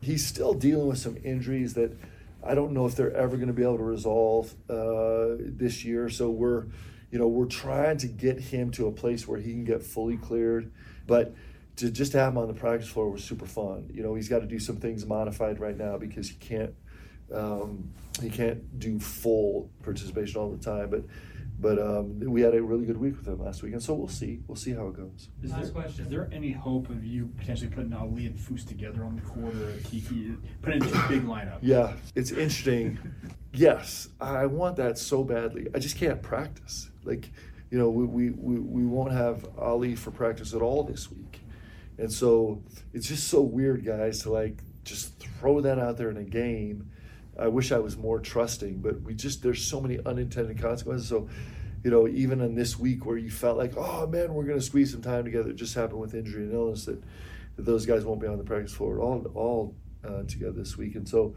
He's still dealing with some injuries that I don't know if they're ever going to be able to resolve uh, this year. So we're, you know, we're trying to get him to a place where he can get fully cleared, but to just have him on the practice floor was super fun. You know, he's got to do some things modified right now because he can't um, he can't do full participation all the time, but but um, we had a really good week with him last week, and so we'll see. We'll see how it goes. Is there, question. Is there any hope of you potentially putting Aly and Foose together on the court or Kiki, putting two big lineup? Yeah, it's interesting. (laughs) yes, I want that so badly. I just can't practice. Like, you know, we, we, we, won't have Aly for practice at all this week. And so it's just so weird, guys, to like just throw that out there in a game I wish I was more trusting, but we just there's so many unintended consequences. So, you know, even in this week where you felt like, oh man, we're going to squeeze some time together, it just happened with injury and illness that, that those guys won't be on the practice floor all all uh, together this week. And so,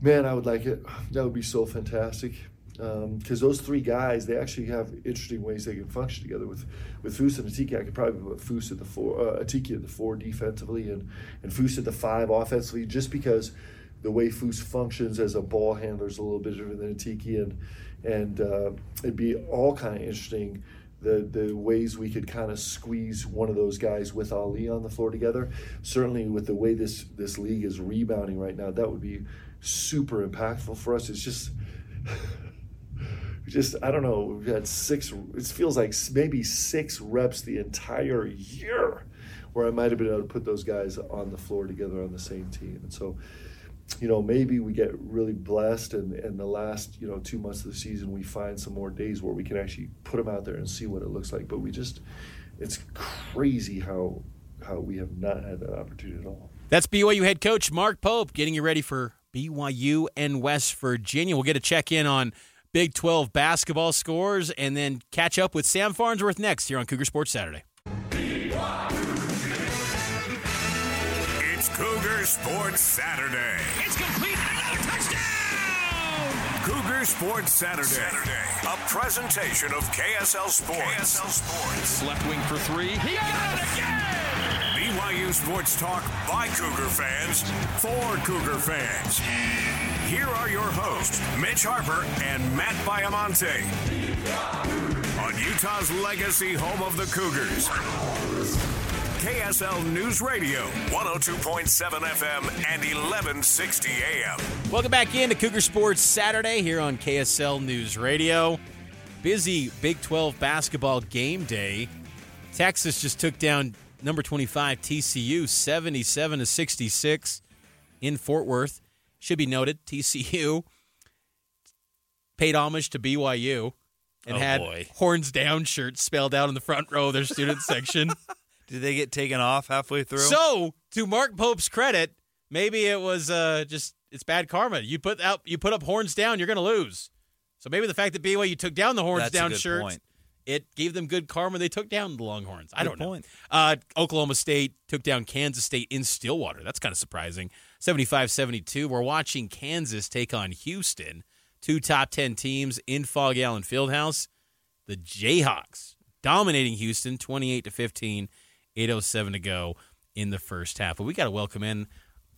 man, I would like it. That would be so fantastic. Because um, those three guys, they actually have interesting ways they can function together. With with Foose and Atiki, I could probably put Foose at the four, uh, Atiki at the four defensively, and and Foose at the five offensively, just because the way Foose functions as a ball handler is a little bit different than Atiki, and and uh, it'd be all kind of interesting the the ways we could kind of squeeze one of those guys with Aly on the floor together. Certainly, with the way this this league is rebounding right now, that would be super impactful for us. It's just. Just I don't know. We've had six. It feels like maybe six reps the entire year, where I might have been able to put those guys on the floor together on the same team. And so, you know, maybe we get really blessed and in the last, you know, two months of the season, we find some more days where we can actually put them out there and see what it looks like. But we just, it's crazy how, how we have not had that opportunity at all. That's BYU head coach Mark Pope getting you ready for BYU and West Virginia. We'll get a check in on Big 12 basketball scores and then catch up with Sam Farnsworth next here on Cougar Sports Saturday. It's Cougar Sports Saturday. It's complete. Another touchdown! Cougar Sports Saturday. Saturday. A presentation of KSL Sports. KSL Sports. Left wing for three. He got it again! BYU Sports Talk by Cougar fans for Cougar fans. Here are your hosts, Mitch Harper and Matt Baiamonte. On Utah's legacy home of the Cougars. KSL News Radio, 102.7 FM and 1160 AM. Welcome back into Cougar Sports Saturday here on KSL News Radio. Busy Big 12 basketball game day. Texas just took down number 25 TCU 77 to 66 in Fort Worth. Should be noted TCU paid homage to BYU and Oh, had boy. horns down shirts spelled out in the front row of their student (laughs) section. Did they get taken off halfway through? So, to Mark Pope's credit, maybe it was uh, just it's bad karma. You put out you put up horns down, you're going to lose. So maybe the fact that BYU took down the horns That's down shirts, point. it gave them good karma. They took down the Longhorns. I Good don't know. point. Uh, Oklahoma State took down Kansas State in Stillwater. That's kind of surprising. 75-72. We're watching Kansas take on Houston, two top 10 teams in Phog Allen Fieldhouse. The Jayhawks dominating Houston 28 to 15. 807 to go in the first half. But we got to welcome in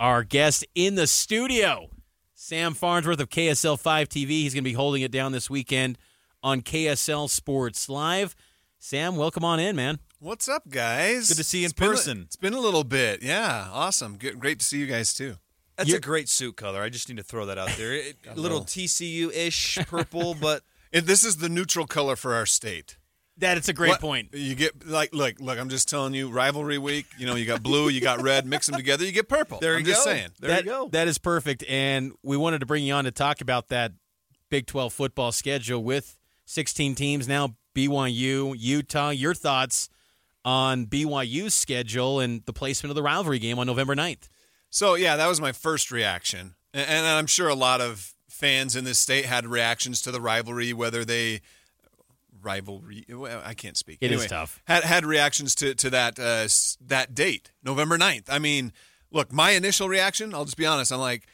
our guest in the studio, Sam Farnsworth of KSL 5 TV. He's going to be holding it down this weekend on KSL Sports Live. Sam, welcome on in, man. What's up, guys? Good to see you in It's been a- person. it's been a little bit. Yeah, awesome. Good, great to see you guys too. That's a great suit color. I just need to throw that out there. It- (laughs) a little TCU ish purple, (laughs) but And this is the neutral color for our state. That it's a great What- point. You get like look, look. I'm just telling you, rivalry week. You know, you got blue, you got red. Mix them together, you get purple. There I'm you just go. saying. There that, you go. That is perfect. And we wanted to bring you on to talk about that Big 12 football schedule with 16 teams now, BYU, Utah. Your thoughts on BYU's schedule and the placement of the rivalry game on November 9th? So yeah, that was my first reaction, and, and I'm sure a lot of fans in this state had reactions to the rivalry, whether they rivalry. I can't speak. It is Anyway, tough. Had had reactions to to that uh, that date, November 9th. I mean, look, my initial reaction. I'll just be honest. I'm like.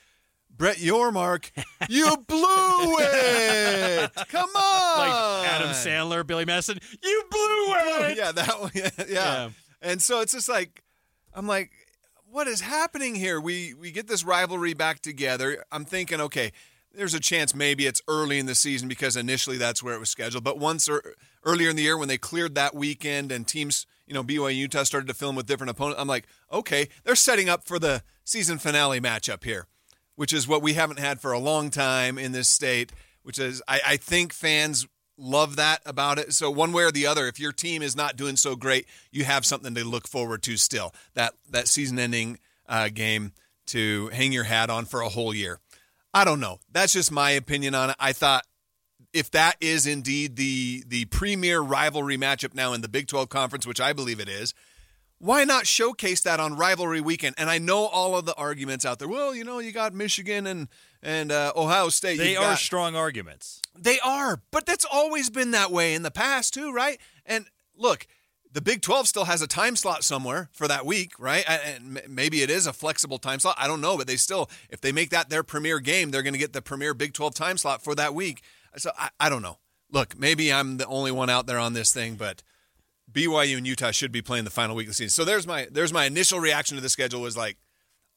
Brett Yormark, you blew (laughs) it! Come on, Like Adam Sandler, Billy Madison, you blew it! Yeah, that one. (laughs) Yeah, yeah. And so it's just like, I'm like, what is happening here? We we get this rivalry back together. I'm thinking, okay, there's a chance maybe it's early in the season because initially that's where it was scheduled. But once er, earlier in the year when they cleared that weekend and teams, you know, BYU Utah started to film with different opponents, I'm like, okay, they're setting up for the season finale matchup here, which is what we haven't had for a long time in this state. Which is, I, I think fans love that about it. So one way or the other, if your team is not doing so great, you have something to look forward to still. That that season-ending uh, game to hang your hat on for a whole year. I don't know. That's just my opinion on it. I thought if that is indeed the the premier rivalry matchup now in the Big 12 conference, which I believe it is, why not showcase that on rivalry weekend? And I know all of the arguments out there. Well, you know, you got Michigan and and uh, Ohio State. they are got- strong arguments. they are, but that's always been that way in the past too, right? And look, the Big 12 still has a time slot somewhere for that week, right? And maybe it is a flexible time slot. I don't know, but they still, if they make that their premier game, they're going to get the premier Big 12 time slot for that week. So I, I don't know. Look, maybe I'm the only one out there on this thing, but BYU and Utah should be playing the final week of the season. So there's my there's my initial reaction to the schedule was like,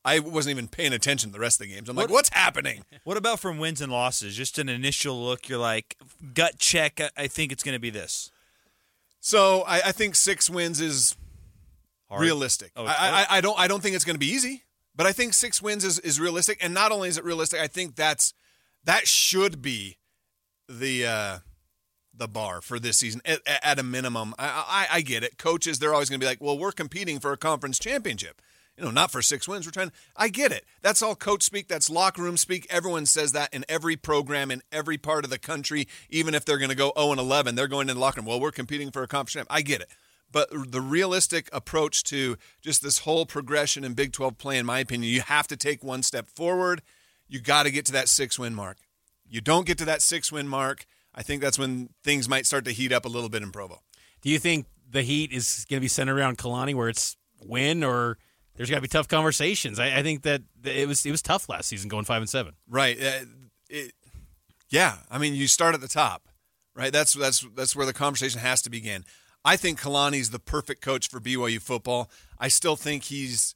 I wasn't even paying attention to the rest of the games. I'm like, what's happening? (laughs) What about from wins and losses? Just an initial look. You're like gut check. I- I think it's going to be this. So I, I think six wins is Hard. realistic. Oh, I, I, I don't I don't think it's going to be easy, but I think six wins is, is realistic. And not only is it realistic, I think that's that should be the uh, the bar for this season at, at a minimum. I, I I get it. Coaches they're always going to be like, well, we're competing for a conference championship. You know, not for six wins. We're trying. I get it. That's all coach speak. That's locker room speak. Everyone says that in every program in every part of the country. Even if they're going to go 0 and 11, they're going in the locker room. Well, we're competing for a conference champ. I get it. But the realistic approach to just this whole progression in Big 12 play, in my opinion, you have to take one step forward. You got to get to that six win mark. You don't get to that six win mark, I think that's when things might start to heat up a little bit in Provo. Do you think the heat is going to be centered around Kalani, where it's win or there's got to be tough conversations? I, I think that it was it was tough last season, going five and seven. Right. Uh, it, yeah. I mean, you start at the top, right? That's that's that's where the conversation has to begin. I think Kalani's the perfect coach for BYU football. I still think he's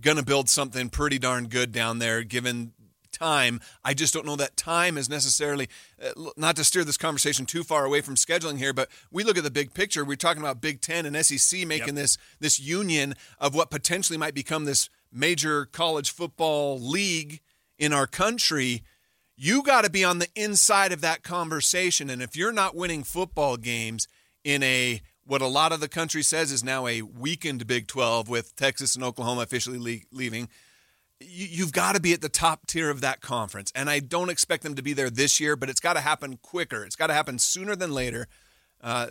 going to build something pretty darn good down there, given time. I just don't know that time is necessarily uh, not to steer this conversation too far away from scheduling here, but we look at the big picture. We're talking about Big Ten and SEC making this this union of what potentially might become this major college football league in our country. You got to be on the inside of that conversation, and if you're not winning football games in a what a lot of the country says is now a weakened Big 12 with Texas and Oklahoma officially le- leaving you've got to be at the top tier of that conference. And I don't expect them to be there this year, but it's got to happen quicker. It's got to happen sooner than later. Uh,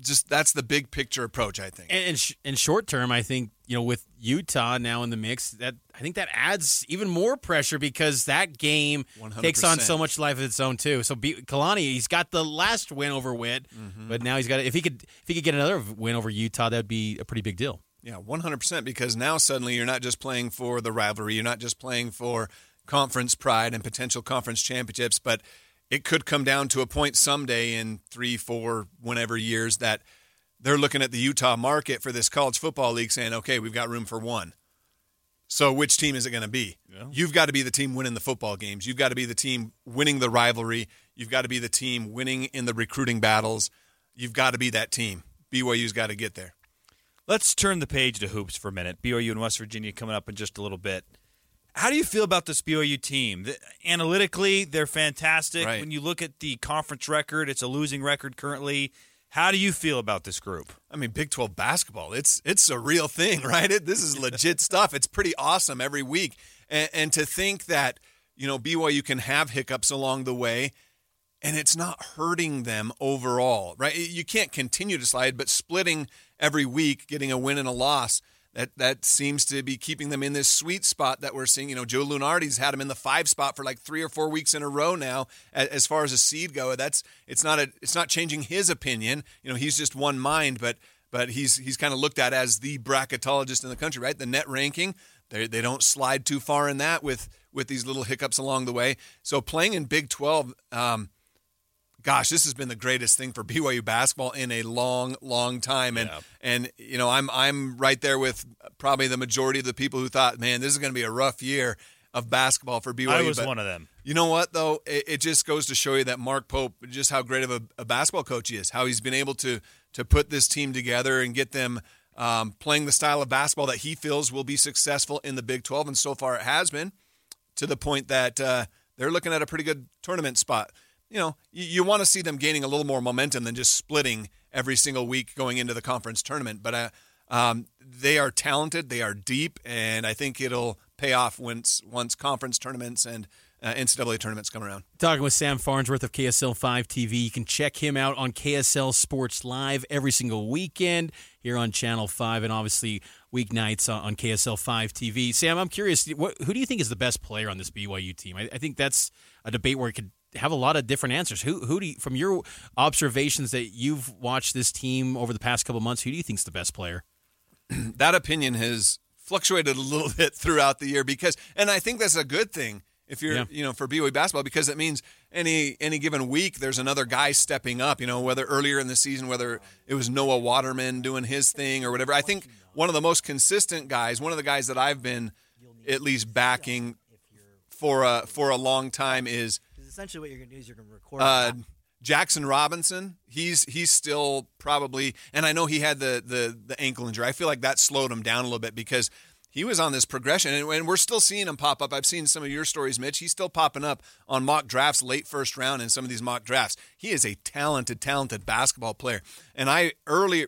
just that's the big picture approach, I think. And in, sh- in short term, I think you know with Utah now in the mix, that I think that adds even more pressure because that game takes on so much life of its own too. So B- Kalani, he's got the last win over Whitt, but now he's got if he could if he could get another win over Utah, that'd be a pretty big deal. Yeah, 100%. Because now suddenly you're not just playing for the rivalry, you're not just playing for conference pride and potential conference championships, but it could come down to a point someday in three, four, whenever years that they're looking at the Utah market for this college football league saying, okay, we've got room for one. So which team is it going to be? You've got to be the team winning the football games. You've got to be the team winning the rivalry. You've got to be the team winning in the recruiting battles. You've got to be that team. BYU's got to get there. Let's turn the page to hoops for a minute. BYU and West Virginia coming up in just a little bit. How do you feel about this BYU team? The, analytically, they're fantastic. Right. When you look at the conference record, it's a losing record currently. How do you feel about this group? I mean, Big 12 basketball, it's it's a real thing, (laughs) right? It, this is legit stuff. It's pretty awesome every week. And, and to think that, you know, BYU can have hiccups along the way and it's not hurting them overall, right? You can't continue to slide, but splitting every week, getting a win and a loss, that that seems to be keeping them in this sweet spot that we're seeing. You know, Joe Lunardi's had them in the five spot for like three or four weeks in a row now. As far as a seed go, that's it's not a it's not changing his opinion. You know, he's just one mind, but but he's he's kind of looked at as the bracketologist in the country, right? The net ranking, they they don't slide too far in that with with these little hiccups along the way. So playing in Big Twelve. Um, gosh, this has been the greatest thing for (laughs) BYU basketball in a long, long time. And and you know, I'm I'm right there with probably the majority of the people who thought, man, this is going to be a rough year of basketball for BYU. I was But one of them. You know what though? It, it just goes to show you that Mark Pope, just how great of a, a basketball coach he is. How he's been able to to put this team together and get them. Um, playing the style of basketball that he feels will be successful in the Big 12, and so far it has been, to the point that uh, they're looking at a pretty good tournament spot you know, you, you want to see them gaining a little more momentum than just splitting every single week going into the conference tournament. But uh, um, they are talented, they are deep, and I think it'll pay off once once conference tournaments and uh, NCAA tournaments come around. Talking with Sam Farnsworth of KSL 5 TV. You can check him out on KSL Sports Live every single weekend here on Channel 5 and obviously weeknights on on KSL 5 TV. Sam, I'm curious, what, who do you think is the best player on this BYU team? I, I think that's a debate where it could have a lot of different answers. Who, who do you, from your observations that you've watched this team over the past couple months, who do you think's the best player? (clears throat) that opinion has fluctuated a little (laughs) bit throughout the year because, and I think that's a good thing if you're, Yeah. you know, for BYU basketball because it means any any given week there's another guy stepping up. You know, whether earlier in the season, whether it was Noah Waterman doing his thing or whatever. I think one of the most consistent guys, one of the guys that I've been at least backing for a for a long time is essentially, what you're going to do is you're going to record. uh, Jackson Robinson. He's he's still probably, and I know he had the the the ankle injury. I feel like that slowed him down a little bit because he was on this progression, and, and we're still seeing him pop up. I've seen some of your stories, Mitch. He's still popping up on mock drafts, late first round, in some of these mock drafts. He is a talented, talented basketball player, and I early.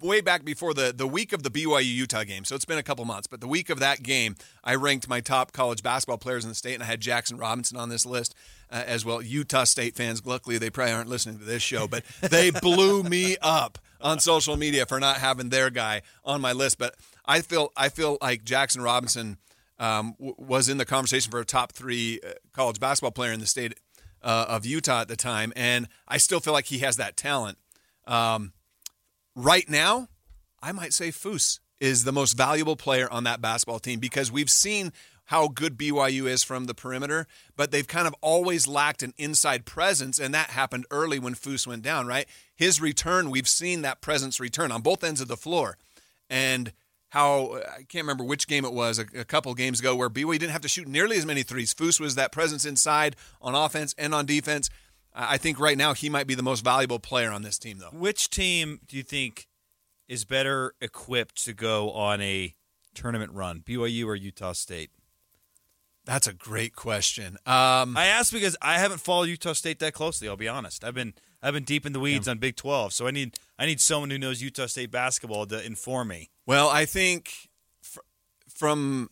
Way back before the, the week of the BYU Utah game, so it's been a couple months, but the week of that game, I ranked my top college basketball players in the state, and I had Jackson Robinson on this list uh, as well. Utah State fans, luckily they probably aren't listening to this show, but they blew me up on social media for not having their guy on my list. But I feel I feel like Jackson Robinson um, w- was in the conversation for a top three uh, college basketball player in the state uh, of Utah at the time, and I still feel like he has that talent. Um, right now, I might say Foose is the most valuable player on that basketball team because we've seen how good BYU is from the perimeter, but they've kind of always lacked an inside presence, and that happened early when Foose went down, right? His return, we've seen that presence return on both ends of the floor. And how I can't remember which game it was a, a couple games ago where BYU didn't have to shoot nearly as many threes. Foose was that presence inside on offense and on defense. I I think right now he might be the most valuable player on this team, though. Which team do you think is better equipped to go on a tournament run, BYU or Utah State? That's a great question. Um, I ask because I haven't followed Utah State that closely. I'll be honest. I've been I've been deep in the weeds on Big Twelve, so I need I need someone who knows Utah State basketball to inform me. Well, I think fr- from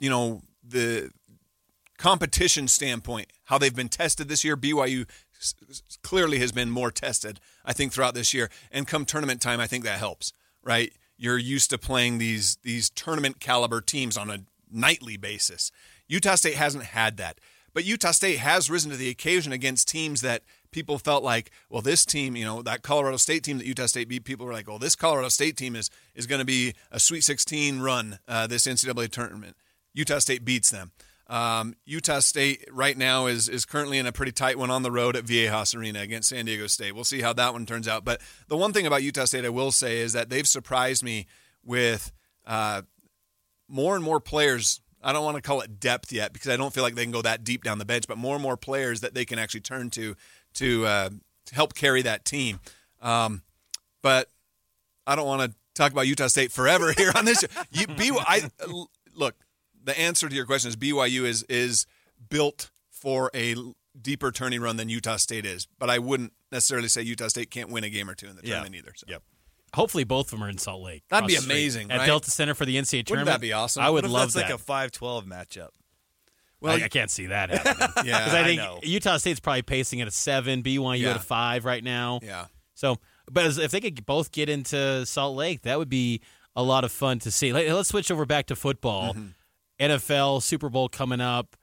you know the competition standpoint, how they've been tested this year, BYU s- s- clearly has been more tested. I think throughout this year, and come tournament time, I think that helps. Right, you're used to playing these these tournament caliber teams on a nightly basis. Utah State hasn't had that, but Utah State has risen to the occasion against teams that people felt like, well, this team, you know, that Colorado State team that Utah State beat, people were like, well, this Colorado State team is is going to be a Sweet 16 run uh, this NCAA tournament. Utah State beats them. Um, Utah State right now is is currently in a pretty tight one on the road at Viejas Arena against San Diego State. We'll see how that one turns out. But the one thing about Utah State I will say is that they've surprised me with uh, more and more players. I don't want to call it depth yet because I don't feel like they can go that deep down the bench, but more and more players that they can actually turn to to, uh, to help carry that team. Um, but I don't want to talk about Utah State forever (laughs) here on this. show. You, BYU, I, look, the answer to your question is BYU is is built for a deeper turning run than Utah State is, but I wouldn't necessarily say Utah State can't win a game or two in the Yeah. tournament either. So. Yep. Hopefully, both of them are in Salt Lake. That'd be amazing, at right? Delta Center for the NCAA Wouldn't tournament. that be awesome? I would love that's that. like a 5-12 matchup? Well, I, I can't see that (laughs) happening. Yeah, because I I think know. Utah State's probably pacing at a seven, BYU Yeah. at a five right now. Yeah. So, but as, if they could both get into Salt Lake, that would be a lot of fun to see. Let, us switch over back to football. Mm-hmm. NFL Super Bowl coming up.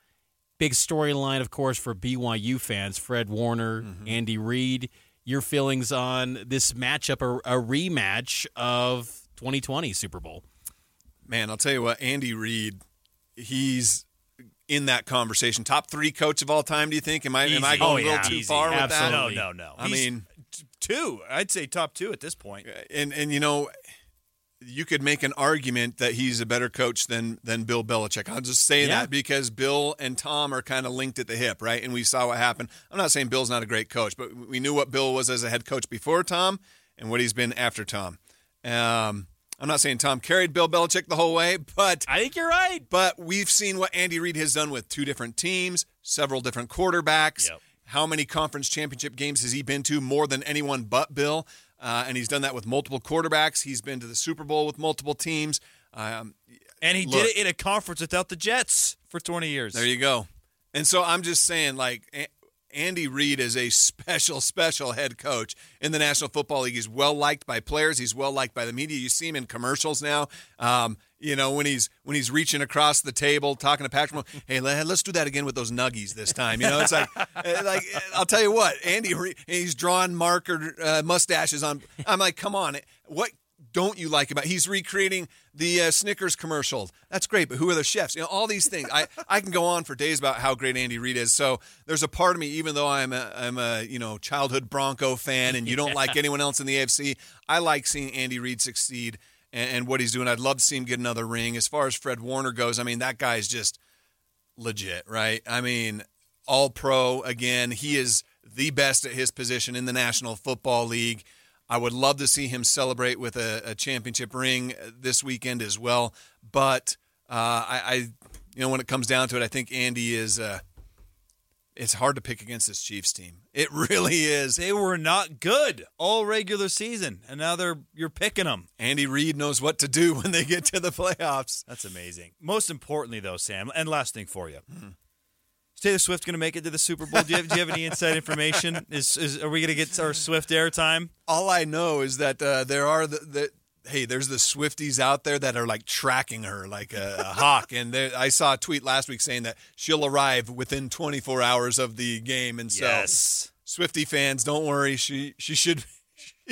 Big storyline, of course, for BYU fans. Fred Warner, Mm-hmm. Andy Reid. Your feelings on this matchup, a, a rematch of 2020 Super Bowl? Man, I'll tell you what, Andy Reid, he's in that conversation. Top three coach of all time, do you think? Am I am I going Oh, a little yeah. too Easy. far with that? No, no, no. I He's mean, t- two. I'd say top two at this point. and and you know, you could make an argument that he's a better coach than than Bill Belichick. I'll just say Yeah. that because Bill and Tom are kind of linked at the hip, right? And we saw what happened. I'm not saying Bill's not a great coach, but we knew what Bill was as a head coach before Tom and what he's been after Tom. Um, I'm not saying Tom carried Bill Belichick the whole way, but I think you're right. But we've seen what Andy Reid has done with two different teams, several different quarterbacks. Yep. How many conference championship games has he been to? More than anyone but Bill. Uh, and he's done that with multiple quarterbacks. He's been to the Super Bowl with multiple teams. Um, And he Look. did it in a conference without the Jets for 20 years. there you go. And so I'm just saying, like, A- Andy Reid is a special, (laughs) special head coach in the National Football League. He's well liked by players. He's well liked by the media. You see him in commercials now. Um, you know when he's when he's reaching across the table talking to Patrick. Mahomes, hey, let, us do that again with those nuggies this time. You know, it's like uh, like I'll tell you what, Andy. He's drawing marker uh, mustaches on. I'm like, come on, what don't you like about? He's recreating the uh, Snickers commercial. That's great, but who are the chefs? You know, all these things. I, I can go on for days about how great Andy Reid is. So there's a part of me, even though I'm a, I'm a you know childhood Bronco fan, and you don't like (laughs) anyone else in the AFC, I like seeing Andy Reid succeed and, and what he's doing. I'd love to see him get another ring. As far as Fred Warner goes, I mean that guy's just legit, right? I mean, all pro again. He is the best at his position in the National Football League. I would love to see him celebrate with a, a championship ring this weekend as well. But uh, I, I, you know, when it comes down to it, I think Andy is. Uh, it's hard to pick against this Chiefs team. It (laughs) really is. They were not good all regular season, and now they're you're picking them. Andy Reid knows what to do (laughs) when they get to the playoffs. That's amazing. Most importantly, though, Sam, and last thing for you. Mm-hmm. Is Taylor Swift going to make it to the Super Bowl? Do you have, do you have any inside information? (laughs) Is, is are we going to get our Swift airtime? All I know is that uh, there are the, the hey, there's the Swifties out there that are like tracking her like a, a hawk. And there, I saw a tweet last week saying that she'll arrive within 24 hours of the game. And so, Yes. Swifty fans, don't worry. She she should. (laughs)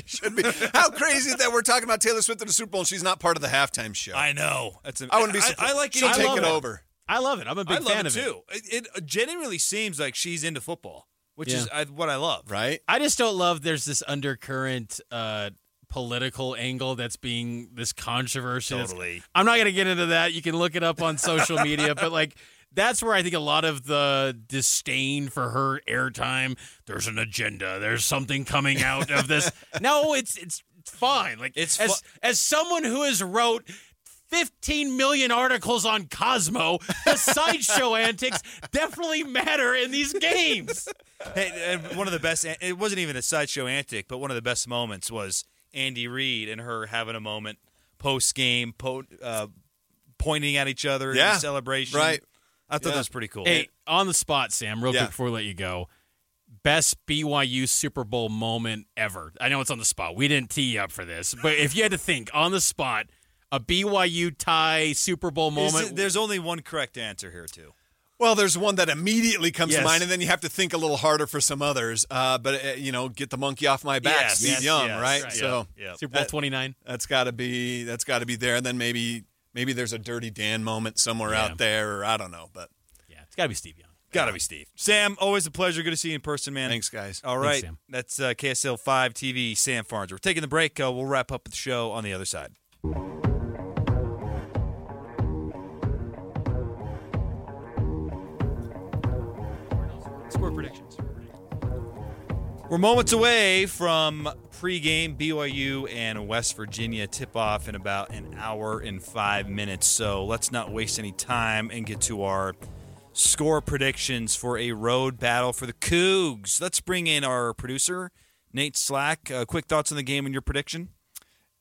She should be. How crazy that we're talking about Taylor Swift at the Super Bowl and she's not part of the halftime show? I know. That's a, I wouldn't be I, surprised. I like it. She'll I take it it. over. I love it. I'm a big I love fan it of too. It, it genuinely seems like she's into football, which is Yeah. I, what I love. Right? I just don't love there's this undercurrent uh, political angle that's being this controversy. Totally. I'm not going to get into that. You can look it up on social media, but like that's where I think a lot of the disdain for her airtime. There's an agenda. There's something coming out of this. (laughs) no, it's it's fine. Like It's as as someone who has wrote. 15 million articles on Cosmo. The sideshow (laughs) antics definitely matter in these games. Hey, and one of the best. It wasn't even a sideshow antic, but one of the best moments was Andy Reid and her having a moment post game, po- uh, pointing at each other Yeah, in celebration. right. I thought Yeah. that was pretty cool. Hey, on the spot, Sam, real Yeah. quick before we let you go. Best BYU Super Bowl moment ever. I know it's on the spot. We didn't tee you up for this, but if you had to think on the spot, a BYU tie Super Bowl moment. it- there's only one correct answer here too. Well, there's one that immediately comes Yes. to mind, and then you have to think a little harder for some others. Uh, but uh, you know, get the monkey off my back, Yes, Steve yes, Young, yes, right? right. So Yeah, yeah. Super Bowl that- 29. That's got to be that's got to be there. And then maybe maybe there's a Dirty Dan moment somewhere Yeah. out there, or I don't know. But Yeah, it's got to be Steve Young. Gotta be Steve. Sam, always a pleasure. Good to see you in person, man. thanks, guys. All right, Thanks, Sam. that's uh, KSL five TV. Sam Farns. We're taking the break. Uh, we'll wrap up the show on the other side. We're moments away from pregame BYU and West Virginia tip off in about an hour and five minutes. So let's not waste any time and get to our score predictions for a road battle for the Cougs. Let's bring in our producer, Nate Slack. Uh, quick thoughts on the game and your prediction?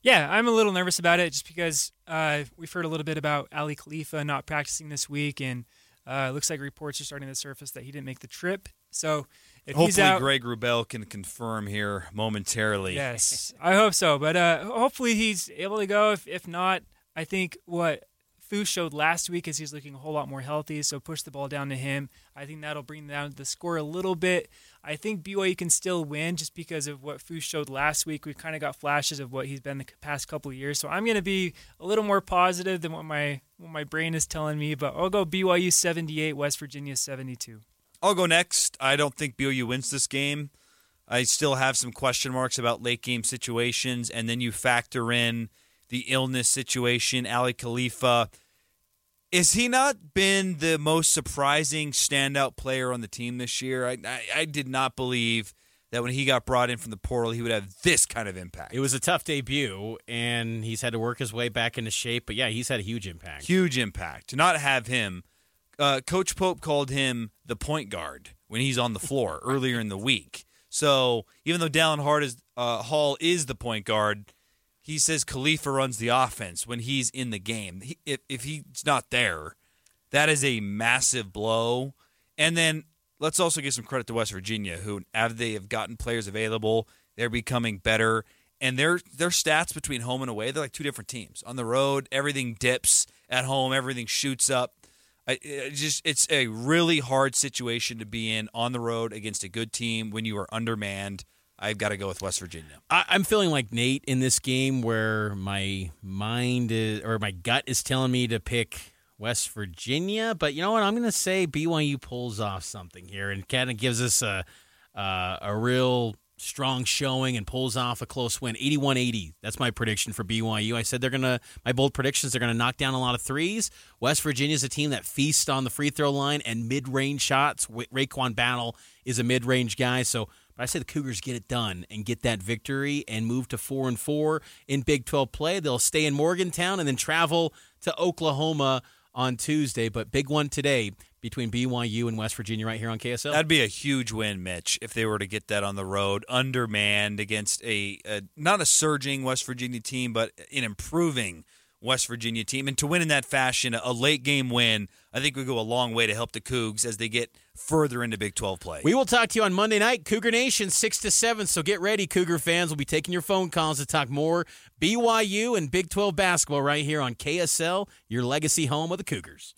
Yeah, I'm a little nervous about it just because uh, we've heard a little bit about Aly Khalifa not practicing this week, and uh, it looks like reports are starting to surface that he didn't make the trip. So if hopefully he's out, Greg Wrubell can confirm here momentarily. Yes, I hope so. But uh, hopefully he's able to go. If if not, I think what Fu showed last week is he's looking a whole lot more healthy. So push the ball down to him. I think that'll bring down the score a little bit. I think BYU can still win just because of what Fu showed last week. We've kind of got flashes of what he's been the past couple of years. So I'm going to be a little more positive than what my what my brain is telling me. But I'll go BYU 78, West Virginia 72. I'll go next. I don't think BYU wins this game. I still have some question marks about late game situations, and then you factor in the illness situation. Aly Khalifa, is he not been the most surprising standout player on the team this year? I, I, I did not believe that when he got brought in from the portal, he would have this kind of impact. It was a tough debut, and he's had to work his way back into shape. But yeah, he's had a huge impact. Huge impact. To not have him, uh, Coach Pope called him the point guard when he's on the floor (laughs) earlier in the week. So even though Dallin is, uh, Hall is the point guard, he says Khalifa runs the offense when he's in the game. He, if, if he's not there, that is a massive blow. And then let's also give some credit to West Virginia, who after they have gotten players available, they're becoming better. And their their stats between home and away, they're like two different teams. On the road, everything dips. At home, everything shoots up. I, it just it's a really hard situation to be in on the road against a good team when you are undermanned. I've got to go with West Virginia. I, I'm feeling like Nate in this game, where my mind is or my gut is telling me to pick West Virginia, but you know what? I'm going to say BYU pulls off something here and kind of gives us a uh, a real strong showing and pulls off a close win. 81-80 that's my prediction for byu i said they're gonna my bold predictions they're gonna knock down a lot of threes. West virginia's a team that feasts on the free throw line and mid-range shots. RaeQuan Battle is a mid-range guy so but I say the Cougars get it done and get that victory and move to four and four in Big 12 play. They'll stay in Morgantown and then travel to Oklahoma on Tuesday. But big one today between BYU and West Virginia right here on KSL. That'd be a huge win, Mitch, if they were to get that on the road, undermanned against a, a not a surging West Virginia team, but an improving West Virginia team. And to win in that fashion, a late game win, I think would go a long way to help the Cougs as they get further into Big 12 play. We will talk to you on Monday night, Cougar Nation, 6 to 7. So get ready, Cougar fans. We'll be taking your phone calls to talk more BYU and Big 12 basketball right here on KSL, your legacy home of the Cougars.